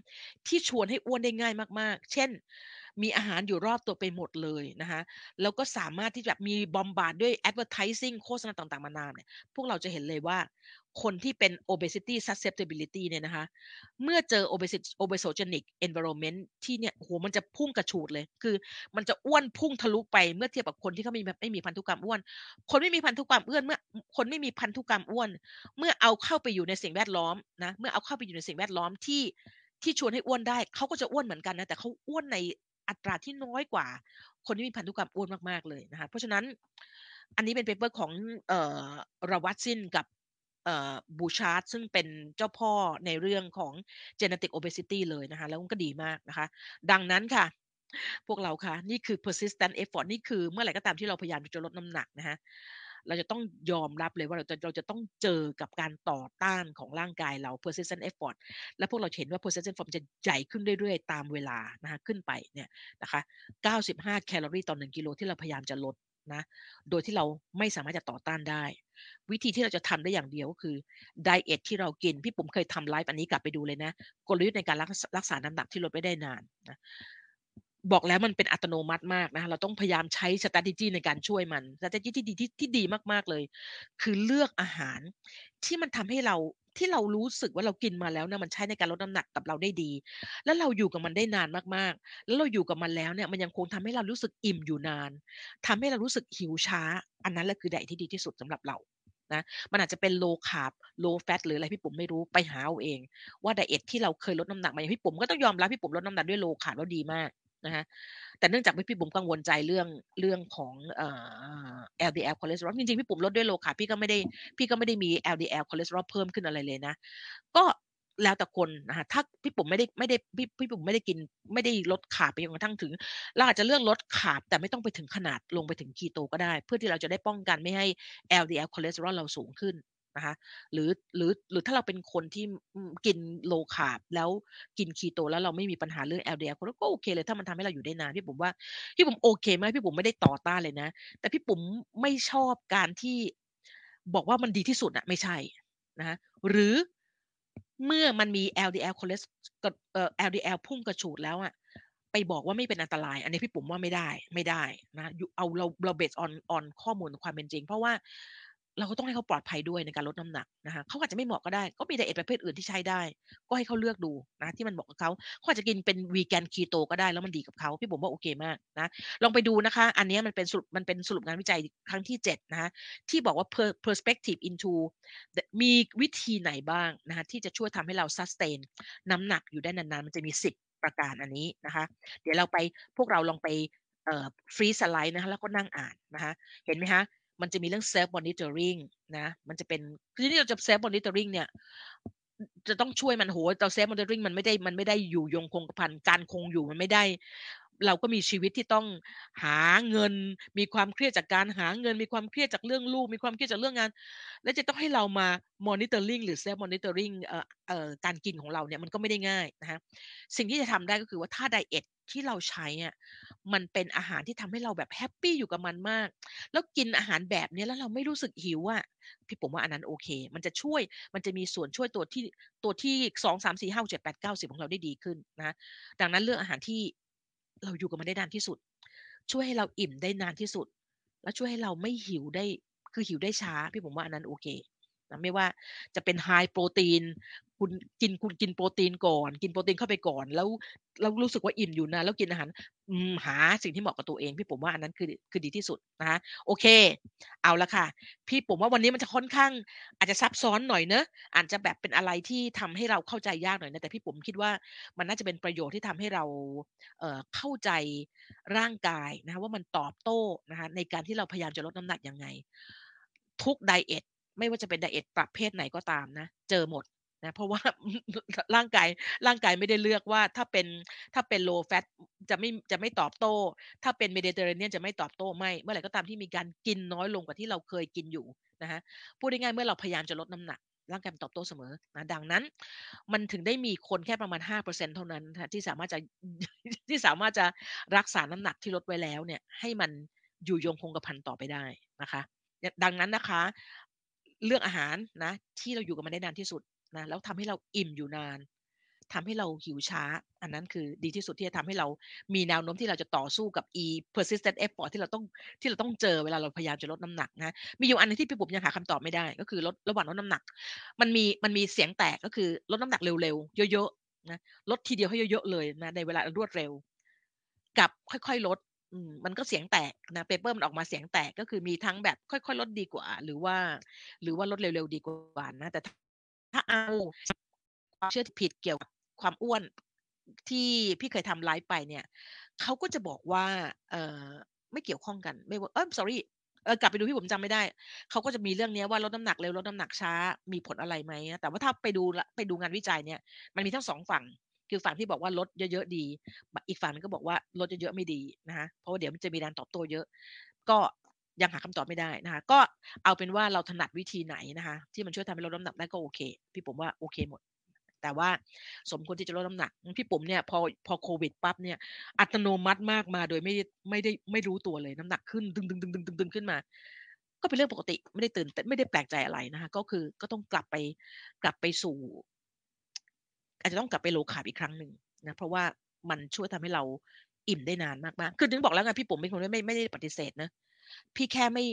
Speaker 1: ที่ชวนให้อ้วนได้ง่ายมากๆ เช่น มีอาหารอยู่รอบตัวไปหมดเลยนะคะแล้วก็สามารถที่จะมีบอมบาร์ดด้วย advertising โฆษณาต่างๆมานานเนี่ยพวกเราจะเห็นเลยว่าคนที่เป็น obesity susceptibility เนี่ยนะคะ เมื่อเจอ obesity obesogenic environment ที่เนี่ยโหมันจะพุ่งกระฉูดเลย คือมันจะอ้วนพุ่งทะลุไปเมื่อเทียบกับคนที่เขามีไม่มีพันธุกรรมอ้วน คนไม่มีพันธุกรรมอ้วนเมื่อคนไม่มีพันธุกรรมอ้วน เมื่อเอาเข้าไปอยู่ในสิ่งแวดล้อมนะ เมื่อเอาเข้าไปอยู่ในสิ่งแวดล้อมที่ที่ชวนให้อ้วนได้ เขาก็จะอ้วนเหมือนกันนะ แต่เขาอ้วนใน อัตราที่น้อยกว่า คนที่มีพันธุกรรมอ้วนมากๆเลยนะคะเพราะฉะนั้นอันนี้เป็น paper ของเอ่อ Ravussin กับ Bouchard ซึ่งเป็นเจ้าพ่อในเรื่องของ genetic obesity เลยนะคะ แล้วก็ดีมากนะคะ ดังนั้นค่ะ พวกเราค่ะ นี่คือ persistent effort นี่คือเมื่อไหร่ก็ตามที่เราพยายามจะลดน้ำหนักนะคะ เราจะต้องยอมรับเลยว่าเราจะเราจะต้องเจอกับการต่อต้านของร่างกายเรา persistent effort และพวกเราเห็นว่า persistent effort จะใหญ่ขึ้นเรื่อยๆ ตามเวลานะคะขึ้นไปเนี่ยนะคะ 95 แคลอรี่ต่อ 1 กิโลที่เราพยายามจะลดนะ โดยที่เราไม่สามารถจะต่อต้านได้ วิธีที่เราจะทำได้อย่างเดียวก็คือไดเอทที่เรากิน พี่ปุ๋มเคยทำไลฟ์อันนี้กลับไปดูเลยนะ กลยุทธ์ในการรักษาน้ำหนักที่ลดไม่ได้นานนะ บอกแล้วมันเป็นอัตโนมัติมากนะเราต้องพยายามใช้ strategy ในการช่วยมัน strategy ที่ดีที่ที่ดีมากๆเลย คือเลือกอาหารที่มันทำให้เราที่เรารู้สึกว่าเรากินมาแล้วเนี่ยมันใช้ในการลดน้ำหนักกับเราได้ดี แล้วเราอยู่กับมันได้นานมากๆ แล้วเราอยู่กับมันแล้วเนี่ยมันยังคงทำให้เรารู้สึกอิ่มอยู่นานทำให้เรารู้สึกหิวช้า อันนั้นแหละคือไดที่ดีที่สุดสำหรับเรานะมันอาจจะเป็น low carb low fat หรืออะไรพี่ปุ๋มไม่รู้ไปหาเอาเอง ว่าไดเอทที่เราเคยลดน้ำหนักมาอย่างพี่ปุ๋มก็ต้องยอมรับพี่ปุ๋มลดน้ำหนักด้วย low carb แล้วดีมาก นะคะแต่เนื่องจากพี่ปุ๋มกังวลใจเรื่องเรื่องของเอ่อ LDL คอเลสเตอรอลจริงๆพี่ปุ๋มลดด้วย low carb พี่ก็ไม่ได้พี่ก็ไม่ได้มี LDL คอเลสเตอรอลเพิ่มขึ้นอะไรเลยนะ ก็แล้วแต่คนนะคะถ้าพี่ปุ๋มไม่ได้ไม่ได้พี่พี่ปุ๋มไม่ได้กินไม่ได้ลด carb ไปจนกระทั่งถึงเราอาจจะเลือกลด carb แต่ไม่ต้องไปถึงขนาดลงไปถึงคีโตก็ได้ เพื่อที่เราจะได้ป้องกันไม่ให้ LDL คอเลสเตอรอลเราสูงขึ้น นะคะหรือหรือหรือถ้าเราเป็นคนที่กินlow carb แล้วกินคีโตแล้วเราไม่มีปัญหาเรื่อง LDL ก็โอเคเลยถ้ามันทำให้เราอยู่ได้นานพี่ปุ๋มว่าพี่ปุ๋มโอเคไหมพี่ปุ๋มไม่ได้ต่อต้านเลยนะ แต่พี่ปุ๋มไม่ชอบการที่บอกว่ามันดีที่สุดอะไม่ใช่นะหรือเมื่อมันมี LDL คอเลสเอ่อ LDL พุ่งกระฉูดแล้วอะไปบอกว่าไม่เป็นอันตราย อันนี้พี่ปุ๋มว่าไม่ได้ไม่ได้นะเอาเราเรา base on on ข้อมูลความเป็นจริง เพราะว่า เราก็ต้องให้เขาปลอดภัยด้วยในการลดน้ำหนักนะคะเขาอาจจะไม่เหมาะก็ได้ ก็มีไดเอทประเภทอื่นที่ใช้ได้ ก็ให้เขาเลือกดูนะที่มันเหมาะกับเขาเขาอาจจะกินเป็นวีแกนคีโตก็ได้แล้วมันดีกับเขาพี่ผมว่าโอเคมากนะลองไปดูนะคะ อันนี้มันเป็นสรุปมันเป็นสรุปงานวิจัยครั้งที่7นะคะที่บอกว่า perspective into มีวิธีไหนบ้างนะคะที่จะช่วยทำให้เรา sustain น้ำหนักอยู่ได้นานๆมันจะมี 10 ประการอันนี้นะคะ เดี๋ยวเราไปพวกเราลองไปฟรีสไลด์นะคะแล้วก็นั่งอ่านนะคะเห็นไหมคะ มันจะมีเรื่อง self monitoring นะมันจะเป็นคือที่เราจะ self monitoring เนี่ยจะต้องช่วยมันโหเรา self monitoring มันไม่ได้มันไม่ได้อยู่ยงคงกระพันการคงอยู่มันไม่ได้ เราก็มีชีวิตที่ต้องหาเงิน มีความเครียดจากการหาเงิน มีความเครียดจากเรื่องลูก มีความเครียดจากเรื่องงาน และจะต้องให้เรามา monitoring หรือ self monitoring เอ่อเอ่อการกินของเราเนี่ยมันก็ไม่ได้ง่ายนะฮะสิ่งที่จะทำได้ก็คือว่าถ้าไดเอทที่เราใช้อะมันเป็นอาหารที่ทำให้เราแบบแฮปปี้อยู่กับมันมาก แล้วกินอาหารแบบนี้แล้วเราไม่รู้สึกหิวอะพี่ผมว่าอันนั้นโอเค มันจะช่วยมันจะมีส่วนช่วยตัวที่ตัวที่สองสามสี่ห้าเจ็ดแปดเก้าสิบของเราได้ดีขึ้นนะ ดังนั้นเรื่องอาหารที่ เราอยู่กับมันได้นานที่สุด ช่วยให้เราอิ่มได้นานที่สุด และช่วยให้เราไม่หิวได้ คือหิวได้ช้า พี่ผมว่าอันนั้นโอเค นะไม่ว่าจะเป็นไฮโปรตีนคุณกินคุณกินโปรตีนก่อน กินโปรตีนเข้าไปก่อน แล้วแล้วรู้สึกว่าอิ่มอยู่นะ แล้วกินอาหารหาสิ่งที่เหมาะกับตัวเอง พี่ผมว่าอันนั้นคือคือดีที่สุดนะคะโอเค เอาละค่ะ พี่ผมว่าวันนี้มันจะค่อนข้าง อาจจะซับซ้อนหน่อยเนอะอาจจะแบบเป็นอะไรที่ทำให้เราเข้าใจยากหน่อยนะแต่พี่ผมคิดว่ามันน่าจะเป็นประโยชน์ที่ทำให้เราเเข้าใจร่างกายนะคะว่ามันตอบโต้นะคะในการที่เราพยายามจะลดน้ำหนักยังไง ทุกไดเอท ไม่ว่าจะเป็นไดเอทประเภทไหนก็ตามนะ เจอหมดนะเพราะว่าร่างกายร่างกายไม่ได้เลือกว่าถ้าเป็นถ้าเป็น low fat จะไม่จะไม่ตอบโต้ ถ้าเป็น Mediterranean จะไม่ตอบโต้ไม่ เมื่อไหร่ก็ตามที่มีการกินน้อยลงกว่าที่เราเคยกินอยู่นะฮะพูดง่ายๆเมื่อเราพยายามจะลดน้ำหนักร่างกายตอบโต้เสมอนะดังนั้น มันถึงได้มีคนแค่ประมาณ 5%เท่านั้นที่สามารถจะที่สามารถจะรักษาน้ำหนักที่ลดไว้แล้วเนี่ยให้มันอยู่ยงคงกระพันต่อไปได้นะคะ ดังนั้นนะคะ เลือกอาหารนะ ที่เราอยู่กับมันได้นานที่สุดนะแล้วทำให้เราอิ่มอยู่นานทำให้เราหิวช้า อันนั้นคือดีที่สุดที่จะทำให้เรามีแนวโน้มที่เราจะต่อสู้กับ e persistent effort ที่เราต้องที่เราต้องเจอเวลาเราพยายามจะลดน้ำหนักนะมีอยู่อันนึงที่พี่ปุ๋มยังหาคำตอบไม่ได้ ก็คือลดระหว่างลดน้ำหนัก มันมีมันมีเสียงแตกก็คือลดน้ำหนักเร็วๆเยอะๆนะลดทีเดียวให้เยอะๆเลยนะในเวลารวดเร็ว กับค่อยๆลด มันก็เสียงแตกนะเปเปอร์มันออกมาเสียงแตกก็คือมีทั้งแบบค่อยๆลดดีกว่า หรือว่า หรือว่าลดเร็วๆดีกว่านะ แต่ถ้าเอาความเชื่อผิดเกี่ยวกับความอ้วนที่พี่เคยทำไลฟ์ไปเนี่ยเขาก็จะบอกว่า เออไม่เกี่ยวข้องกัน ไม่ว่าเออ sorry เออกลับไปดูพี่ผมจำไม่ได้ เขาก็จะมีเรื่องนี้ว่าลดน้ำหนักเร็วลดน้ำหนักช้ามีผลอะไรไหมแต่ว่าถ้าไปดูไปดูงานวิจัยเนี่ย มันมีทั้งสองฝั่ง คือฝั่งที่บอกว่าลดเยอะๆดี อีกฝั่งนึงก็บอกว่าลดเยอะๆไม่ดีนะฮะเพราะว่าเดี๋ยวมันจะมีการตอบโต้เยอะ ก็ยังหาคำตอบไม่ได้นะคะ ก็เอาเป็นว่าเราถนัดวิธีไหนนะคะ ที่มันช่วยทำให้ลดน้ำหนักได้ก็โอเค พี่ผมว่าโอเคหมด แต่ว่าสมควรที่จะลดน้ำหนัก พี่ปุ๋มเนี่ยพอพอโควิดปั๊บเนี่ย อัตโนมัติมากมาโดยไม่ไม่ได้ไม่รู้ตัวเลยน้ำหนักขึ้นดึงดึงดึงดึงดึงดึงขึ้นมา ก็เป็นเรื่องปกติไม่ได้ตื่นแต่ไม่ได้แปลกใจอะไรนะคะ ก็คือก็ต้องกลับไปกลับไปสู่ อาจจะต้องกลับไปโลคาร์บอีกครั้งหนึ่งนะเพราะว่ามันช่วยทำให้เราอิ่มได้นานมากๆคือถึงบอกแล้วไงพี่ปุ๋มเป็นคนไม่ไม่ได้ปฏิเสธนะ พี่แค่ไม่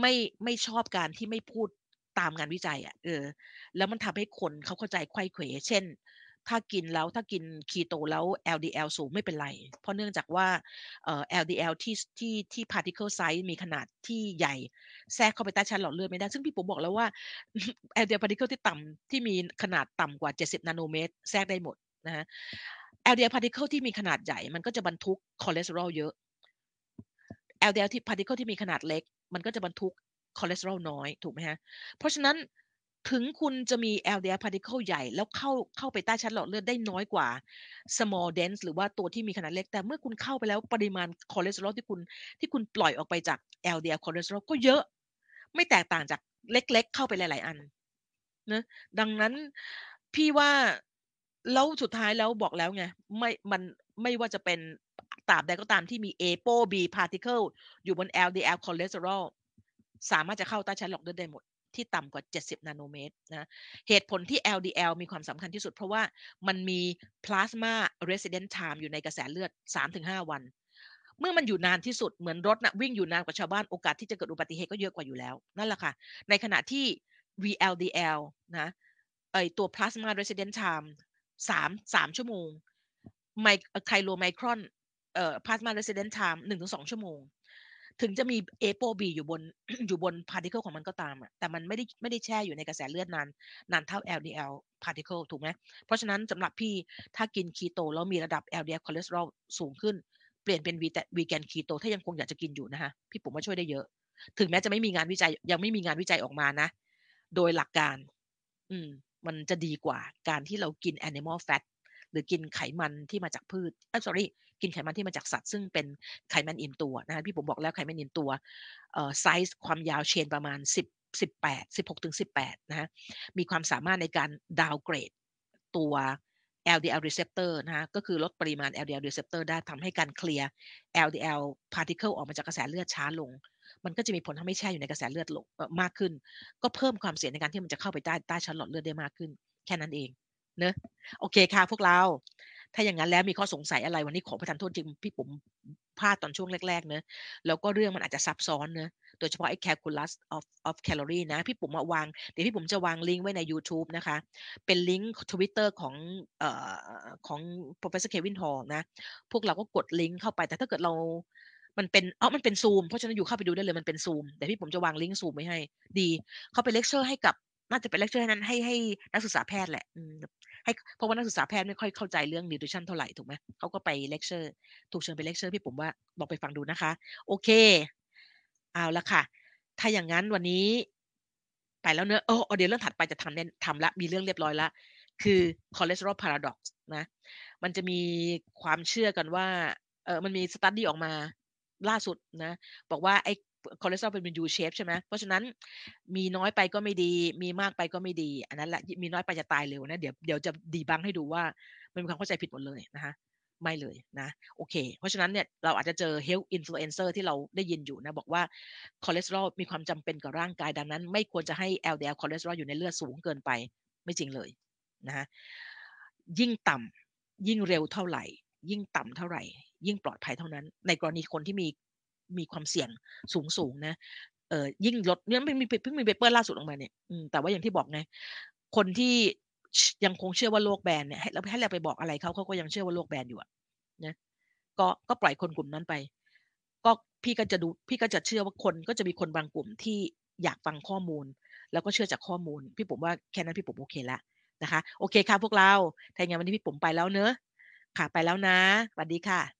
Speaker 1: ไม่ไม่ชอบการที่ไม่พูดตามงานวิจัยอะ่ะเออ แล้วมันทำให้คนเขาเข้าใจไข้เขวเช่น ถ้ากินแล้วถ้ากินคีโตแล้ว LDL สูงไม่เป็นไร เพราะเนื่องจากว่า LDL ที่ที่ที่ particle size มีขนาดที่ใหญ่แทรกเข้าไปใต้ชั้นหลอดเลือดไม่ได้ ซึ่งพี่ปุ๋มบอกแล้วว่า LDL particle ที่ต่ำที่มีขนาดต่ำกว่า 70 นาโนเมตร แทรกได้หมดนะฮะ LDL particle ที่มีขนาดใหญ่มันก็จะบรรทุกคอเลสเตอรอลเยอะ LDL ที่ particle ที่มีขนาดเล็ก มันก็จะบรรทุกคอเลสเตอรอลน้อยถูกไหมฮะ เพราะฉะนั้น ถึงคุณจะมี LDL particle ใหญ่ แล้วเข้าเข้าไปใต้ชั้นหลอดเลือดได้น้อยกว่า small dense หรือว่าตัวที่มีขนาดเล็ก แต่เมื่อคุณเข้าไปแล้วปริมาณคอเลสเตอรอลที่คุณที่คุณปล่อยออกไปจาก LDL คอเลสเตอรอลก็เยอะ ไม่แตกต่างจากเล็ก ๆ เข้าไปหลาย ๆ อันนะดังนั้นพี่ว่าแล้วสุดท้ายแล้วบอกแล้วไงไม่มันไม่ว่าจะเป็นตราบใดก็ตามที่มี ApoB particle อยู่บน LDL cholesterol สามารถจะเข้าใต้ชั้นหลอดเลือดได้หมด ที่ต่ำกว่า 70 นาโนเมตรนะเหตุผลที่ LDL มีความสำคัญที่สุด เพราะว่ามันมี plasma resident time อยู่ในกระแสเลือด 3-5 วัน เมื่อมันอยู่นานที่สุดเหมือนรถนะวิ่งอยู่นานกว่าชาวบ้านโอกาสที่จะเกิดอุบัติเหตุก็เยอะกว่าอยู่แล้ว นั่นแหละค่ะ ในขณะที่ VLDL นะไอตัว plasma resident time 3 3ชั่วโมงไมไคโลไมครอนเอ่อ plasma resident time 1-2ชั่วโมง ถึงจะมี ApoB อยู่บนอยู่บน particle ของมันก็ตามอะแต่มันไม่ได้ไม่ได้แช่อยู่ในกระแสเลือดนานนานเท่า LDL พาร์ติเคิลถูกไหมเพราะฉะนั้นสำหรับพี่ถ้ากินคีโตแล้วมีระดับ LDL คอเลสเตอรอลสูงขึ้น เปลี่ยนเป็นวี vegan keto ถ้ายังคงอยากจะกินอยู่นะคะพี่ปุ๋มว่าช่วยได้เยอะ ถึงแม้จะไม่มีงานวิจัยยังไม่มีงานวิจัยออกมานะ โดยหลักการ อืม มันจะดีกว่าการที่เรากิน animal fat หรือกินไขมันที่มาจากพืชเออ sorry กินไขมันที่มาจากสัตว์ ซึ่งเป็นไขมันอิ่มตัวนะพี่ปุ๋มบอกแล้วไขมันอิ่มตัวไซส์ความยาว chain ประมาณ 10 18 16ถึง18นะฮะมีความสามารถในการ downgrade ตัว LDL receptor นะฮะก็คือลดปริมาณ LDL receptor ได้ทำให้การ clear LDL particle ออกมาจากกระแสเลือดช้าลง มันก็จะมีผลทำให้แช่อยู่ในกระแสเลือดลงมากขึ้น ก็เพิ่มความเสี่ยงในการที่มันจะเข้าไปใต้ใต้ชั้นหลอดเลือดได้มากขึ้น แค่นั้นเองเนอะโอเคค่ะพวกเรา ถ้าอย่างนั้นแล้วมีข้อสงสัยอะไรวันนี้ขอประทานโทษจริงพี่ปุ๋มพลาดตอนช่วงแรกๆเนาะแล้วก็เรื่องมันอาจจะซับซ้อนเนาะโดยเฉพาะไอ้ calculus of of calorie นะ พี่ปุ๋มอะวาง เดี๋ยวพี่ปุ๋มจะวางลิงก์ไว้ในยูทูบนะคะ เป็นลิงก์ Twitter ของเอ่อของ Professor Kevin Hall นะ พวกเราก็กดลิงก์เข้าไป แต่ถ้าเกิดเรา มันเป็นอ๋อมันเป็น Zoom เพราะฉะนั้นอยู่เข้าไปดูได้เลย มันเป็น Zoom เดี๋ยวพี่ปุ๋มจะวางลิงก์ Zoom ไว้ให้ ดี เข้าไปเลคเชอร์ให้กับ น่าจะเป็นเลคเชอร์นั้นให้ให้นักศึกษาแพทย์แหละ ให้เพราะว่านักศึกษาแพทย์ไม่ค่อยเข้าใจเรื่อง nutrition เท่าไหร่ถูกไหมเขาก็ไปเลคเชอร์ ถูกเชิญไปเลคเชอร์พี่ปุ๋มว่าลองไปฟังดูนะคะ โอเค เอาละค่ะ ถ้าอย่างนั้นวันนี้ ไปแล้วเนอะโอ้เดี๋ยวเรื่องถัดไปจะทำเน่ทำละมีเรื่องเรียบร้อยละคือ cholesterol paradox นะ มันจะมีความเชื่อกันว่าเออมันมี study ออกมาล่าสุดนะ บอกว่าไอ้ คอเลสเตอรอลเป็น U shape ใช่ไหมเพราะฉะนั้นมีน้อยไปก็ไม่ดี มีมากไปก็ไม่ดี อันนั้นแหละมีน้อยไปจะตายเร็วนะเดี๋ยวเดี๋ยวจะ debunk ให้ดูว่ามันมีความเข้าใจผิดหมดเลยนะคะไม่เลยนะโอเค เพราะฉะนั้นเนี่ยเราอาจจะเจอ health influencer ที่เราได้ยินอยู่นะ บอกว่าคอเลสเตอรอลมีความจำเป็นกับร่างกายดังนั้น ไม่ควรจะให้ LDL คอเลสเตอรอลอยู่ในเลือดสูงเกินไป ไม่จริงเลยนะยิ่งต่ำยิ่งเร็วเท่าไหร่ ยิ่งต่ำเท่าไหร่ ยิ่งปลอดภัยเท่านั้น ในกรณีคนที่มี มีความเสี่ยงสูงสูงนะเออยิ่งลดเนี่ยไม่มีเพิ่งมี paper ล่าสุดออกมาเนี่ยแต่ว่าอย่างที่บอกไงคนที่ยังคงเชื่อว่าโลกแบนเนี่ยให้เราให้เราไปบอกอะไรเขาเขาก็ยังเชื่อว่าโลกแบนอยู่อะนะก็ก็ปล่อยคนกลุ่มนั้นไป ก็พี่ก็จะดูพี่ก็จะเชื่อว่าคนก็จะมีคนบางกลุ่มที่อยากฟังข้อมูล แล้วก็เชื่อจากข้อมูล พี่ผมว่าแค่นั้นพี่ผมโอเคแล้วนะคะ โอเคค่ะพวกเราถ้าอย่างนั้นวันนี้พี่ผมไปแล้วเนอะค่ะไปแล้วนะสวัสดีค่ะ